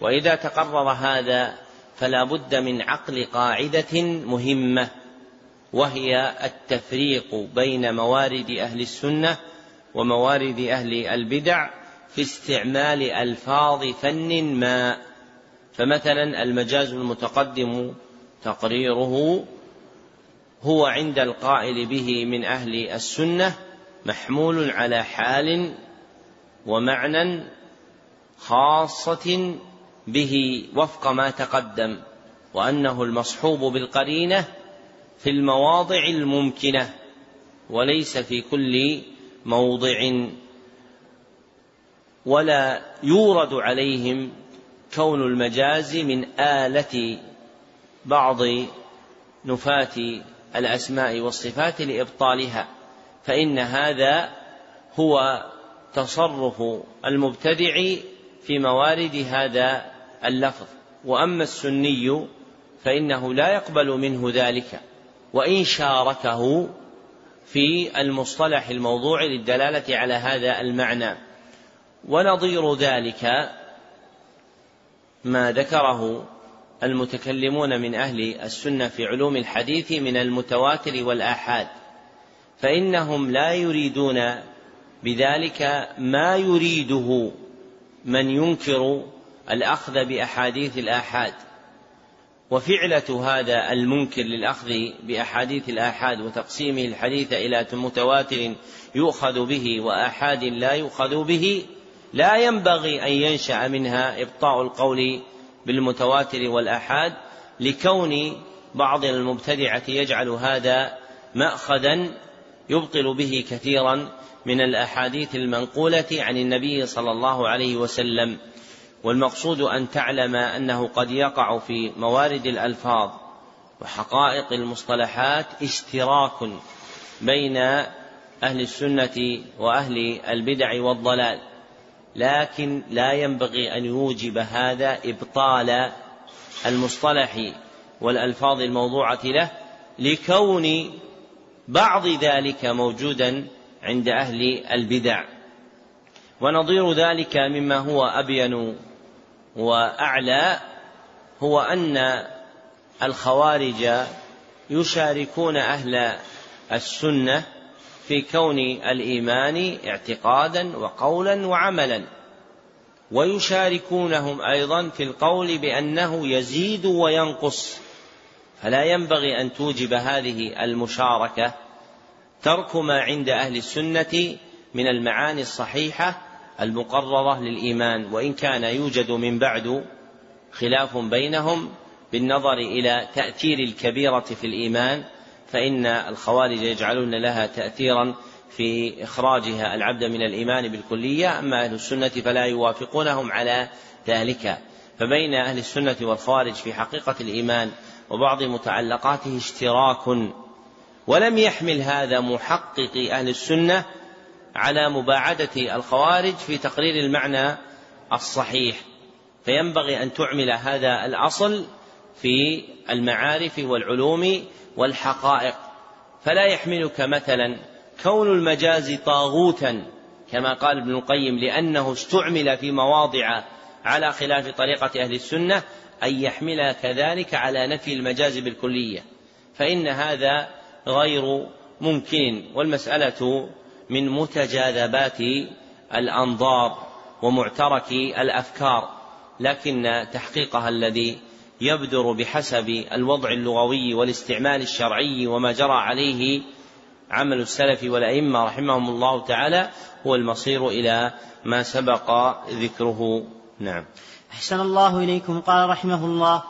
وإذا تقرر هذا فلا بد من عقل قاعدة مهمة وهي التفريق بين موارد أهل السنة وموارد أهل البدع في استعمال ألفاظ فن ما فمثلا المجاز المتقدم تقريره هو عند القائل به من أهل السنة محمول على حال ومعنى خاصة به وفق ما تقدم وأنه المصحوب بالقرينة في المواضع الممكنة وليس في كل موضع. ولا يورد عليهم كون المجاز من آلة بعض نفاة الأسماء والصفات لإبطالها فإن هذا هو تصرف المبتدع في موارد هذا اللفظ. وأما السني فإنه لا يقبل منه ذلك وإن شاركه في المصطلح الموضوع للدلالة على هذا المعنى. ونظير ذلك ما ذكره المتكلمون من أهل السنة في علوم الحديث من المتواتر والآحاد فإنهم لا يريدون بذلك ما يريده من ينكر الأخذ بأحاديث الآحاد. وفعلة هذا المنكر للأخذ بأحاديث الآحاد وتقسيمه الحديث إلى متواتر يؤخذ به وآحاد لا يؤخذ به لا ينبغي أن ينشأ منها إبطاء القول بالمتواتر والآحاد لكون بعض المبتدعة يجعل هذا مأخذا يبطل به كثيرا من الأحاديث المنقولة عن النبي صلى الله عليه وسلم. والمقصود أن تعلم أنه قد يقع في موارد الألفاظ وحقائق المصطلحات اشتراك بين أهل السنة وأهل البدع والضلال. لكن لا ينبغي أن يوجب هذا إبطال المصطلح والألفاظ الموضوعة له لكون بعض ذلك موجودا عند أهل البدع. ونظير ذلك مما هو أبين وأعلى هو أن الخوارج يشاركون أهل السنة في كون الإيمان اعتقادا وقولا وعملا. ويشاركونهم أيضا في القول بأنه يزيد وينقص. فلا ينبغي أن توجب هذه المشاركة ترك ما عند أهل السنة من المعاني الصحيحة المقررة للإيمان وإن كان يوجد من بعد خلاف بينهم بالنظر إلى تأثير الكبيرة في الإيمان فإن الخوارج يجعلون لها تأثيرا في إخراجها العبد من الإيمان بالكلية أما أهل السنة فلا يوافقونهم على ذلك. فبين أهل السنة والخوارج في حقيقة الإيمان وبعض متعلقاته اشتراك. ولم يحمل هذا محقق أهل السنة على مباعدة الخوارج في تقرير المعنى الصحيح. فينبغي أن تعمل هذا الأصل في المعارف والعلوم والحقائق. فلا يحملك مثلا كون المجاز طاغوتا كما قال ابن القيم لأنه استعمل في مواضع على خلاف طريقة أهل السنة أن يحمل كذلك على نفي المجاز بالكلية. فإن هذا غير ممكن والمسألة من متجاذبات الأنظار ومعترك الأفكار لكن تحقيقها الذي يبدر بحسب الوضع اللغوي والاستعمال الشرعي وما جرى عليه عمل السلف والأئمة رحمهم الله تعالى هو المصير إلى ما سبق ذكره. نعم.
أحسن الله إليكم. قال رحمه الله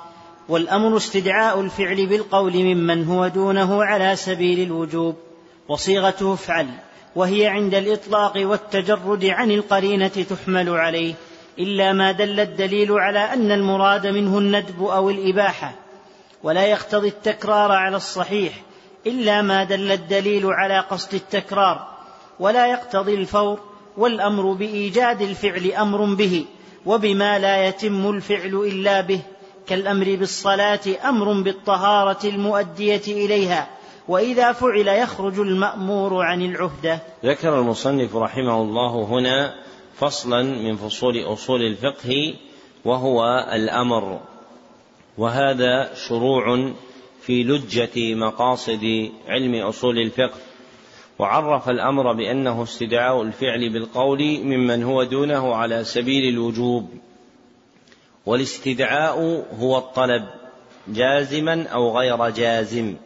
والأمر استدعاء الفعل بالقول ممن هو دونه على سبيل الوجوب وصيغته افعل وهي عند الإطلاق والتجرد عن القرينة تحمل عليه. إلا ما دل الدليل على أن المراد منه الندب أو الإباحة ولا يقتضي التكرار على الصحيح إلا ما دل الدليل على قصد التكرار ولا يقتضي الفور والأمر بإيجاد الفعل أمر به وبما لا يتم الفعل إلا به كالأمر بالصلاة أمر بالطهارة المؤدية إليها وإذا فعل يخرج المأمور عن العهدة.
ذكر المصنف رحمه الله هنا فصلا من فصول أصول الفقه وهو الأمر. وهذا شروع في لجة مقاصد علم أصول الفقه.
وعرف الأمر بأنه استدعاء الفعل بالقول ممن هو دونه على سبيل الوجوب. والاستدعاء هو الطلب جازما أو غير جازم.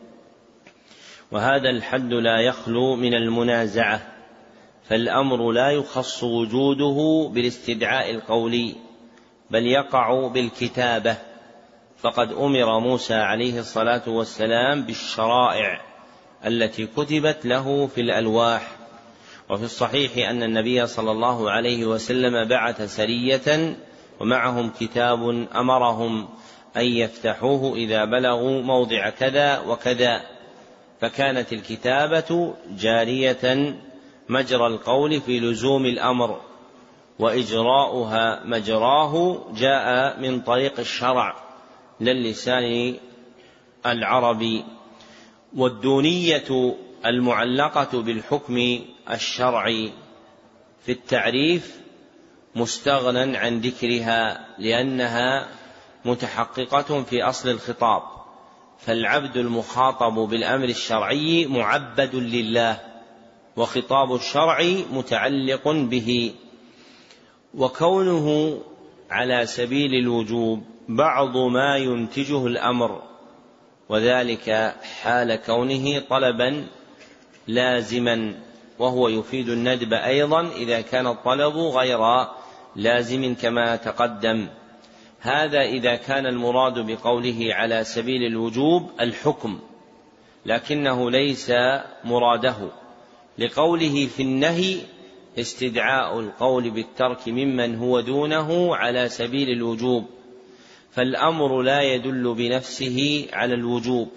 وهذا الحد لا يخلو من المنازعة. فالأمر لا يخص وجوده بالاستدعاء القولي بل يقع بالكتابة. فقد أمر موسى عليه الصلاة والسلام بالشرائع التي كتبت له في الألواح. وفي الصحيح أن النبي صلى الله عليه وسلم بعث سرية ومعهم كتاب أمرهم أن يفتحوه إذا بلغوا موضع كذا وكذا. فكانت الكتابة جارية مجرى القول في لزوم الأمر وإجراؤها مجراه جاء من طريق الشرع للسان العربي. والدونية المعلقة بالحكم الشرعي في التعريف مستغنى عن ذكرها لأنها متحققة في أصل الخطاب فالعبد المخاطب بالأمر الشرعي معبد لله. وخطاب الشرع متعلق به وكونه على سبيل الوجوب بعض ما ينتجه الأمر وذلك حال كونه طلبا لازما وهو يفيد الندب أيضا إذا كان الطلب غير لازم كما تقدم. هذا إذا كان المراد بقوله على سبيل الوجوب الحكم لكنه ليس مراده. لقوله في النهي استدعاء القول بالترك ممن هو دونه على سبيل الوجوب فالأمر لا يدل بنفسه على الوجوب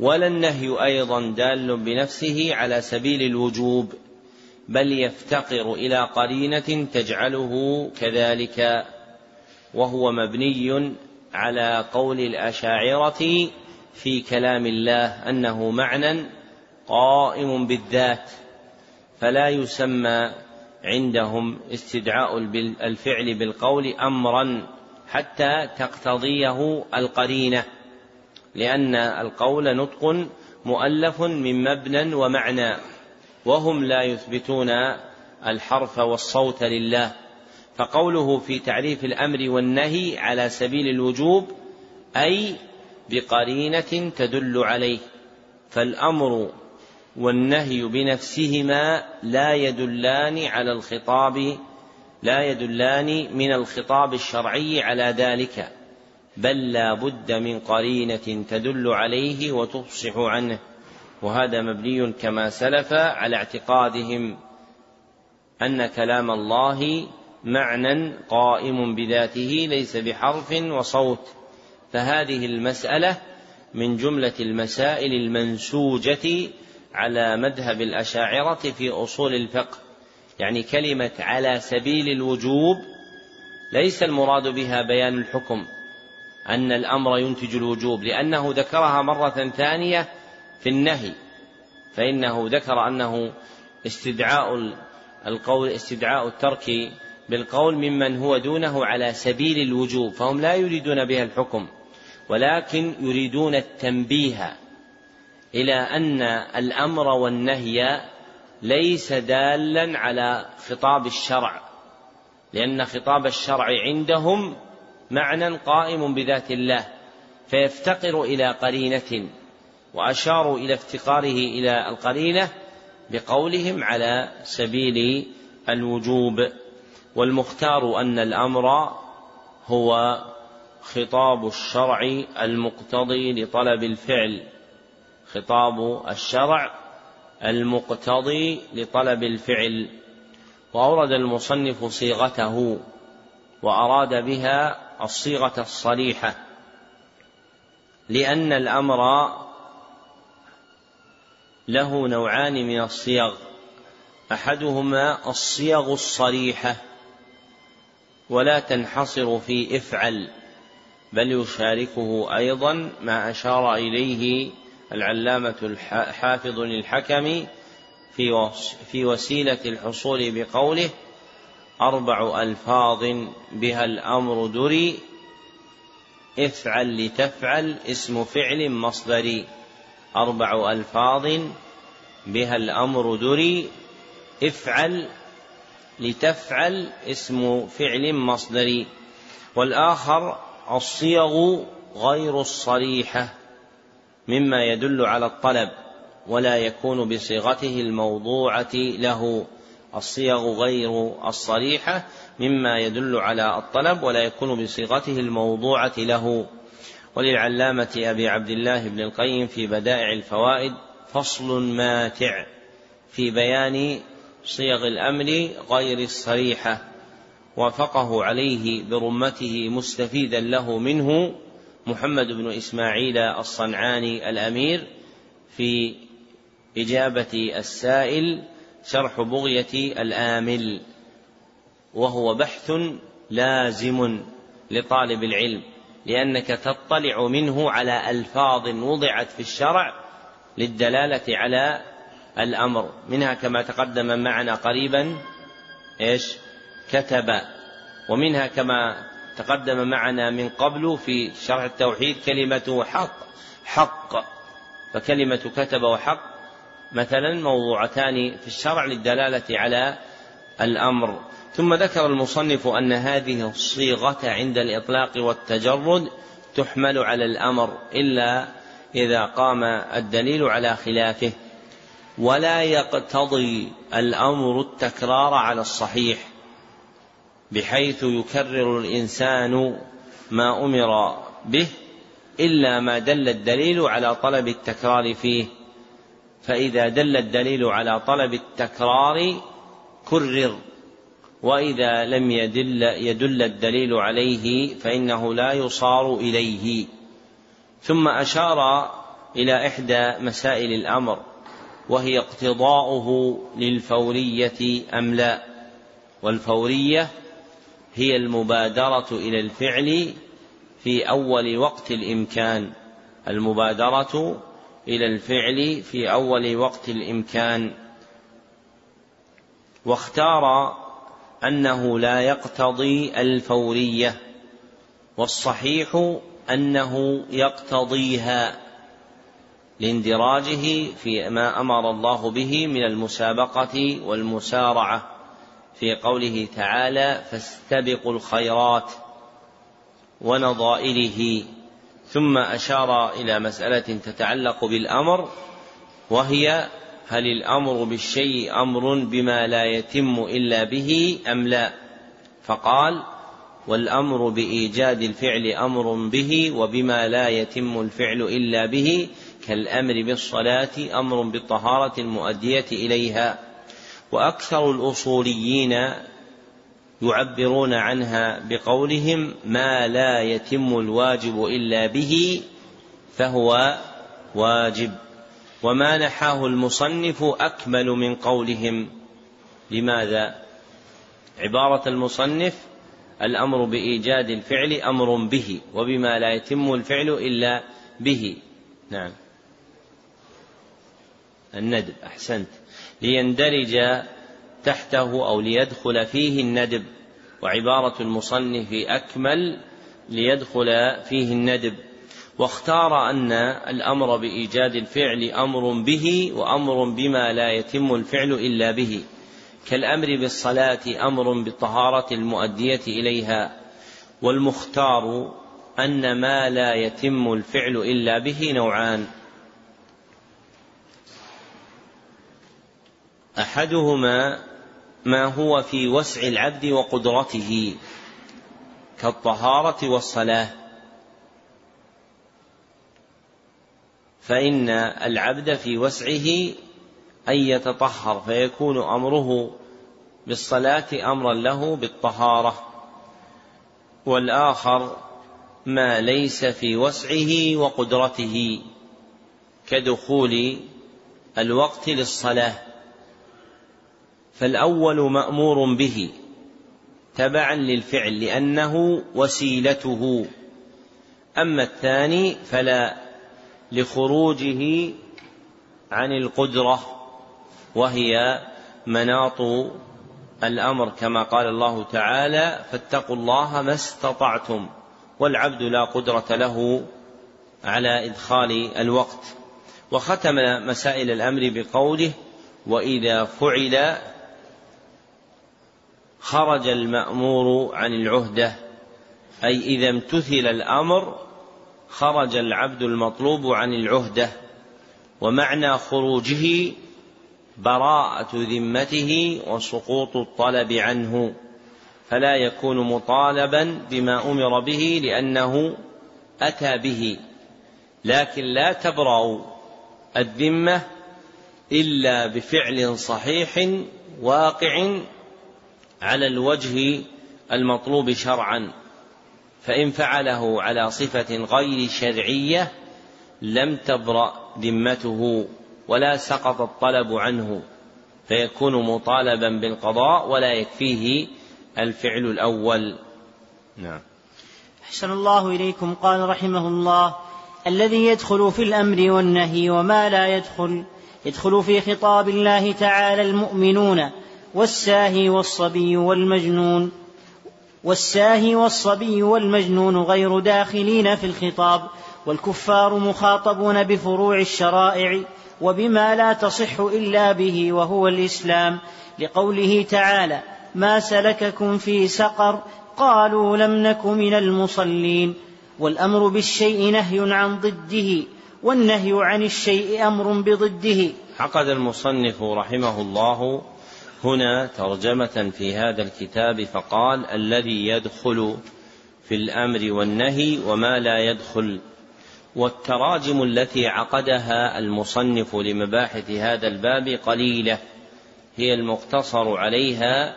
ولا النهي أيضا دال بنفسه على سبيل الوجوب بل يفتقر إلى قرينة تجعله كذلك وهو مبني على قول الأشاعرة في كلام الله أنه معنى قائم بالذات فلا يسمى عندهم استدعاء الفعل بالقول امرا حتى تقتضيه القرينة لأن القول نطق مؤلف من مبنى ومعنى وهم لا يثبتون الحرف والصوت لله. فقوله في تعريف الأمر والنهي على سبيل الوجوب أي بقرينة تدل عليه فالأمر والنهي بنفسهما لا يدلان على الخطاب لا يدلان من الخطاب الشرعي على ذلك بل لا بد من قرينة تدل عليه وتفصح عنه. وهذا مبني كما سلف على اعتقادهم أن كلام الله معنى قائم بذاته ليس بحرف وصوت. فهذه المسألة من جملة المسائل المنسوجة على مذهب الأشاعرة في أصول الفقه. يعني كلمة على سبيل الوجوب ليس المراد بها بيان الحكم أن الأمر ينتج الوجوب لأنه ذكرها مرة ثانية في النهي فإنه ذكر أنه استدعاء القول استدعاء الترك بالقول ممن هو دونه على سبيل الوجوب فهم لا يريدون بها الحكم ولكن يريدون التنبيه إلى أن الأمر والنهي ليس دالا على خطاب الشرع لأن خطاب الشرع عندهم معنى قائم بذات الله فيفتقر إلى قرينة وأشاروا إلى افتقاره إلى القرينة بقولهم على سبيل الوجوب. والمختار أن الأمر هو خطاب الشرع المقتضي لطلب الفعل. خطاب الشرع المقتضي لطلب الفعل وأورد المصنف صيغته وأراد بها الصيغة الصريحة لأن الأمر له نوعان من الصيغ أحدهما الصيغ الصريحة ولا تنحصر في إفعل بل يشاركه أيضا ما أشار إليه العلامة الحافظ للحكم في في وسيلة الحصول بقوله أربع ألفاظ بها الأمر دري افعل لتفعل اسم فعل مصدري. أربع ألفاظ بها الأمر دري افعل لتفعل اسم فعل مصدري. والآخر الصيغ غير الصريحة. مما يدل على الطلب ولا يكون بصيغته الموضوعة له. الصيغ غير الصريحة مما يدل على الطلب ولا يكون بصيغته الموضوعة له. وللعلامة أبي عبد الله بن القيم في بدائع الفوائد فصل ماتع في بيان صيغ الأمر غير الصريحة وافقه عليه برمته مستفيدا له منه. محمد بن إسماعيل الصنعاني الأمير في إجابة السائل شرح بغية الآمل وهو بحث لازم لطالب العلم لأنك تطلع منه على ألفاظ وضعت في الشرع للدلالة على الأمر منها كما تقدم معنا قريبا إيش؟ كتب ومنها كما تقدم معنا من قبل في شرح التوحيد كلمة حق. حق. فكلمة كتب وحق مثلا موضوعتان في الشرع للدلالة على الأمر. ثم ذكر المصنف أن هذه الصيغة عند الإطلاق والتجرد تحمل على الأمر إلا إذا قام الدليل على خلافه. ولا يقتضي الأمر التكرار على الصحيح. بحيث يكرر الإنسان ما أمر به إلا ما دل الدليل على طلب التكرار فيه. فإذا دل الدليل على طلب التكرار كرر وإذا لم يدل يدل الدليل عليه فإنه لا يصار إليه. ثم أشار إلى إحدى مسائل الأمر وهي اقتضاؤه للفورية أم لا؟ والفورية هي المبادرة إلى الفعل في أول وقت الإمكان. المبادرة إلى الفعل في أول وقت الإمكان. واختار أنه لا يقتضي الفورية والصحيح أنه يقتضيها لإندراجه في ما أمر الله به من المسابقة والمسارعة. في قوله تعالى فاستبقوا الخيرات ونظائره ثم أشار إلى مسألة تتعلق بالأمر وهي هل الأمر بالشيء أمر بما لا يتم إلا به أم لا؟ فقال والأمر بإيجاد الفعل أمر به وبما لا يتم الفعل إلا به كالأمر بالصلاة أمر بالطهارة المؤدية إليها. وأكثر الأصوليين يعبرون عنها بقولهم ما لا يتم الواجب إلا به فهو واجب. وما نحاه المصنف أكمل من قولهم. لماذا؟ عبارة المصنف الأمر بإيجاد الفعل أمر به وبما لا يتم الفعل إلا به. نعم. الندب أحسنت. ليندرج تحته أو ليدخل فيه الندب وعبارة المصنف أكمل ليدخل فيه الندب. واختار أن الأمر بإيجاد الفعل أمر به وأمر بما لا يتم الفعل إلا به. كالأمر بالصلاة أمر بالطهارة المؤدية إليها. والمختار أن ما لا يتم الفعل إلا به نوعان. أحدهما ما هو في وسع العبد وقدرته كالطهارة والصلاة. فإن العبد في وسعه أن يتطهر فيكون أمره بالصلاة أمرا له بالطهارة. والآخر ما ليس في وسعه وقدرته كدخول الوقت للصلاة. فالأول مأمور به تبعا للفعل لأنه وسيلته. أما الثاني فلا لخروجه عن القدرة وهي مناط الأمر كما قال الله تعالى فاتقوا الله ما استطعتم والعبد لا قدرة له على إدخال الوقت. وختم مسائل الأمر بقوله وإذا فعل خرج المأمور عن العهدة أي إذا امتثل الأمر خرج العبد المطلوب عن العهدة ومعنى خروجه براءة ذمته وسقوط الطلب عنه فلا يكون مطالبا بما أمر به لأنه أتى به لكن لا تبرأ الذمة إلا بفعل صحيح واقع على الوجه المطلوب شرعا فإن فعله على صفة غير شرعية لم تبرأ ذمته ولا سقط الطلب عنه فيكون مطالبا بالقضاء ولا يكفيه الفعل الأول. نعم.
أحسن الله إليكم. قال رحمه الله الذي يدخل في الأمر والنهي وما لا يدخل يدخل في خطاب الله تعالى المؤمنون والساهي والصبي والمجنون والساهي والصبي والمجنون غير داخلين في الخطاب والكفار مخاطبون بفروع الشرائع وبما لا تصح إلا به وهو الإسلام لقوله تعالى ما سلككم في سقر قالوا لم نك من المصلين والأمر بالشيء نهي عن ضده والنهي عن الشيء أمر بضده
عقد المصنف رحمه الله هنا ترجمة في هذا الكتاب فقال الذي يدخل في الأمر والنهي وما لا يدخل. والتراجم التي عقدها المصنف لمباحث هذا الباب قليلة هي المقتصر عليها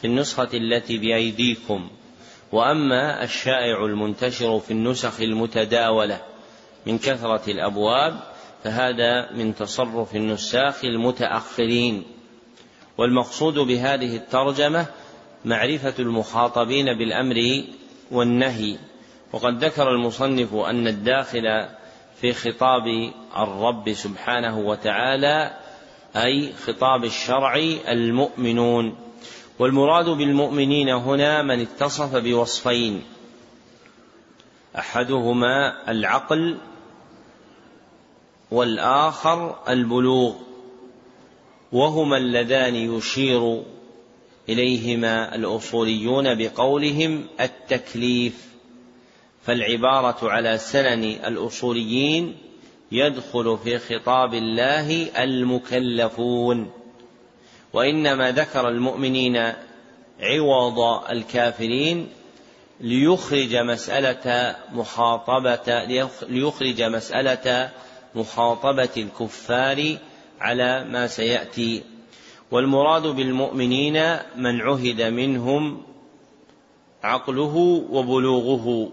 في النسخة التي بأيديكم. وأما الشائع المنتشر في النسخ المتداولة من كثرة الأبواب فهذا من تصرف النساخ المتأخرين. والمقصود بهذه الترجمة معرفة المخاطبين بالأمر والنهي. وقد ذكر المصنف أن الداخل في خطاب الرب سبحانه وتعالى أي خطاب الشرع المؤمنون. والمراد بالمؤمنين هنا من اتصف بوصفين. أحدهما العقل والآخر البلوغ. وهما اللذان يشير إليهما الأصوليون بقولهم التكليف فالعبارة على سنن الأصوليين يدخل في خطاب الله المكلفون. وإنما ذكر المؤمنين عوض الكافرين ليخرج مسألة مخاطبة ليخرج مسألة مخاطبة الكفار على ما سيأتي. والمراد بالمؤمنين من عهد منهم عقله وبلوغه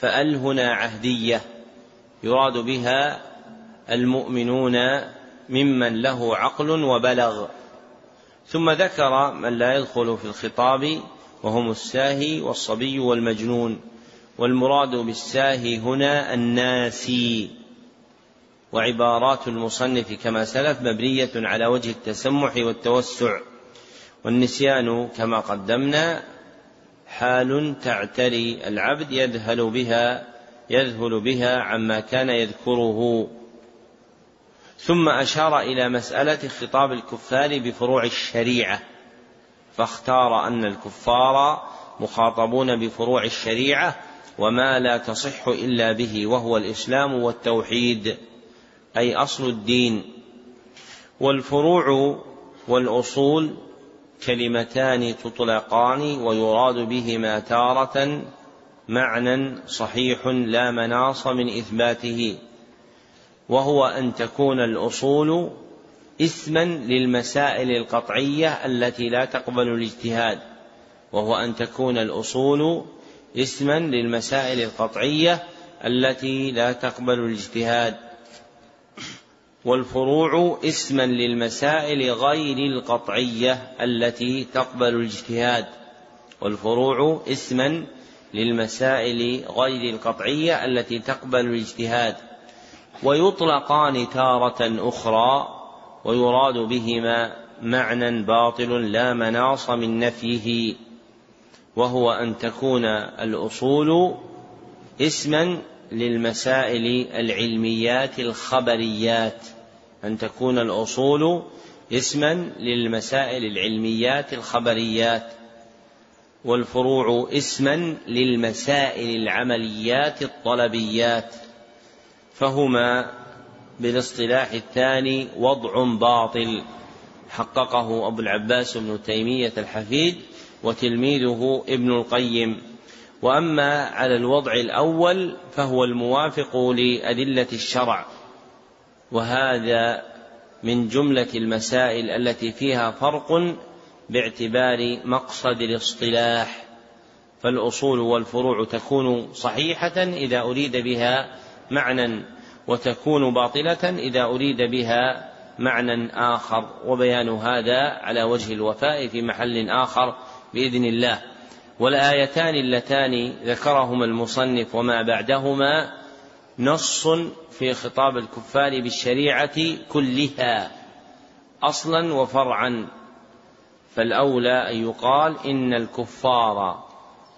فأل هنا عهدية يراد بها المؤمنون ممن له عقل وبلغ. ثم ذكر من لا يدخل في الخطاب وهم الساهي والصبي والمجنون والمراد بالساهي هنا الناسي. وعبارات المصنف كما سلف مبنية على وجه التسمح والتوسع والنسيان كما قدمنا حال تعتري العبد يذهل بها يذهل بها عما كان يذكره. ثم أشار إلى مسألة خطاب الكفار بفروع الشريعة فاختار أن الكفار مخاطبون بفروع الشريعة وما لا تصح إلا به وهو الإسلام والتوحيد. أي أصل الدين. والفروع والأصول كلمتان تطلقان ويراد بهما تارة معنى صحيح لا مناص من إثباته. وهو أن تكون الأصول اسما للمسائل القطعية التي لا تقبل الاجتهاد. وهو أن تكون الأصول اسما للمسائل القطعية التي لا تقبل الاجتهاد. والفروع اسما للمسائل غير القطعية التي تقبل الاجتهاد. والفروع اسما للمسائل غير القطعية التي تقبل الاجتهاد. ويطلقان تارة أخرى ويراد بهما معنى باطل لا مناص من نفيه وهو أن تكون الأصول اسما للمسائل العلميات الخبريات. أن تكون الأصول اسما للمسائل العلميات الخبريات والفروع اسما للمسائل العمليات الطلبيات فهما بالاصطلاح الثاني وضع باطل. حققه أبو العباس بن تيمية الحفيد وتلميذه ابن القيم. وأما على الوضع الأول فهو الموافق لأدلة الشرع. وهذا من جملة المسائل التي فيها فرق باعتبار مقصد الاصطلاح. فالأصول والفروع تكون صحيحة إذا أريد بها معنى وتكون باطلة إذا أريد بها معنى آخر. وبيان هذا على وجه الوفاء في محل آخر بإذن الله. والآيتان اللتان ذكرهما المصنف وما بعدهما نص في خطاب الكفار بالشريعة كلها أصلا وفرعا. فالأولى أن يقال إن الكفار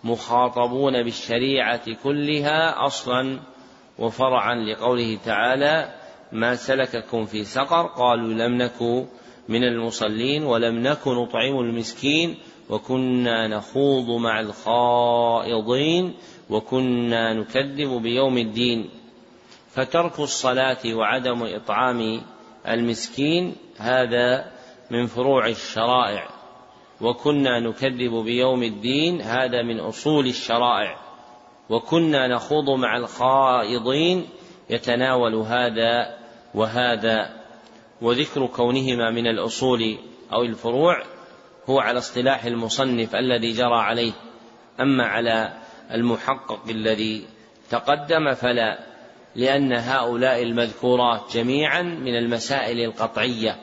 مخاطبون بالشريعة كلها أصلا وفرعا لقوله تعالى ما سلككم في سقر قالوا لم نك من المصلين ولم نك نطعم المسكين وكنا نخوض مع الخائضين وكنا نكذب بيوم الدين فترك الصلاة وعدم إطعام المسكين هذا من فروع الشرائع. وكنا نكذب بيوم الدين هذا من أصول الشرائع. وكنا نخوض مع الخائضين يتناول هذا وهذا. وذكر كونهما من الأصول أو الفروع هو على اصطلاح المصنف الذي جرى عليه. أما على المحقق الذي تقدم فلا. لأن هؤلاء المذكورات جميعا من المسائل القطعية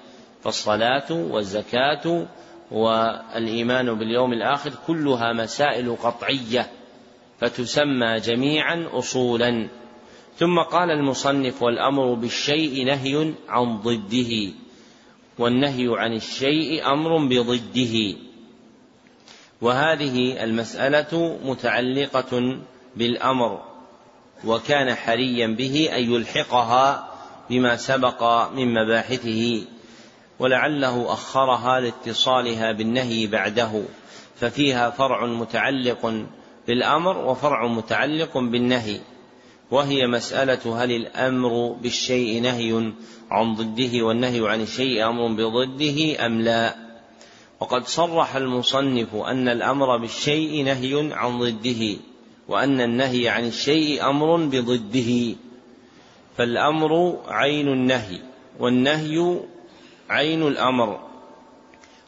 فالصلاة والزكاة والإيمان باليوم الآخر كلها مسائل قطعية فتسمى جميعا أصولا. ثم قال المصنف والأمر بالشيء نهي عن ضده والنهي عن الشيء أمر بضده. وهذه المسألة متعلقة بالأمر. وكان حريا به أن يلحقها بما سبق من مباحثه ولعله أخرها لاتصالها بالنهي بعده. ففيها فرع متعلق بالأمر وفرع متعلق بالنهي. وهي مسألة هل الأمر بالشيء نهي عن ضده والنهي عن الشيء أمر بضده أم لا؟ وقد صرح المصنف أن الأمر بالشيء نهي عن ضده. وأن النهي عن الشيء أمر بضده فالأمر عين النهي والنهي عين الأمر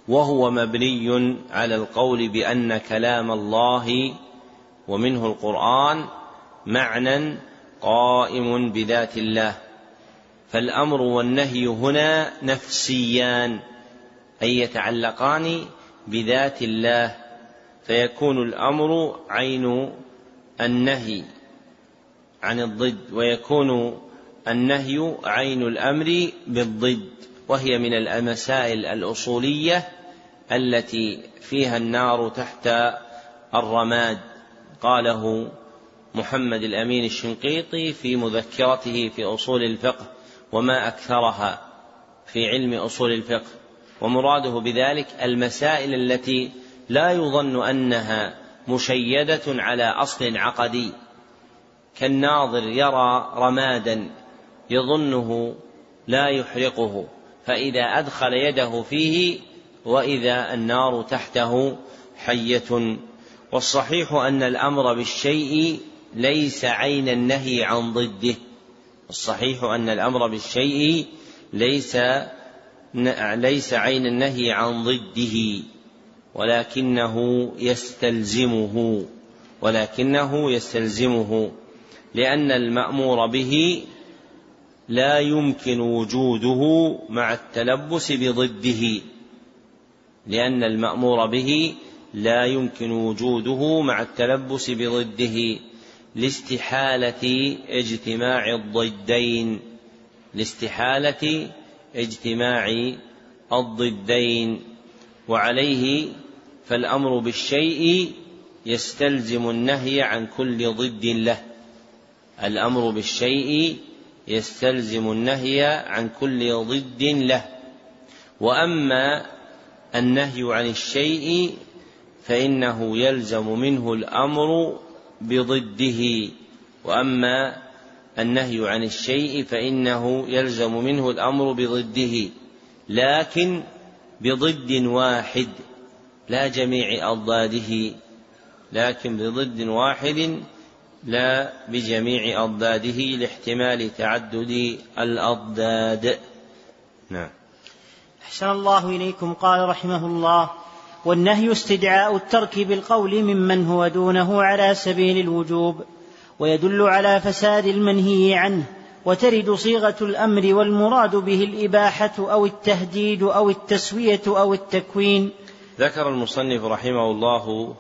وهو مبني على القول بأن كلام الله ومنه القرآن معنى قائم بذات الله فالأمر والنهي هنا نفسيان أي يتعلقان بذات الله فيكون الأمر عين النهي عن الضد ويكون النهي عين الأمر بالضد وهي من المسائل الأصولية التي فيها النار تحت الرماد قاله محمد الأمين الشنقيطي في مذكرته في أصول الفقه وما أكثرها في علم أصول الفقه. ومراده بذلك المسائل التي لا يظن أنها مشيدة على أصل عقدي. كالناظر يرى رمادا يظنه لا يحرقه فإذا أدخل يده فيه وإذا النار تحته حية. والصحيح أن الأمر بالشيء ليس عين النهي عن ضده. الصحيح أن الأمر بالشيء ليس ليس عين النهي عن ضده. ولكنه يستلزمه ولكنه يستلزمه لأن المأمور به لا يمكن وجوده مع التلبس بضده لأن المأمور به لا يمكن وجوده مع التلبس بضده لاستحالة اجتماع الضدين لاستحالة اجتماع الضدين وعليه فالأمر بالشيء يستلزم النهي عن كل ضد له. الأمر بالشيء يستلزم النهي عن كل ضد له. وأما النهي عن الشيء فإنه يلزم منه الأمر بضده. وأما النهي عن الشيء فإنه يلزم منه الأمر بضده. لكن بضد واحد. لا جميع أضداده لكن بضد واحد لا بجميع أضداده لاحتمال تعدد الأضداد. نعم.
أحسن الله إليكم قال رحمه الله والنهي استدعاء الترك بالقول ممن هو دونه على سبيل الوجوب ويدل على فساد المنهي عنه وترد صيغة الأمر والمراد به الإباحة أو التهديد أو التسوية أو التكوين.
ذكر المصنف رحمه الله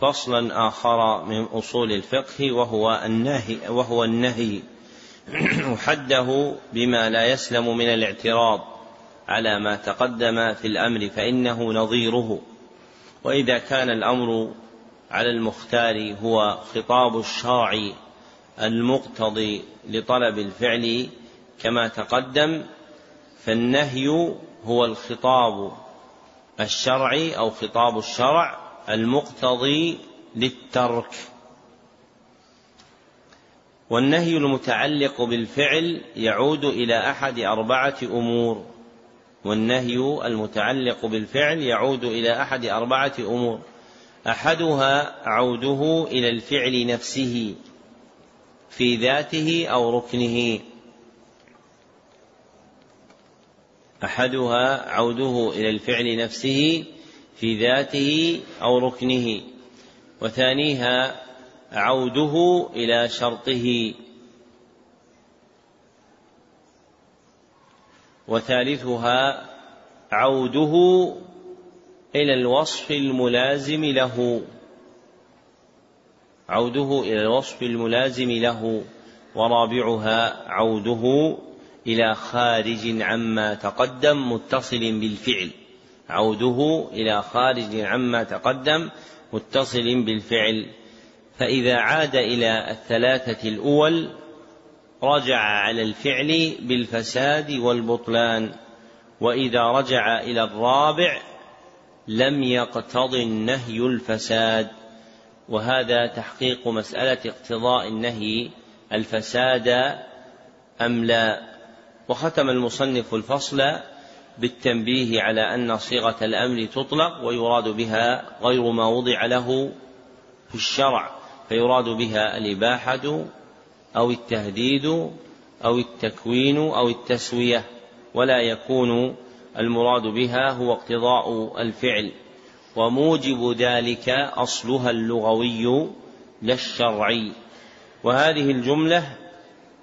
فصلا آخر من أصول الفقه وهو النهي وهو النهي حده بما لا يسلم من الاعتراض على ما تقدم في الأمر فإنه نظيره. وإذا كان الأمر على المختار هو خطاب الشرع المقتضي لطلب الفعل كما تقدم فالنهي هو الخطاب الشرعي أو خطاب الشرع المقتضي للترك. والنهي المتعلق بالفعل يعود إلى أحد أربعة أمور. والنهي المتعلق بالفعل يعود إلى أحد أربعة أمور. أحدها عوده إلى الفعل نفسه في ذاته أو ركنه. أحدها عوده إلى الفعل نفسه في ذاته أو ركنه وثانيها عوده إلى شرطه. وثالثها عوده إلى الوصف الملازم له. عوده إلى الوصف الملازم له. ورابعها عوده إلى خارج عما تقدم متصل بالفعل. عوده إلى خارج عما تقدم متصل بالفعل. فإذا عاد إلى الثلاثة الأول رجع على الفعل بالفساد والبطلان. وإذا رجع إلى الرابع لم يقتض النهي الفساد. وهذا تحقيق مسألة اقتضاء النهي الفساد أم لا؟ وختم المصنف الفصل بالتنبيه على أن صيغة الأمر تطلق ويراد بها غير ما وضع له في الشرع فيراد بها الإباحة أو التهديد أو التكوين أو التسوية ولا يكون المراد بها هو اقتضاء الفعل. وموجب ذلك أصلها اللغوي لا الشرعي. وهذه الجملة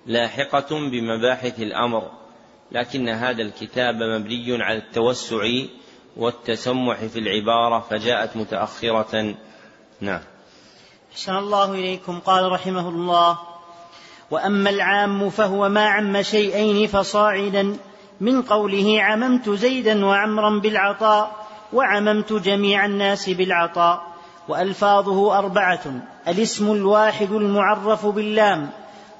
لاحقة بمباحث الأمر. لكن هذا الكتاب مبني على التوسع والتسمح في العبارة فجاءت متأخرة. نعم.
أحسن الله إليكم. قال رحمه الله وأما العام فهو ما عم شيئين فصاعدا. من قوله عممت زيدا وعمرا بالعطاء وعممت جميع الناس بالعطاء. وألفاظه أربعة الاسم الواحد المعرف باللام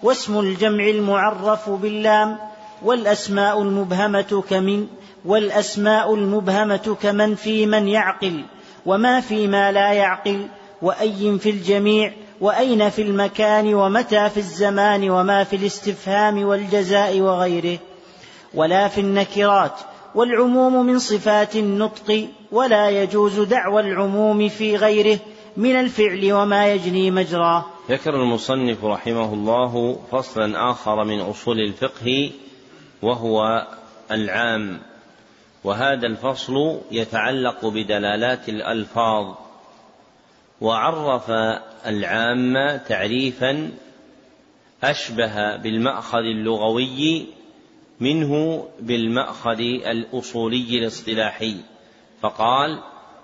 واسم الجمع المعرف باللام والأسماء المبهمة كمن والأسماء المبهمة كمن في من يعقل وما في ما لا يعقل وأي في الجميع وأين في المكان ومتى في الزمان وما في الاستفهام والجزاء وغيره. ولا في النكرات والعموم من صفات النطق ولا يجوز دعوى العموم في غيره من الفعل وما يجري مجراه.
ذكر المصنف رحمه الله فصلا آخر من أصول الفقه وهو العام. وهذا الفصل يتعلق بدلالات الألفاظ. وعرف العام تعريفا أشبه بالمأخذ اللغوي منه بالمأخذ الأصولي الاصطلاحي. فقال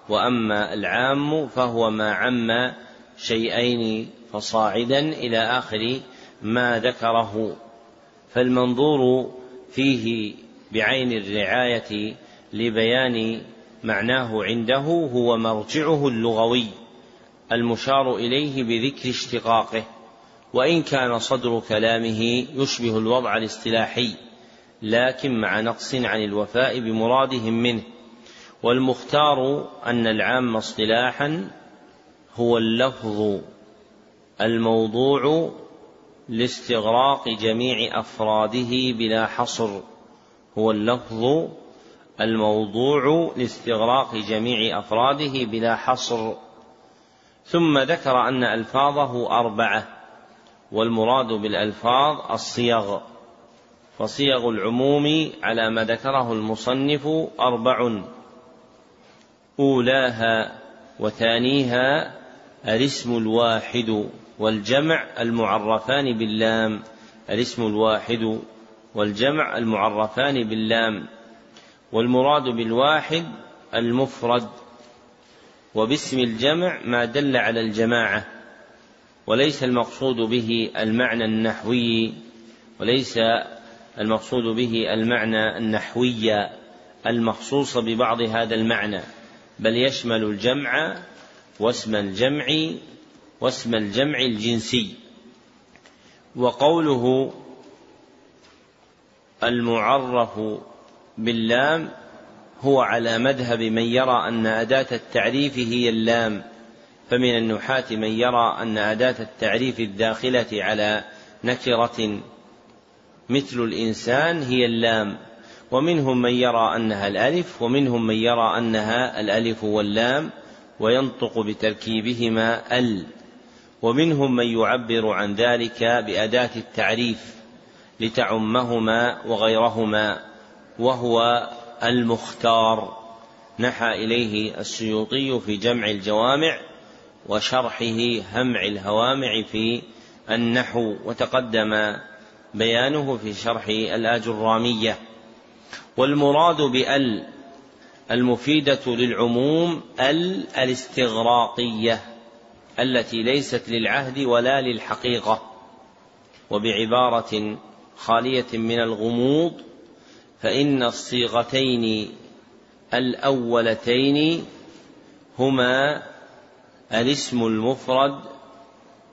وأما العام فهو ما عم شيئين فصاعدا إلى آخر ما ذكره. فالمنظور فيه بعين الرعاية لبيان معناه عنده هو مرجعه اللغوي المشار إليه بذكر اشتقاقه وإن كان صدر كلامه يشبه الوضع الاصطلاحي لكن مع نقص عن الوفاء بمرادهم منه. والمختار أن العام اصطلاحا هو اللفظ الموضوع لاستغراق جميع أفراده بلا حصر. هو اللفظ الموضوع لاستغراق جميع أفراده بلا حصر. ثم ذكر أن ألفاظه أربعة والمراد بالألفاظ الصيغ. فصيغ العموم على ما ذكره المصنف أربع أولاها وثانيها الاسم الواحد. والجمع المعرفان باللام الاسم الواحد والجمع المعرفان باللام والمراد بالواحد المفرد. وباسم الجمع ما دل على الجماعة وليس المقصود به المعنى النحوي وليس المقصود به المعنى النحوي المخصوص ببعض هذا المعنى بل يشمل الجمع واسم الجمع واسم الجمع الجنسي. وقوله المعرف باللام هو على مذهب من يرى أن أداة التعريف هي اللام فمن النحاة من يرى أن أداة التعريف الداخلة على نكرة مثل الإنسان هي اللام. ومنهم من يرى أنها الألف ومنهم من يرى أنها الألف واللام وينطق بتركيبهما ال. ومنهم من يعبر عن ذلك بأداة التعريف لتعمهما وغيرهما وهو المختار. نحى إليه السيوطي في جمع الجوامع وشرحه همع الهوامع في النحو وتقدم بيانه في شرح الآجرامية. والمراد بأل المفيدة للعموم ال الاستغراقية. التي ليست للعهد ولا للحقيقة وبعبارة خالية من الغموض فإن الصيغتين الأولتين هما الاسم المفرد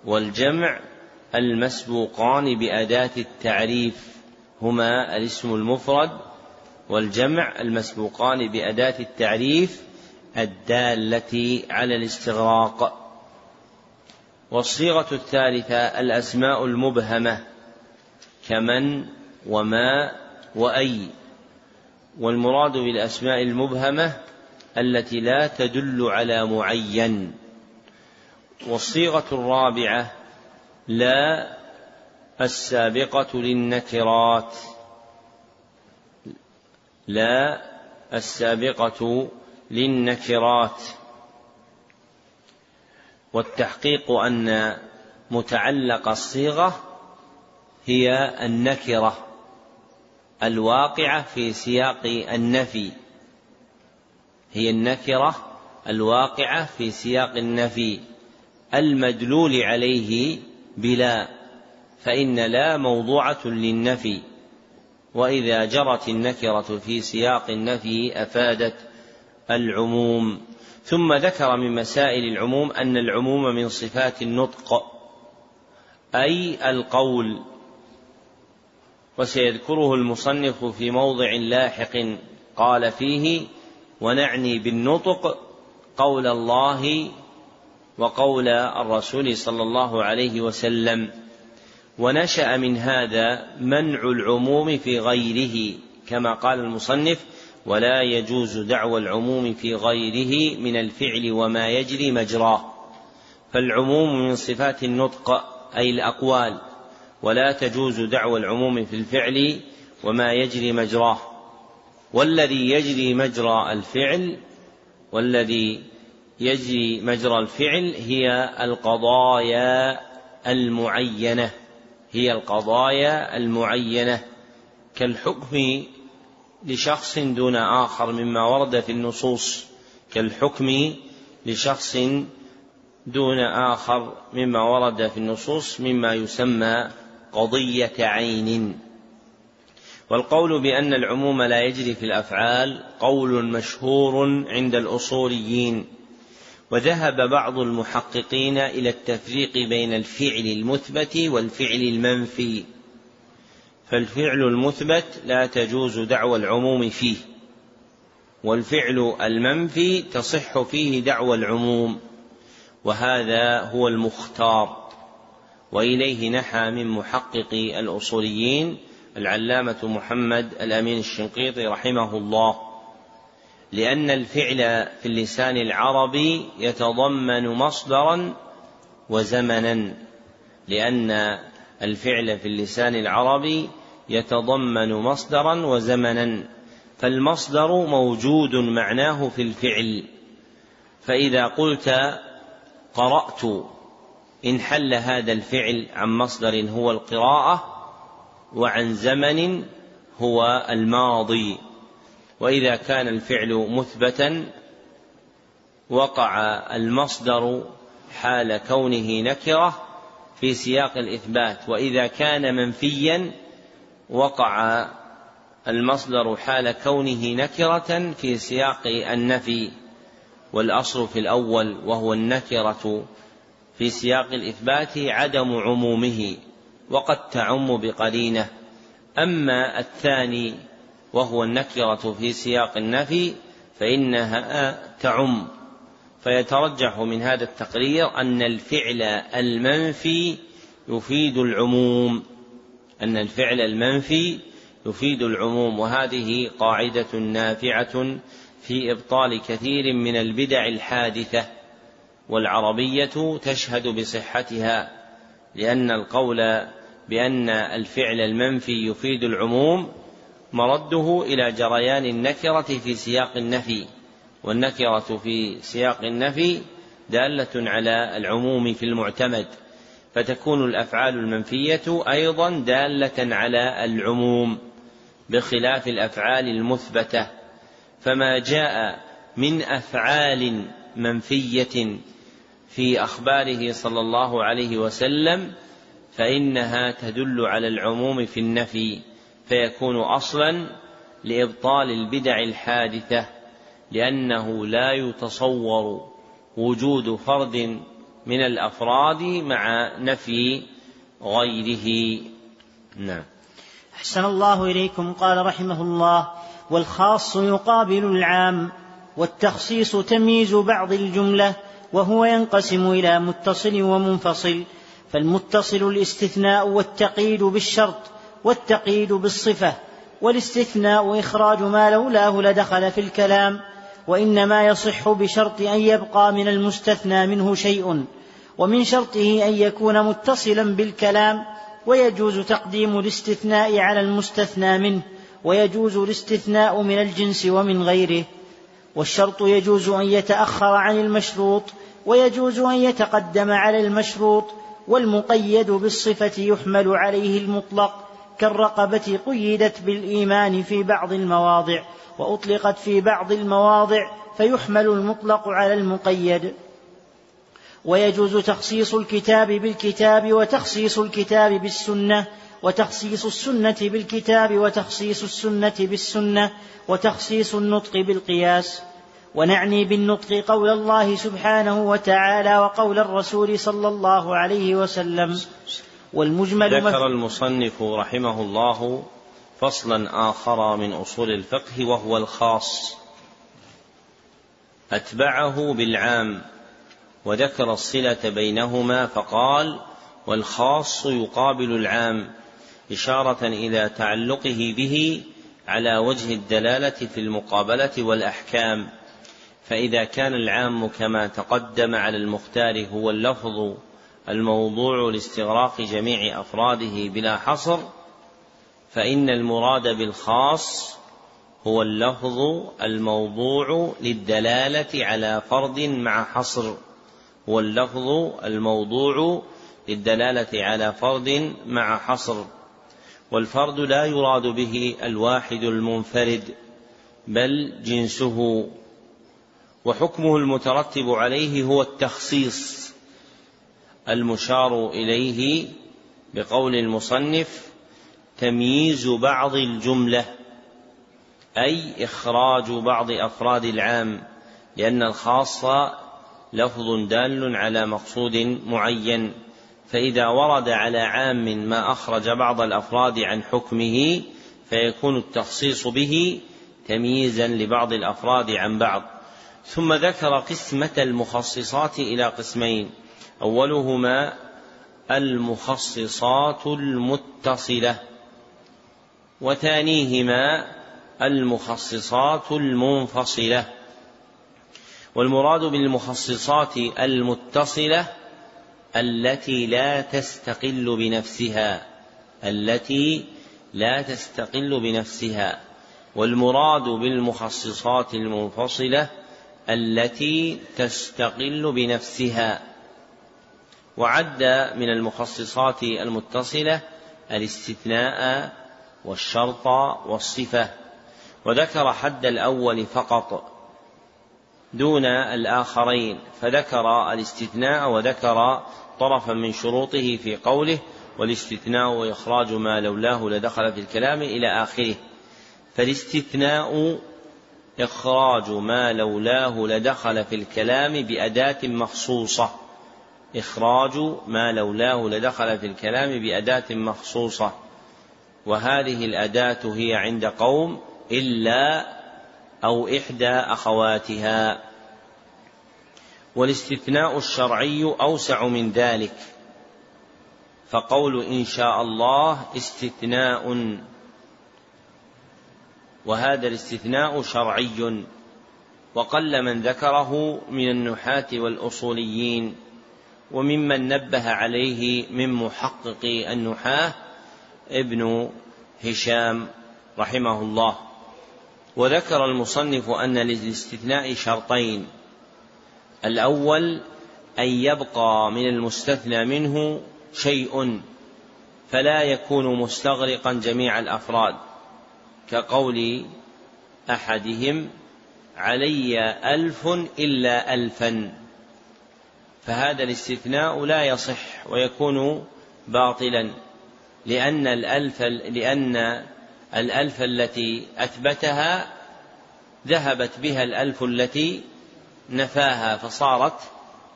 والجمع المسبوقان بأداة التعريف هما الاسم المفرد والجمع المسبوقان بأداة التعريف الدالة على الاستغراق. والصيغة الثالثة الأسماء المبهمة كمن وما وأي. والمراد بالأسماء المبهمة التي لا تدل على معين. والصيغة الرابعة لا السابقة للنكرات. لا السابقة للنكرات. والتحقيق أن متعلق الصيغة هي النكرة الواقعة في سياق النفي. هي النكرة الواقعة في سياق النفي. المدلول عليه بلا فإن لا موضوعة للنفي. وإذا جرت النكرة في سياق النفي أفادت العموم. ثم ذكر من مسائل العموم أن العموم من صفات النطق أي القول وسيذكره المصنف في موضع لاحق قال فيه ونعني بالنطق قول الله وقول الرسول صلى الله عليه وسلم ونشأ من هذا منع العموم في غيره كما قال المصنف ولا يجوز دعوى العموم في غيره من الفعل وما يجري مجراه. فالعموم من صفات النطق أي الأقوال ولا تجوز دعوى العموم في الفعل وما يجري مجراه. والذي يجري مجرى الفعل والذي يجري مجرى الفعل هي القضايا المعينة. هي القضايا المعينة. كالحكم لشخص دون آخر مما ورد في النصوص كالحكم لشخص دون آخر مما ورد في النصوص مما يسمى قضية عين. والقول بأن العموم لا يجري في الأفعال قول مشهور عند الأصوليين وذهب بعض المحققين إلى التفريق بين الفعل المثبت والفعل المنفي. فالفعل المثبت لا تجوز دعوى العموم فيه والفعل المنفي تصح فيه دعوى العموم وهذا هو المختار. وإليه نحى من محققي الأصوليين العلامة محمد الأمين الشنقيطي رحمه الله لأن الفعل في اللسان العربي يتضمن مصدرا وزمنا لأن الفعل في اللسان العربي يتضمن مصدرا وزمنا فالمصدر موجود معناه في الفعل. فإذا قلت قرأت إن حل هذا الفعل عن مصدر هو القراءة وعن زمن هو الماضي. وإذا كان الفعل مثبتا وقع المصدر حال كونه نكرة في سياق الإثبات. وإذا كان منفيا وقع المصدر حال كونه نكرة في سياق النفي والأصل في الأول وهو النكرة في سياق الإثبات عدم عمومه وقد تعم بقرينة. أما الثاني وهو النكرة في سياق النفي فإنها تعم. فيترجح من هذا التقرير أن الفعل المنفي يفيد العموم. أن الفعل المنفي يفيد العموم وهذه قاعدة نافعة في إبطال كثير من البدع الحادثة والعربية تشهد بصحتها لأن القول بأن الفعل المنفي يفيد العموم مرده إلى جريان النكرة في سياق النفي والنكرة في سياق النفي دالة على العموم في المعتمد. فتكون الأفعال المنفية أيضا دالة على العموم بخلاف الأفعال المثبتة. فما جاء من أفعال منفية في أخباره صلى الله عليه وسلم فإنها تدل على العموم في النفي فيكون أصلا لإبطال البدع الحادثة لأنه لا يتصور وجود فرد من الأفراد مع نفي غيره. نعم.
أحسن الله إليكم. قال رحمه الله والخاص يقابل العام والتخصيص تمييز بعض الجملة وهو ينقسم إلى متصل ومنفصل. فالمتصل الاستثناء والتقييد بالشرط والتقييد بالصفة والاستثناء إخراج ما لولاه لدخل في الكلام وإنما يصح بشرط أن يبقى من المستثنى منه شيء. ومن شرطه أن يكون متصلا بالكلام ويجوز تقديم الاستثناء على المستثنى منه ويجوز الاستثناء من الجنس ومن غيره. والشرط يجوز أن يتأخر عن المشروط ويجوز أن يتقدم على المشروط والمقيد بالصفة يحمل عليه المطلق كالرقبة قيدت بالإيمان في بعض المواضع وأطلقت في بعض المواضع فيحمل المطلق على المقيد. ويجوز تخصيص الكتاب بالكتاب وتخصيص الكتاب بالسنة وتخصيص السنة بالكتاب وتخصيص السنة بالسنة وتخصيص النطق بالقياس. ونعني بالنطق قول الله سبحانه وتعالى وقول الرسول صلى الله عليه وسلم.
والمجمل ذكر المصنف رحمه الله فصلا آخر من أصول الفقه وهو الخاص. أتبعه بالعام. وذكر الصلة بينهما فقال والخاص يقابل العام إشارة إلى تعلقه به على وجه الدلالة في المقابلة والأحكام. فإذا كان العام كما تقدم على المختار هو اللفظ الموضوع لاستغراق جميع أفراده بلا حصر فإن المراد بالخاص هو اللفظ الموضوع للدلالة على فرد مع حصر. هو اللفظ الموضوع للدلالة على فرد مع حصر والفرد لا يراد به الواحد المنفرد بل جنسه. وحكمه المترتب عليه هو التخصيص المشار إليه بقول المصنف تمييز بعض الجملة أي إخراج بعض أفراد العام لأن الخاص لفظ دال على مقصود معين. فإذا ورد على عام ما أخرج بعض الأفراد عن حكمه فيكون التخصيص به تمييزا لبعض الأفراد عن بعض. ثم ذكر قسمة المخصصات إلى قسمين. أولهما المخصصات المتصلة. وثانيهما المخصصات المنفصلة. والمراد بالمخصصات المتصلة التي لا تستقل بنفسها التي لا تستقل بنفسها. والمراد بالمخصصات المنفصلة التي تستقل بنفسها. وعد من المخصصات المتصلة الاستثناء والشرط والصفة. وذكر حد الأول فقط دون الآخرين فذكر الاستثناء وذكر طرفا من شروطه في قوله والاستثناء وإخراج ما لولاه لدخل في الكلام إلى آخره فالاستثناء إخراج ما لولاه لدخل في الكلام بأداة مخصوصة. إخراج ما لولاه لدخل في الكلام بأداة مخصوصة. وهذه الأداة هي عند قوم إلا أو إحدى أخواتها. والاستثناء الشرعي أوسع من ذلك. فقول إن شاء الله استثناء. وهذا الاستثناء شرعي. وقل من ذكره من النحاة والأصوليين. وممن نبه عليه من محقق النحاة ابن هشام رحمه الله. وذكر المصنف أن للاستثناء شرطين. الأول أن يبقى من المستثنى منه شيء فلا يكون مستغرقا جميع الأفراد كقول أحدهم علي ألف إلا الفا. فهذا الاستثناء لا يصح ويكون باطلا لأن الألف لأن الألف التي أثبتها ذهبت بها الألف التي نفاها فصارت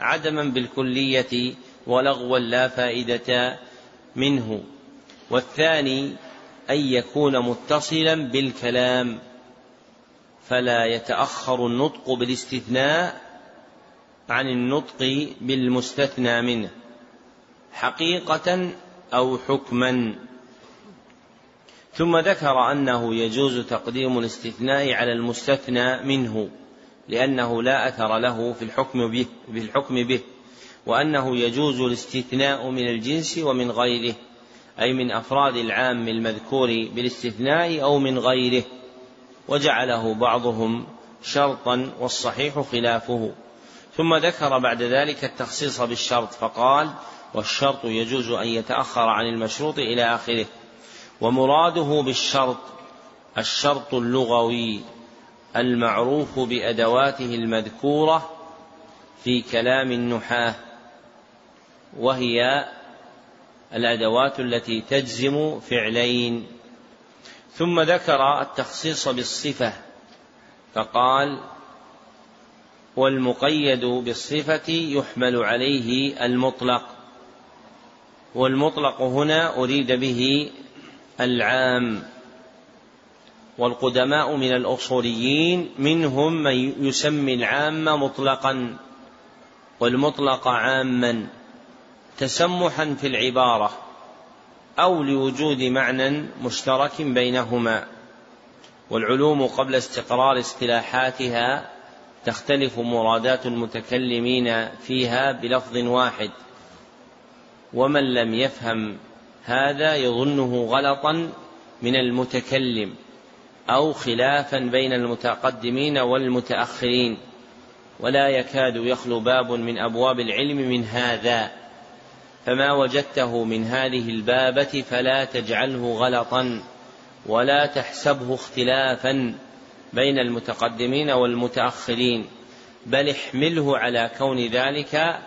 عدما بالكلية ولغوا لا فائدة منه. والثاني أن يكون متصلا بالكلام فلا يتأخر النطق بالاستثناء عن النطق بالمستثنى منه حقيقة أو حكما. ثم ذكر أنه يجوز تقديم الاستثناء على المستثنى منه لأنه لا أثر له في الحكم به في الحكم به وأنه يجوز الاستثناء من الجنس ومن غيره أي من أفراد العام المذكور بالاستثناء أو من غيره وجعله بعضهم شرطا والصحيح خلافه. ثم ذكر بعد ذلك التخصيص بالشرط فقال والشرط يجوز أن يتأخر عن المشروط إلى آخره. ومراده بالشرط الشرط اللغوي المعروف بأدواته المذكورة في كلام النحاة وهي الأدوات التي تجزم فعلين. ثم ذكر التخصيص بالصفة فقال والمقيد بالصفة يحمل عليه المطلق والمطلق هنا أريد به العام والقدماء من الأصوليين منهم من يسمي العام مطلقا والمطلق عاما تسمحا في العبارة أو لوجود معنى مشترك بينهما والعلوم قبل استقرار اصطلاحاتها تختلف مرادات المتكلمين فيها بلفظ واحد ومن لم يفهم هذا يظنه غلطا من المتكلم أو خلافا بين المتقدمين والمتأخرين. ولا يكاد يخلو باب من أبواب العلم من هذا. فما وجدته من هذه البابة فلا تجعله غلطا ولا تحسبه اختلافا بين المتقدمين والمتأخرين. بل احمله على كون ذلك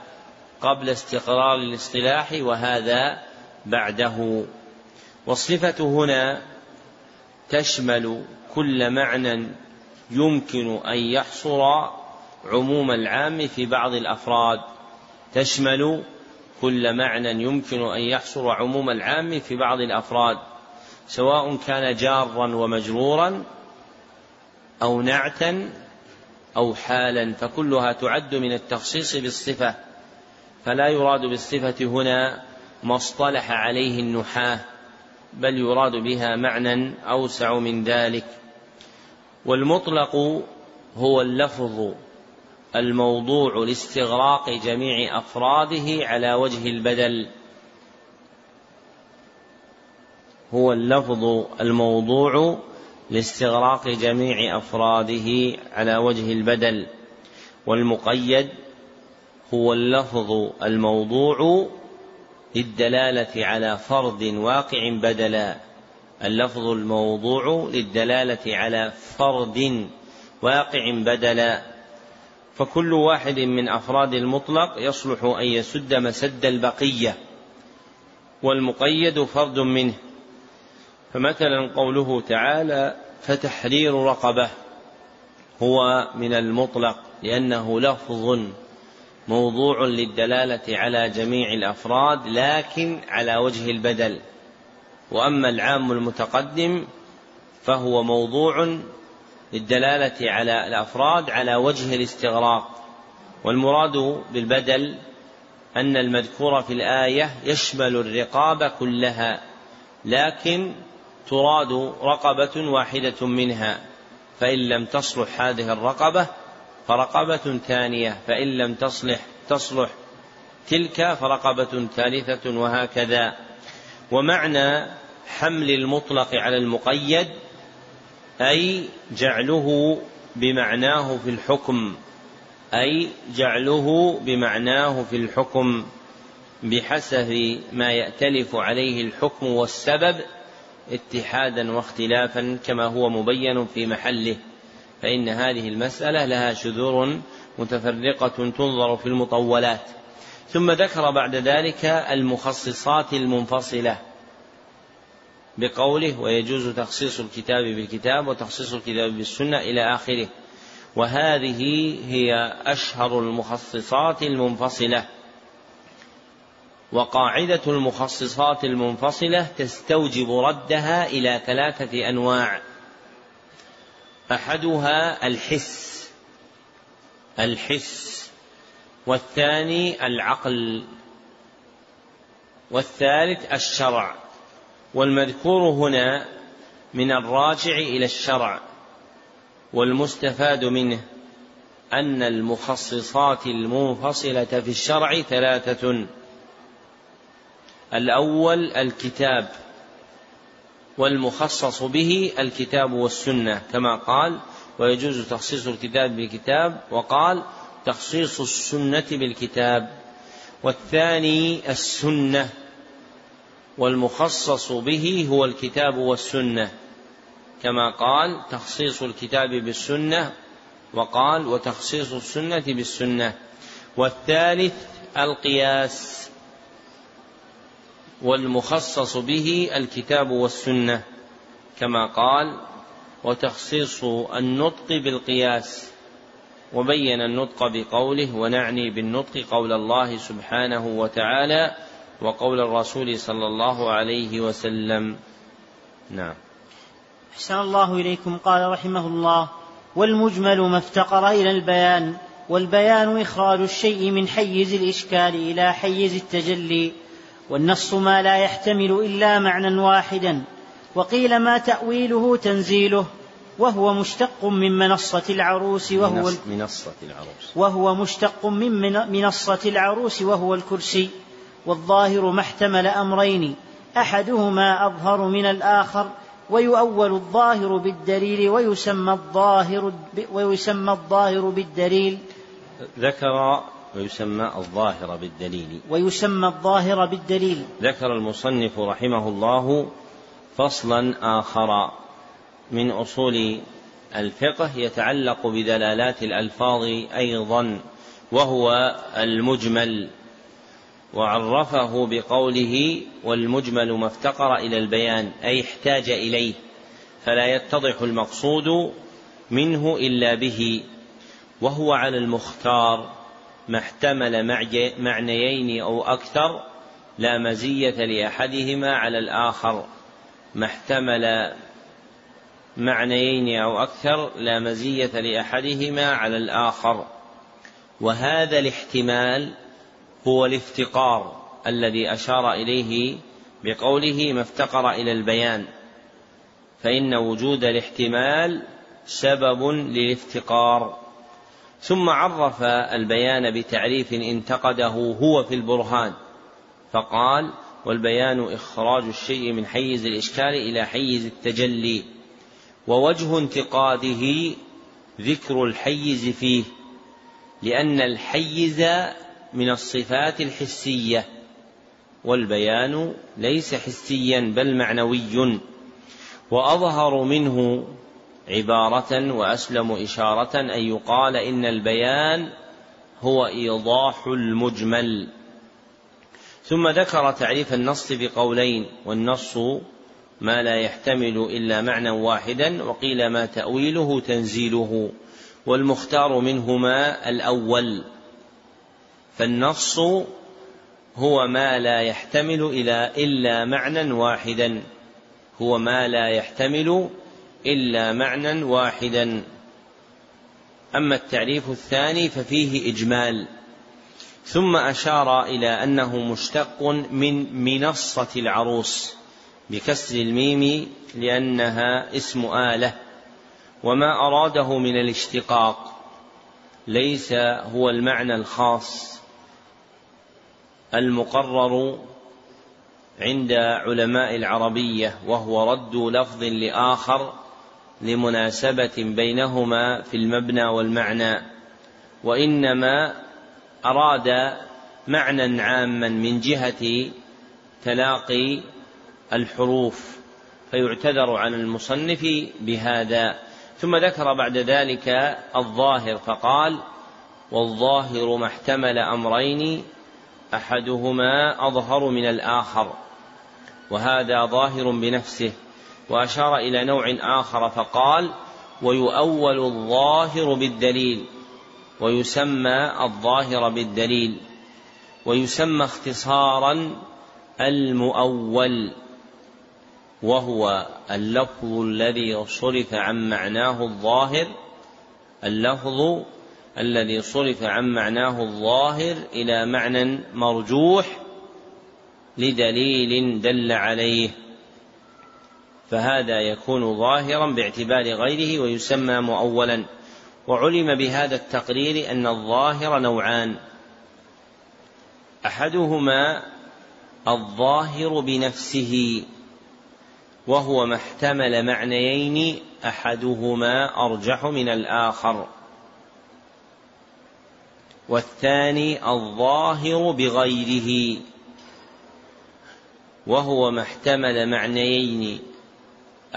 قبل استقرار الاصطلاح وهذا بعده. والصفة هنا تشمل كل معنى يمكن أن يحصر عموم العام في بعض الأفراد. تشمل كل معنى يمكن أن يحصر عموم العام في بعض الأفراد سواء كان جارا ومجرورا أو نعتا أو حالا فكلها تعد من التخصيص بالصفة. فلا يراد بالصفة هنا ما اصطلح عليه النحاة بل يراد بها معنى أوسع من ذلك. والمطلق هو اللفظ الموضوع لاستغراق جميع أفراده على وجه البدل. هو اللفظ الموضوع لاستغراق جميع أفراده على وجه البدل. والمقيد هو اللفظ الموضوع للدلالة على فرد واقع بدلا اللفظ الموضوع للدلالة على فرد واقع بدلا فكل واحد من أفراد المطلق يصلح أن يسد مسد البقية والمقيد فرد منه. فمثلا قوله تعالى فتحرير رقبة هو من المطلق لأنه لفظ موضوع للدلالة على جميع الأفراد لكن على وجه البدل. وأما العام المتقدم فهو موضوع للدلالة على الأفراد على وجه الاستغراق. والمراد بالبدل أن المذكور في الآية يشمل الرقاب كلها لكن تراد رقبة واحدة منها فإن لم تصلح هذه الرقبة فرقبة ثانية فإن لم تصلح تصلح. تلك فرقبة ثالثة وهكذا. ومعنى حمل المطلق على المقيد أي جعله بمعناه في الحكم. أي جعله بمعناه في الحكم. بحسب ما يأتلف عليه الحكم والسبب اتحادا واختلافا كما هو مبين في محله. فإن هذه المسألة لها شذور متفرقة تنظر في المطولات. ثم ذكر بعد ذلك المخصصات المنفصلة بقوله ويجوز تخصيص الكتاب بالكتاب وتخصيص الكتاب بالسنة إلى آخره. وهذه هي أشهر المخصصات المنفصلة. وقاعدة المخصصات المنفصلة تستوجب ردها إلى ثلاثة أنواع. أحدها الحس الحس والثاني العقل والثالث الشرع. والمذكور هنا من الراجع إلى الشرع والمستفاد منه أن المخصصات المنفصلة في الشرع ثلاثة. الأول الكتاب والمخصص به الكتاب والسنة كما قال ويجوز تخصيص الكتاب بالكتاب وقال تخصيص السنة بالكتاب. والثاني السنة والمخصص به هو الكتاب والسنة كما قال تخصيص الكتاب بالسنة وقال وتخصيص السنة بالسنة. والثالث القياس والمخصص به الكتاب والسنة كما قال وتخصيص النطق بالقياس وبين النطق بقوله ونعني بالنطق قول الله سبحانه وتعالى وقول الرسول صلى الله عليه وسلم. نعم.
أحسن الله إليكم. قال رحمه الله والمجمل ما افتقر إلى البيان والبيان إخراج الشيء من حيز الإشكال إلى حيز التجلي. والنص ما لا يحتمل إلا معنى واحدا وقيل ما تأويله تنزيله وهو مشتق من منصة العروس وهو
منصة العروس.
وهو مشتق من منصة العروس وهو الكرسي والظاهر ما احتمل أمرين أحدهما أظهر من الآخر ويؤول الظاهر بالدليل ويسمى الظاهر ويسمى الظاهر بالدليل.
ذكر ويسمى الظاهر بالدليل.
ويسمى الظاهر بالدليل.
ذكر المصنف رحمه الله فصلا آخر من أصول الفقه يتعلق بدلالات الألفاظ أيضا وهو المجمل. وعرفه بقوله والمجمل ما افتقر إلى البيان أي احتاج إليه فلا يتضح المقصود منه إلا به وهو على المختار. ما احتمل معنيين أو أكثر لا مزية لأحدهما على الآخر. ما احتمل معنيين أو أكثر لا مزية لأحدهما على الآخر. وهذا الاحتمال هو الافتقار الذي أشار إليه بقوله ما افتقر إلى البيان. فإن وجود الاحتمال سبب للافتقار. ثم عرف البيان بتعريف انتقده هو في البرهان فقال والبيان إخراج الشيء من حيز الإشكال إلى حيز التجلي ووجه انتقاده ذكر الحيز فيه لأن الحيز من الصفات الحسية والبيان ليس حسيا بل معنوي وأظهر منه عبارة وأسلم إشارة أن يقال إن البيان هو إيضاح المجمل. ثم ذكر تعريف النص بقولين والنص ما لا يحتمل إلا معنى واحدا وقيل ما تأويله تنزيله والمختار منهما الأول. فالنص هو ما لا يحتمل إلا معنى واحدا هو ما لا يحتمل إلا معنى واحدا. أما التعريف الثاني ففيه إجمال. ثم أشار إلى أنه مشتق من منصة العروس بكسر الميم لأنها اسم آلة وما أراده من الاشتقاق ليس هو المعنى الخاص. المقرر عند علماء العربية وهو رد لفظ لآخر لمناسبة بينهما في المبنى والمعنى وإنما أراد معنى عاما من جهة تلاقي الحروف فيعتذر عن المصنف بهذا. ثم ذكر بعد ذلك الظاهر فقال والظاهر ما احتمل أمرين أحدهما أظهر من الآخر وهذا ظاهر بنفسه. وأشار إلى نوع آخر فقال ويؤول الظاهر بالدليل ويسمى الظاهر بالدليل ويسمى اختصارا المؤول وهو اللفظ الذي صرف عن معناه الظاهر اللفظ الذي صرف عن معناه الظاهر إلى معنى مرجوح لدليل دل عليه. فهذا يكون ظاهرا باعتبار غيره ويسمى مؤولا. وعلم بهذا التقرير أن الظاهر نوعان. أحدهما الظاهر بنفسه وهو ما احتمل معنيين أحدهما أرجح من الآخر. والثاني الظاهر بغيره وهو ما احتمل معنيين.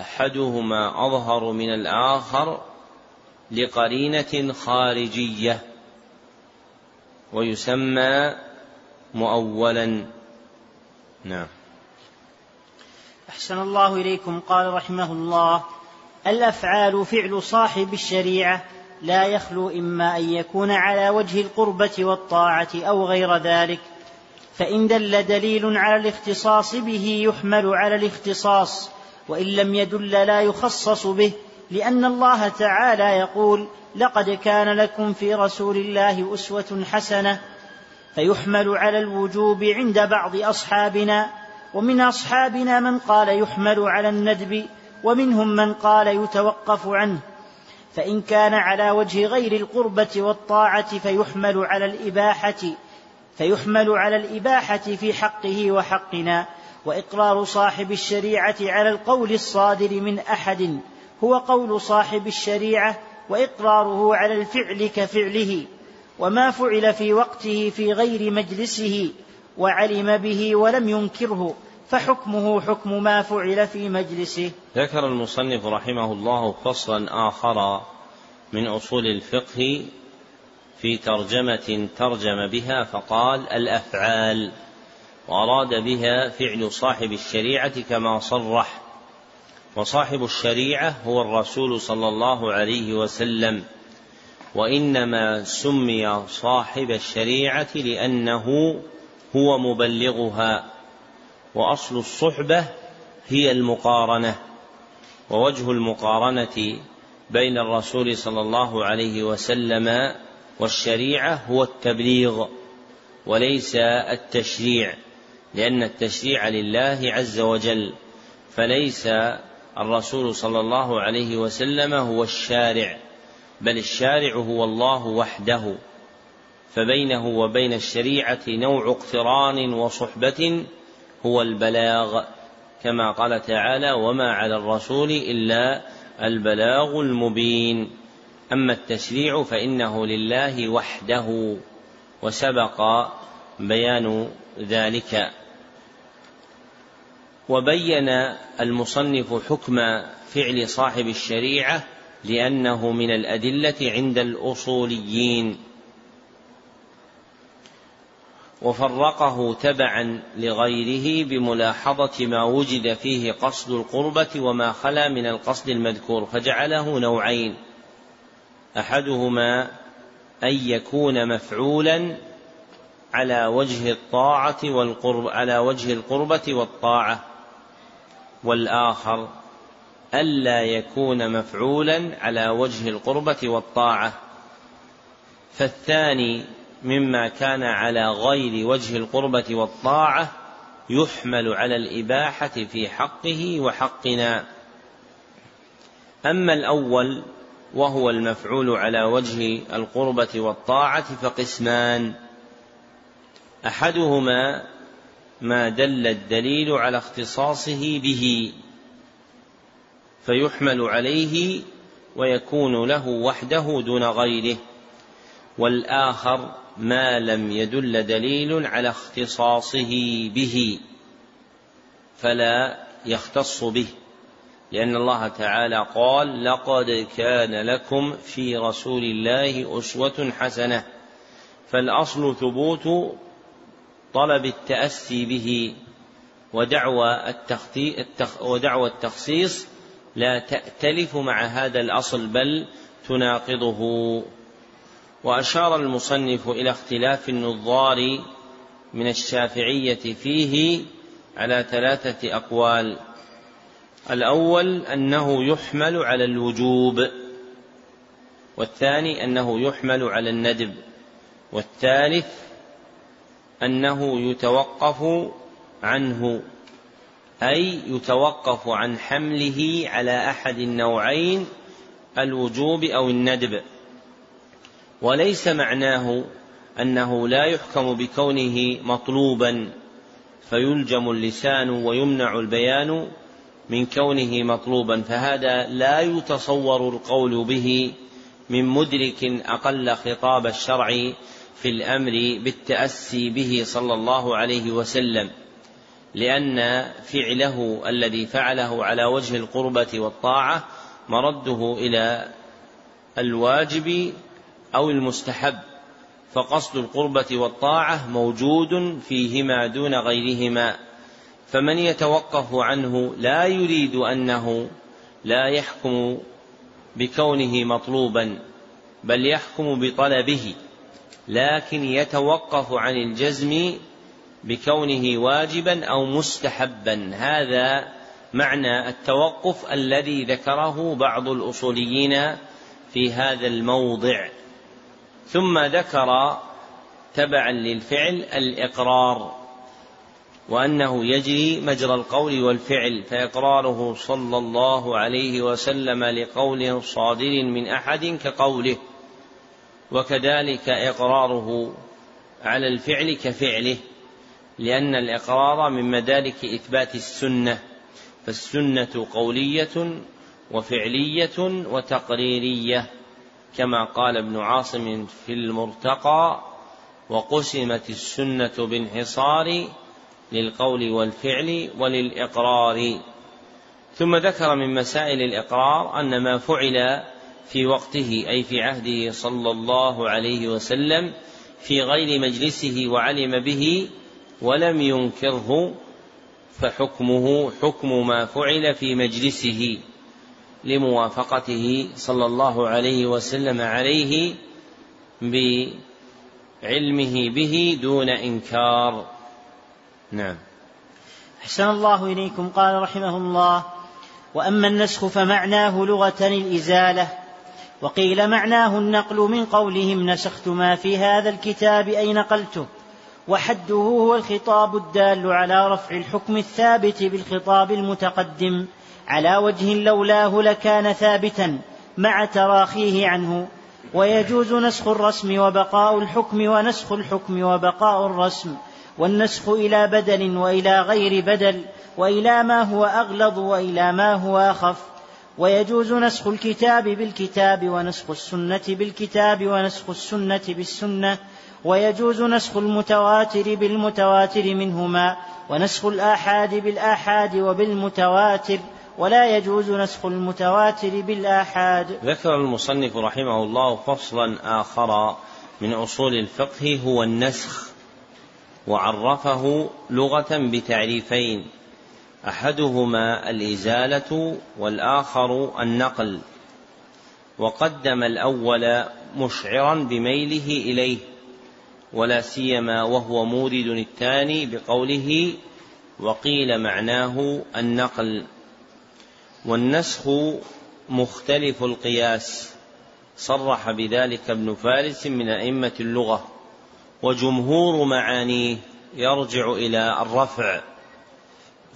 أحدهما أظهر من الآخر لقرينة خارجية ويسمى مؤولا. نعم.
أحسن الله إليكم. قال رحمه الله الأفعال فعل صاحب الشريعة لا يخلو إما أن يكون على وجه القربة والطاعة أو غير ذلك فإن دل دليل على الاختصاص به يحمل على الاختصاص. وإن لم يدل لا يخصص به لأن الله تعالى يقول لقد كان لكم في رسول الله أسوة حسنة فيحمل على الوجوب عند بعض أصحابنا ومن أصحابنا من قال يحمل على الندب ومنهم من قال يتوقف عنه. فإن كان على وجه غير القربة والطاعة فيحمل على الإباحة فيحمل على الإباحة في حقه وحقنا. وإقرار صاحب الشريعة على القول الصادر من أحد هو قول صاحب الشريعة وإقراره على الفعل كفعله. وما فعل في وقته في غير مجلسه وعلم به ولم ينكره فحكمه حكم ما فعل في مجلسه.
ذكر المصنف رحمه الله فصلا آخر من أصول الفقه في ترجمة ترجم بها فقال الأفعال وأراد بها فعل صاحب الشريعة كما صرح. وصاحب الشريعة هو الرسول صلى الله عليه وسلم. وإنما سمي صاحب الشريعة لأنه هو مبلغها. وأصل الصحبة هي المقارنة. ووجه المقارنة بين الرسول صلى الله عليه وسلم والشريعة هو التبليغ وليس التشريع. لأن التشريع لله عز وجل فليس الرسول صلى الله عليه وسلم هو الشارع بل الشارع هو الله وحده. فبينه وبين الشريعة نوع اقتران وصحبة هو البلاغ كما قال تعالى وما على الرسول إلا البلاغ المبين أما التشريع فإنه لله وحده وسبق بيان ذلك. وبين المصنف حكم فعل صاحب الشريعة لأنه من الأدلة عند الأصوليين. وفرقه تبعا لغيره بملاحظة ما وجد فيه قصد القربة وما خلا من القصد المذكور فجعله نوعين. أحدهما أن يكون مفعولا على وجه الطاعة والقرب على وجه القربة والطاعة. والآخر ألا يكون مفعولا على وجه القربة والطاعة. فالثاني مما كان على غير وجه القربة والطاعة يحمل على الإباحة في حقه وحقنا. أما الأول وهو المفعول على وجه القربة والطاعة فقسمان. أحدهما ما دل الدليل على اختصاصه به فيحمل عليه ويكون له وحده دون غيره. والآخر ما لم يدل دليل على اختصاصه به فلا يختص به لأن الله تعالى قال لقد كان لكم في رسول الله أسوة حسنة فالأصل ثبوت طلب التأسي به ودعوى التخ... ودعوى التخصيص لا تأتلف مع هذا الأصل بل تناقضه. وأشار المصنف إلى اختلاف النظار من الشافعية فيه على ثلاثة أقوال. الأول أنه يحمل على الوجوب والثاني أنه يحمل على الندب والثالث أنه يتوقف عنه أي يتوقف عن حمله على أحد النوعين الوجوب أو الندب. وليس معناه أنه لا يحكم بكونه مطلوبا فيلجم اللسان ويمنع البيان من كونه مطلوبا. فهذا لا يتصور القول به من مدرك أقل خطاب الشرع في الأمر بالتأسي به صلى الله عليه وسلم لأن فعله الذي فعله على وجه القربة والطاعة مرده إلى الواجب أو المستحب فقصد القربة والطاعة موجود فيهما دون غيرهما فمن يتوقف عنه لا يريد أنه لا يحكم بكونه مطلوبا بل يحكم بطلبه. لكن يتوقف عن الجزم بكونه واجبا أو مستحبا. هذا معنى التوقف الذي ذكره بعض الأصوليين في هذا الموضع. ثم ذكر تبعا للفعل الإقرار وأنه يجري مجرى القول والفعل فإقراره صلى الله عليه وسلم لقول صادر من أحد كقوله. وكذلك إقراره على الفعل كفعله لأن الإقرار من مدارك إثبات السنة فالسنة قولية وفعلية وتقريرية كما قال ابن عاصم في المرتقى وقسمت السنة بانحصار للقول والفعل وللإقرار. ثم ذكر من مسائل الإقرار أن ما فعل في وقته أي في عهده صلى الله عليه وسلم في غير مجلسه وعلم به ولم ينكره فحكمه حكم ما فعل في مجلسه لموافقته صلى الله عليه وسلم عليه بعلمه به دون إنكار. نعم.
أحسن الله إليكم. قال رحمه الله وأما النسخ فمعناه لغة الإزالة. وقيل معناه النقل من قولهم نسخت ما في هذا الكتاب أي نقلته وحده هو الخطاب الدال على رفع الحكم الثابت بالخطاب المتقدم على وجه لولاه لكان ثابتا مع تراخيه عنه ويجوز نسخ الرسم وبقاء الحكم ونسخ الحكم وبقاء الرسم والنسخ إلى بدل وإلى غير بدل وإلى ما هو أغلظ وإلى ما هو أخف. ويجوز نسخ الكتاب بالكتاب ونسخ السنة بالكتاب ونسخ السنة بالسنة ويجوز نسخ المتواتر بالمتواتر منهما ونسخ الآحاد بالآحاد وبالمتواتر ولا يجوز نسخ المتواتر بالآحاد.
ذكر المصنف رحمه الله فصلا آخر من أصول الفقه هو النسخ وعرفه لغة بتعريفين. أحدهما الإزالة والآخر النقل وقدم الأول مشعرا بميله إليه ولا سيما وهو مورد الثاني بقوله وقيل معناه النقل. والنسخ مختلف القياس صرح بذلك ابن فارس من أئمة اللغة وجمهور معانيه يرجع إلى الرفع.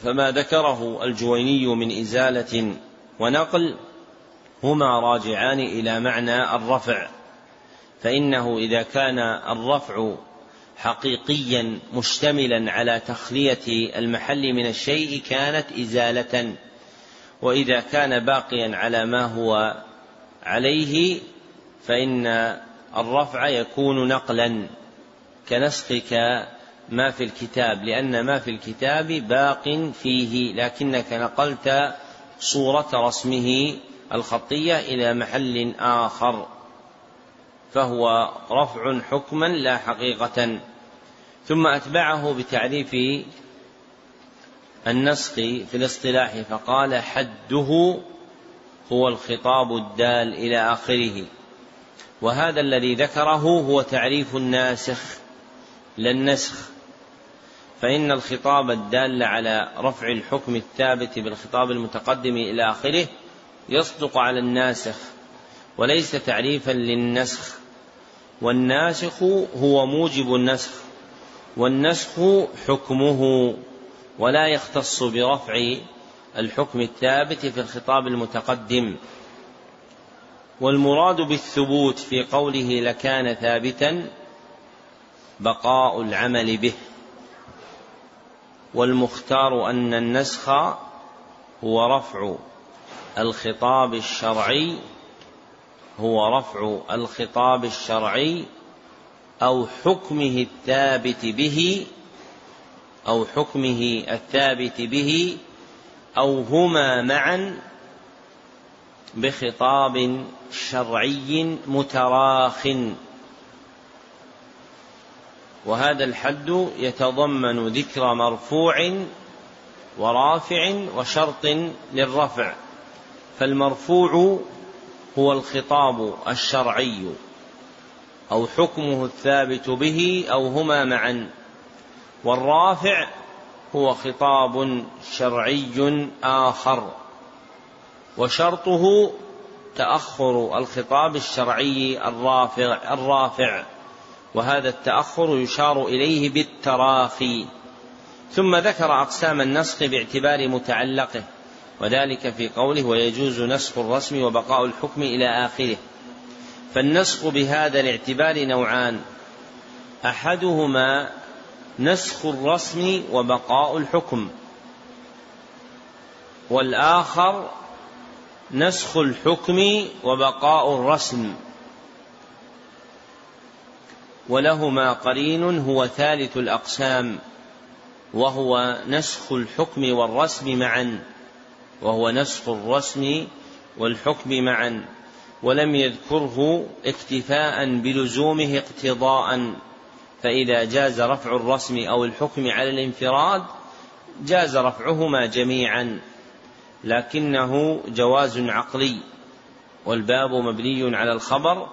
فما ذكره الجويني من إزالة ونقل هما راجعان إلى معنى الرفع فإنه إذا كان الرفع حقيقيا مشتملا على تخلية المحل من الشيء كانت إزالة وإذا كان باقيا على ما هو عليه فإن الرفع يكون نقلا كنسخك ما في الكتاب لأن ما في الكتاب باق فيه لكنك نقلت صورة رسمه الخطية إلى محل آخر فهو رفع حكما لا حقيقة. ثم أتبعه بتعريف النسخ في الاصطلاح فقال حده هو الخطاب الدال إلى آخره. وهذا الذي ذكره هو تعريف الناسخ لا النسخ فإن الخطاب الدال على رفع الحكم الثابت بالخطاب المتقدم إلى آخره يصدق على الناسخ وليس تعريفا للنسخ. والناسخ هو موجب النسخ والنسخ حكمه ولا يختص برفع الحكم الثابت في الخطاب المتقدم. والمراد بالثبوت في قوله لكان ثابتا بقاء العمل به. والمختار أن النسخ هو رفع الخطاب الشرعي هو رفع الخطاب الشرعي أو حكمه الثابت به أو حكمه الثابت به أو هما معا بخطاب شرعي متراخ. وهذا الحد يتضمن ذكر مرفوع ورافع وشرط للرفع. فالمرفوع هو الخطاب الشرعي أو حكمه الثابت به أو هما معا. والرافع هو خطاب شرعي آخر وشرطه تأخر الخطاب الشرعي الرافع الرافع. وهذا التأخر يشار إليه بالتراخي. ثم ذكر أقسام النسخ باعتبار متعلقه وذلك في قوله ويجوز نسخ الرسم وبقاء الحكم إلى آخره. فالنسخ بهذا الاعتبار نوعان أحدهما نسخ الرسم وبقاء الحكم والآخر نسخ الحكم وبقاء الرسم. ولهما قرين هو ثالث الأقسام وهو نسخ الحكم والرسم معا وهو نسخ الرسم والحكم معا ولم يذكره اكتفاء بلزومه اقتضاء فإذا جاز رفع الرسم أو الحكم على الانفراد جاز رفعهما جميعا لكنه جواز عقلي والباب مبني على الخبر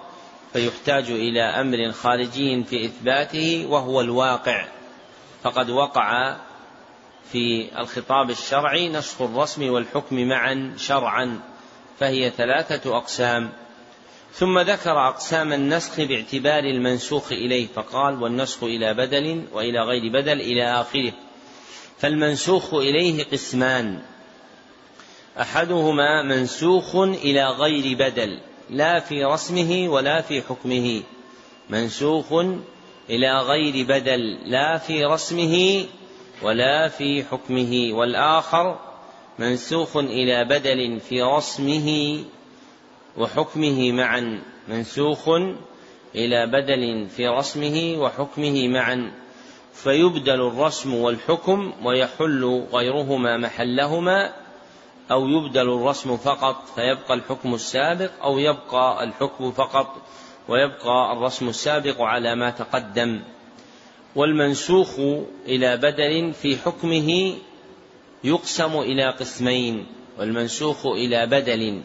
فيحتاج إلى أمر خارجي في إثباته وهو الواقع. فقد وقع في الخطاب الشرعي نسخ الرسم والحكم معا شرعا فهي ثلاثة أقسام. ثم ذكر أقسام النسخ باعتبار المنسوخ إليه فقال والنسخ إلى بدل وإلى غير بدل إلى آخره. فالمنسوخ إليه قسمان. أحدهما منسوخ إلى غير بدل. لا في رسمه ولا في حكمه. منسوخ إلى غير بدل لا في رسمه ولا في حكمه. والآخر منسوخ إلى بدل في رسمه وحكمه معا. منسوخ إلى بدل في رسمه وحكمه معا. فيبدل الرسم والحكم ويحل غيرهما محلهما. أو يبدل الرسم فقط فيبقى الحكم السابق أو يبقى الحكم فقط ويبقى الرسم السابق على ما تقدم. والمنسوخ إلى بدل في حكمه يقسم إلى قسمين. والمنسوخ إلى بدل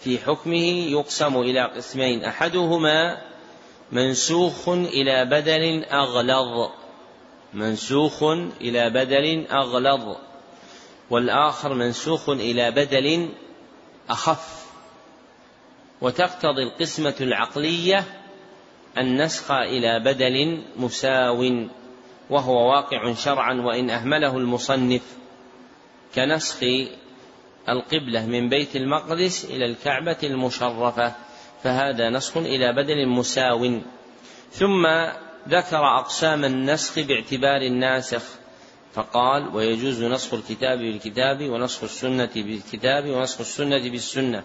في حكمه يقسم إلى قسمين. أحدهما منسوخ إلى بدل أغلظ. منسوخ إلى بدل أغلظ. والآخر منسوخ إلى بدل أخف. وتقتضي القسمة العقلية النسخ إلى بدل مساو وهو واقع شرعا وإن أهمله المصنف كنسخ القبلة من بيت المقدس إلى الكعبة المشرفة فهذا نسخ إلى بدل مساو. ثم ذكر أقسام النسخ باعتبار الناسخ فقال ويجوز نسخ الكتاب بالكتاب ونسخ السنة بالكتاب ونسخ السنة بالسنة.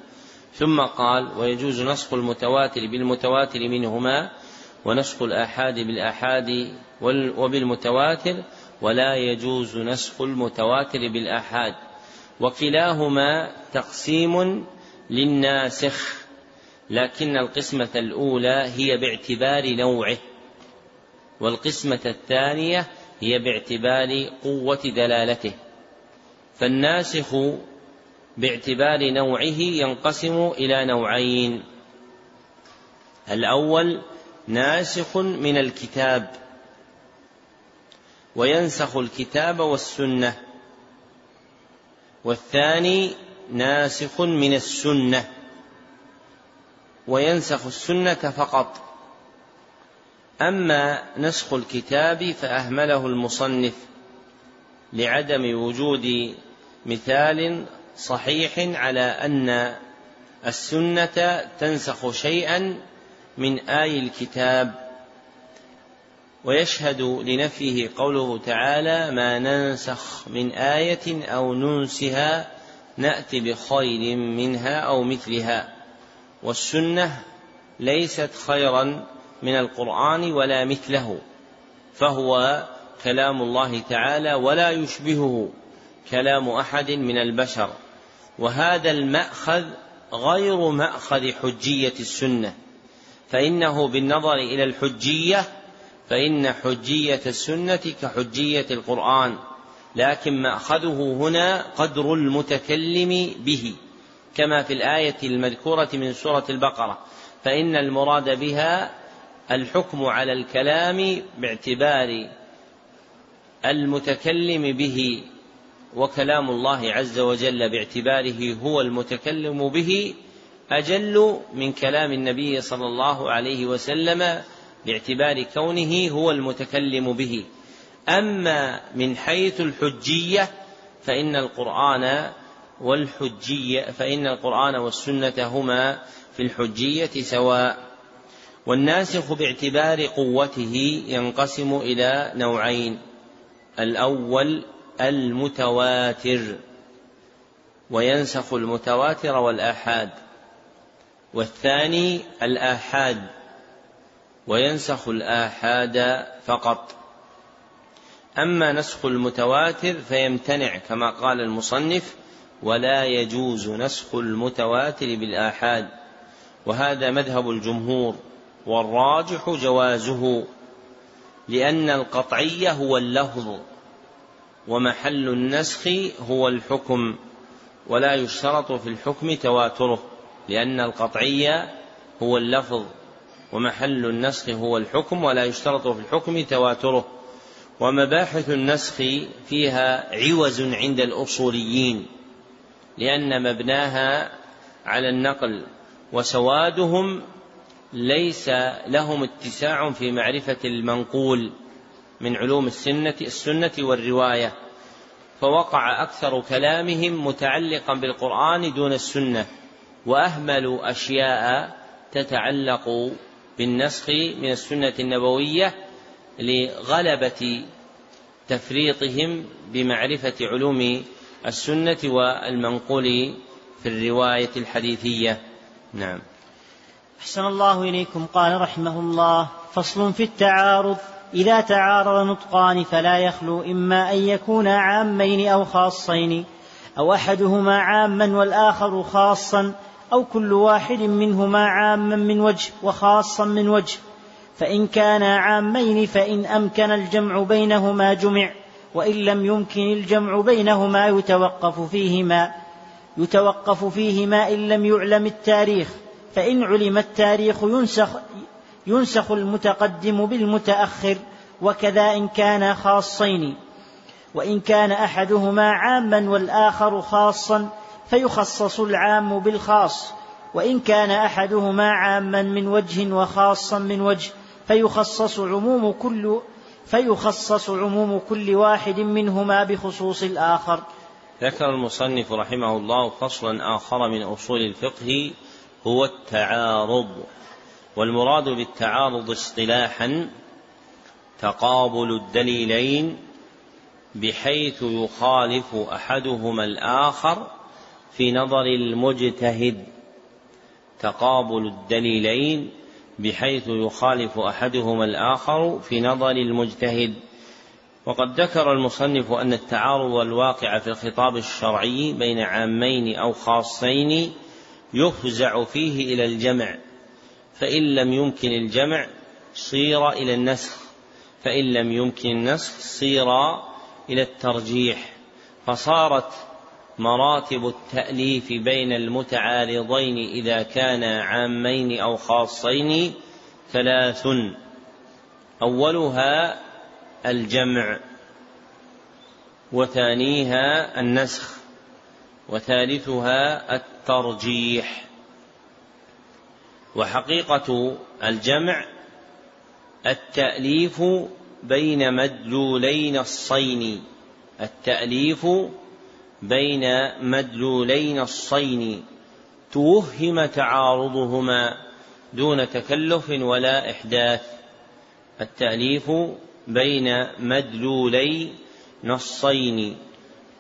ثم قال ويجوز نسخ المتواتر بالمتواتر منهما ونسخ الآحاد بالآحاد وبالمتواتر ولا يجوز نسخ المتواتر بالآحاد. وكلاهما تقسيم للناسخ لكن القسمة الأولى هي باعتبار نوعه والقسمة الثانية هي باعتبار قوة دلالته. فالناسخ باعتبار نوعه ينقسم إلى نوعين. الأول ناسخ من الكتاب. وينسخ الكتاب والسنة. والثاني ناسخ من السنة. وينسخ السنة فقط. أما نسخ الكتاب فأهمله المصنف لعدم وجود مثال صحيح على أن السنة تنسخ شيئا من آي الكتاب ويشهد لنفيه قوله تعالى ما ننسخ من آية أو ننسها نأتي بخير منها أو مثلها والسنة ليست خيرا من القرآن ولا مثله فهو كلام الله تعالى ولا يشبهه كلام أحد من البشر. وهذا المأخذ غير مأخذ حجية السنة فإنه بالنظر إلى الحجية فإن حجية السنة كحجية القرآن لكن مأخذه هنا قدر المتكلم به كما في الآية المذكورة من سورة البقرة فإن المراد بها الحكم على الكلام باعتبار المتكلم به وكلام الله عز وجل باعتباره هو المتكلم به أجل من كلام النبي صلى الله عليه وسلم باعتبار كونه هو المتكلم به. أما من حيث الحجية فإن القرآن والحجية فإن القرآن والسنة هما في الحجية سواء. والناسخ باعتبار قوته ينقسم إلى نوعين. الأول المتواتر وينسخ المتواتر والآحاد. والثاني الآحاد وينسخ الآحاد فقط. أما نسخ المتواتر فيمتنع كما قال المصنف ولا يجوز نسخ المتواتر بالآحاد. وهذا مذهب الجمهور. والراجح جوازه لأن القطعي هو اللفظ ومحل النسخ هو الحكم ولا يشترط في الحكم تواتره لأن القطعي هو اللفظ ومحل النسخ هو الحكم ولا يشترط في الحكم تواتره. ومباحث النسخ فيها عوز عند الأصوليين لأن مبناها على النقل وسوادهم ليس لهم اتساع في معرفة المنقول من علوم السنة السنة والرواية فوقع أكثر كلامهم متعلقا بالقرآن دون السنة وأهملوا أشياء تتعلق بالنسخ من السنة النبوية لغلبة تفريطهم بمعرفة علوم السنة والمنقول في الرواية الحديثية. نعم.
أحسن الله إليكم. قال رحمه الله فصل في التعارض. إذا تعارض نطقان فلا يخلو إما أن يكونا عامين أو خاصين أو أحدهما عاما والآخر خاصا أو كل واحد منهما عاما من وجه وخاصا من وجه. فإن كانا عامين فإن أمكن الجمع بينهما جمع وإن لم يمكن الجمع بينهما يتوقف فيهما يتوقف فيهما إن لم يعلم التاريخ. فإن علم التاريخ ينسخ ينسخ المتقدم بالمتأخر وكذا إن كانا خاصين. وإن كان أحدهما عاما والآخر خاصا فيخصص العام بالخاص. وإن كان أحدهما عاما من وجه وخاصا من وجه فيخصص عموم كل فيخصص عموم كل واحد منهما بخصوص الآخر.
ذكر المصنف رحمه الله فصلا آخر من أصول الفقه هو التعارض والمراد بالتعارض اصطلاحا تقابل الدليلين بحيث يخالف أحدهما الآخر في نظر المجتهد. تقابل الدليلين بحيث يخالف أحدهما الآخر في نظر المجتهد. وقد ذكر المصنف أن التعارض الواقع في الخطاب الشرعي بين عامين أو خاصين يفزع فيه إلى الجمع فإن لم يمكن الجمع صير إلى النسخ فإن لم يمكن النسخ صير إلى الترجيح. فصارت مراتب التأليف بين المتعارضين إذا كانا عامين أو خاصين ثلاث. أولها الجمع وثانيها النسخ. وثالثها الترجيح. وحقيقة الجمع التأليف بين مدلولي نصين التأليف بين مدلولي نصين توهم تعارضهما دون تكلف ولا إحداث. التأليف بين مدلولي نصين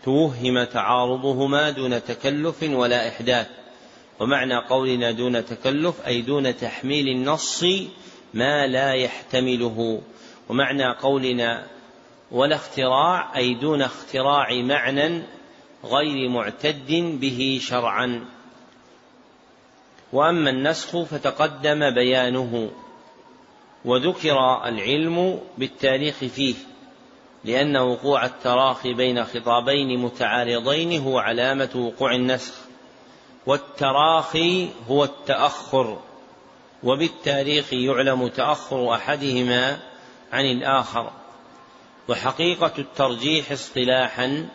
توهم تعارضهما دون تكلف ولا إحداث. ومعنى قولنا دون تكلف أي دون تحميل النص ما لا يحتمله. ومعنى قولنا ولا اختراع أي دون اختراع معنى غير معتد به شرعا. وأما النسخ فتقدم بيانه وذكر العلم بالتاريخ فيه. لأن وقوع التراخي بين خطابين متعارضين هو علامة وقوع النسخ والتراخي هو التأخر وبالتاريخ يعلم تأخر أحدهما عن الآخر. وحقيقة الترجيح اصطلاحا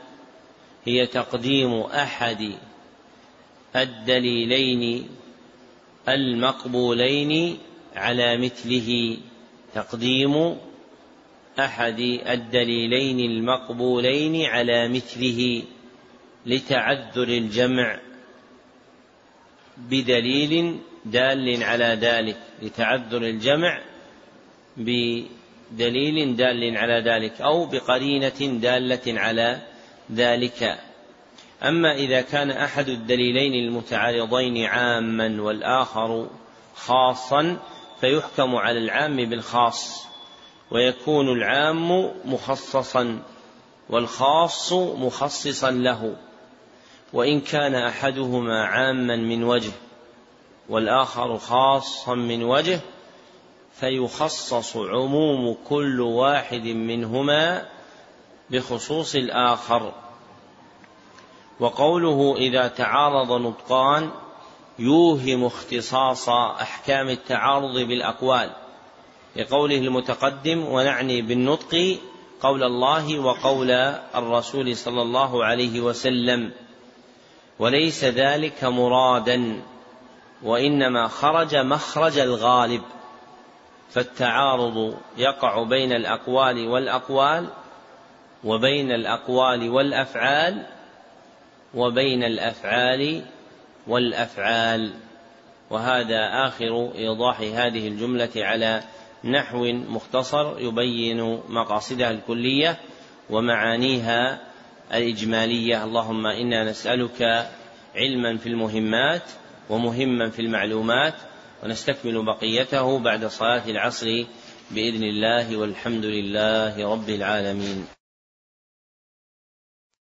هي تقديم أحد الدليلين المقبولين على مثله. تقديم أحد الدليلين المقبولين على مثله لتعذر الجمع بدليل دال على ذلك لتعذر الجمع بدليل دال على ذلك أو بقرينة دالة على ذلك. أما إذا كان أحد الدليلين المتعارضين عاما والآخر خاصا فيحكم على العام بالخاص. ويكون العام مخصصا والخاص مخصصا له. وإن كان أحدهما عاما من وجه والآخر خاصا من وجه فيخصص عموم كل واحد منهما بخصوص الآخر. وقوله إذا تعارض نطقان يوهم اختصاص أحكام التعارض بالأقوال. لقوله المتقدم ونعني بالنطق قول الله وقول الرسول صلى الله عليه وسلم وليس ذلك مرادا وإنما خرج مخرج الغالب فالتعارض يقع بين الأقوال والأقوال وبين الأقوال والأفعال وبين الأفعال والأفعال. وهذا آخر إيضاح هذه الجملة على نحو مختصر يبين مقاصدها الكلية ومعانيها الإجمالية. اللهم إنا نسألك علما في المهمات ومهما في المعلومات ونستكمل بقيته بعد صلاة العصر بإذن الله والحمد لله رب العالمين.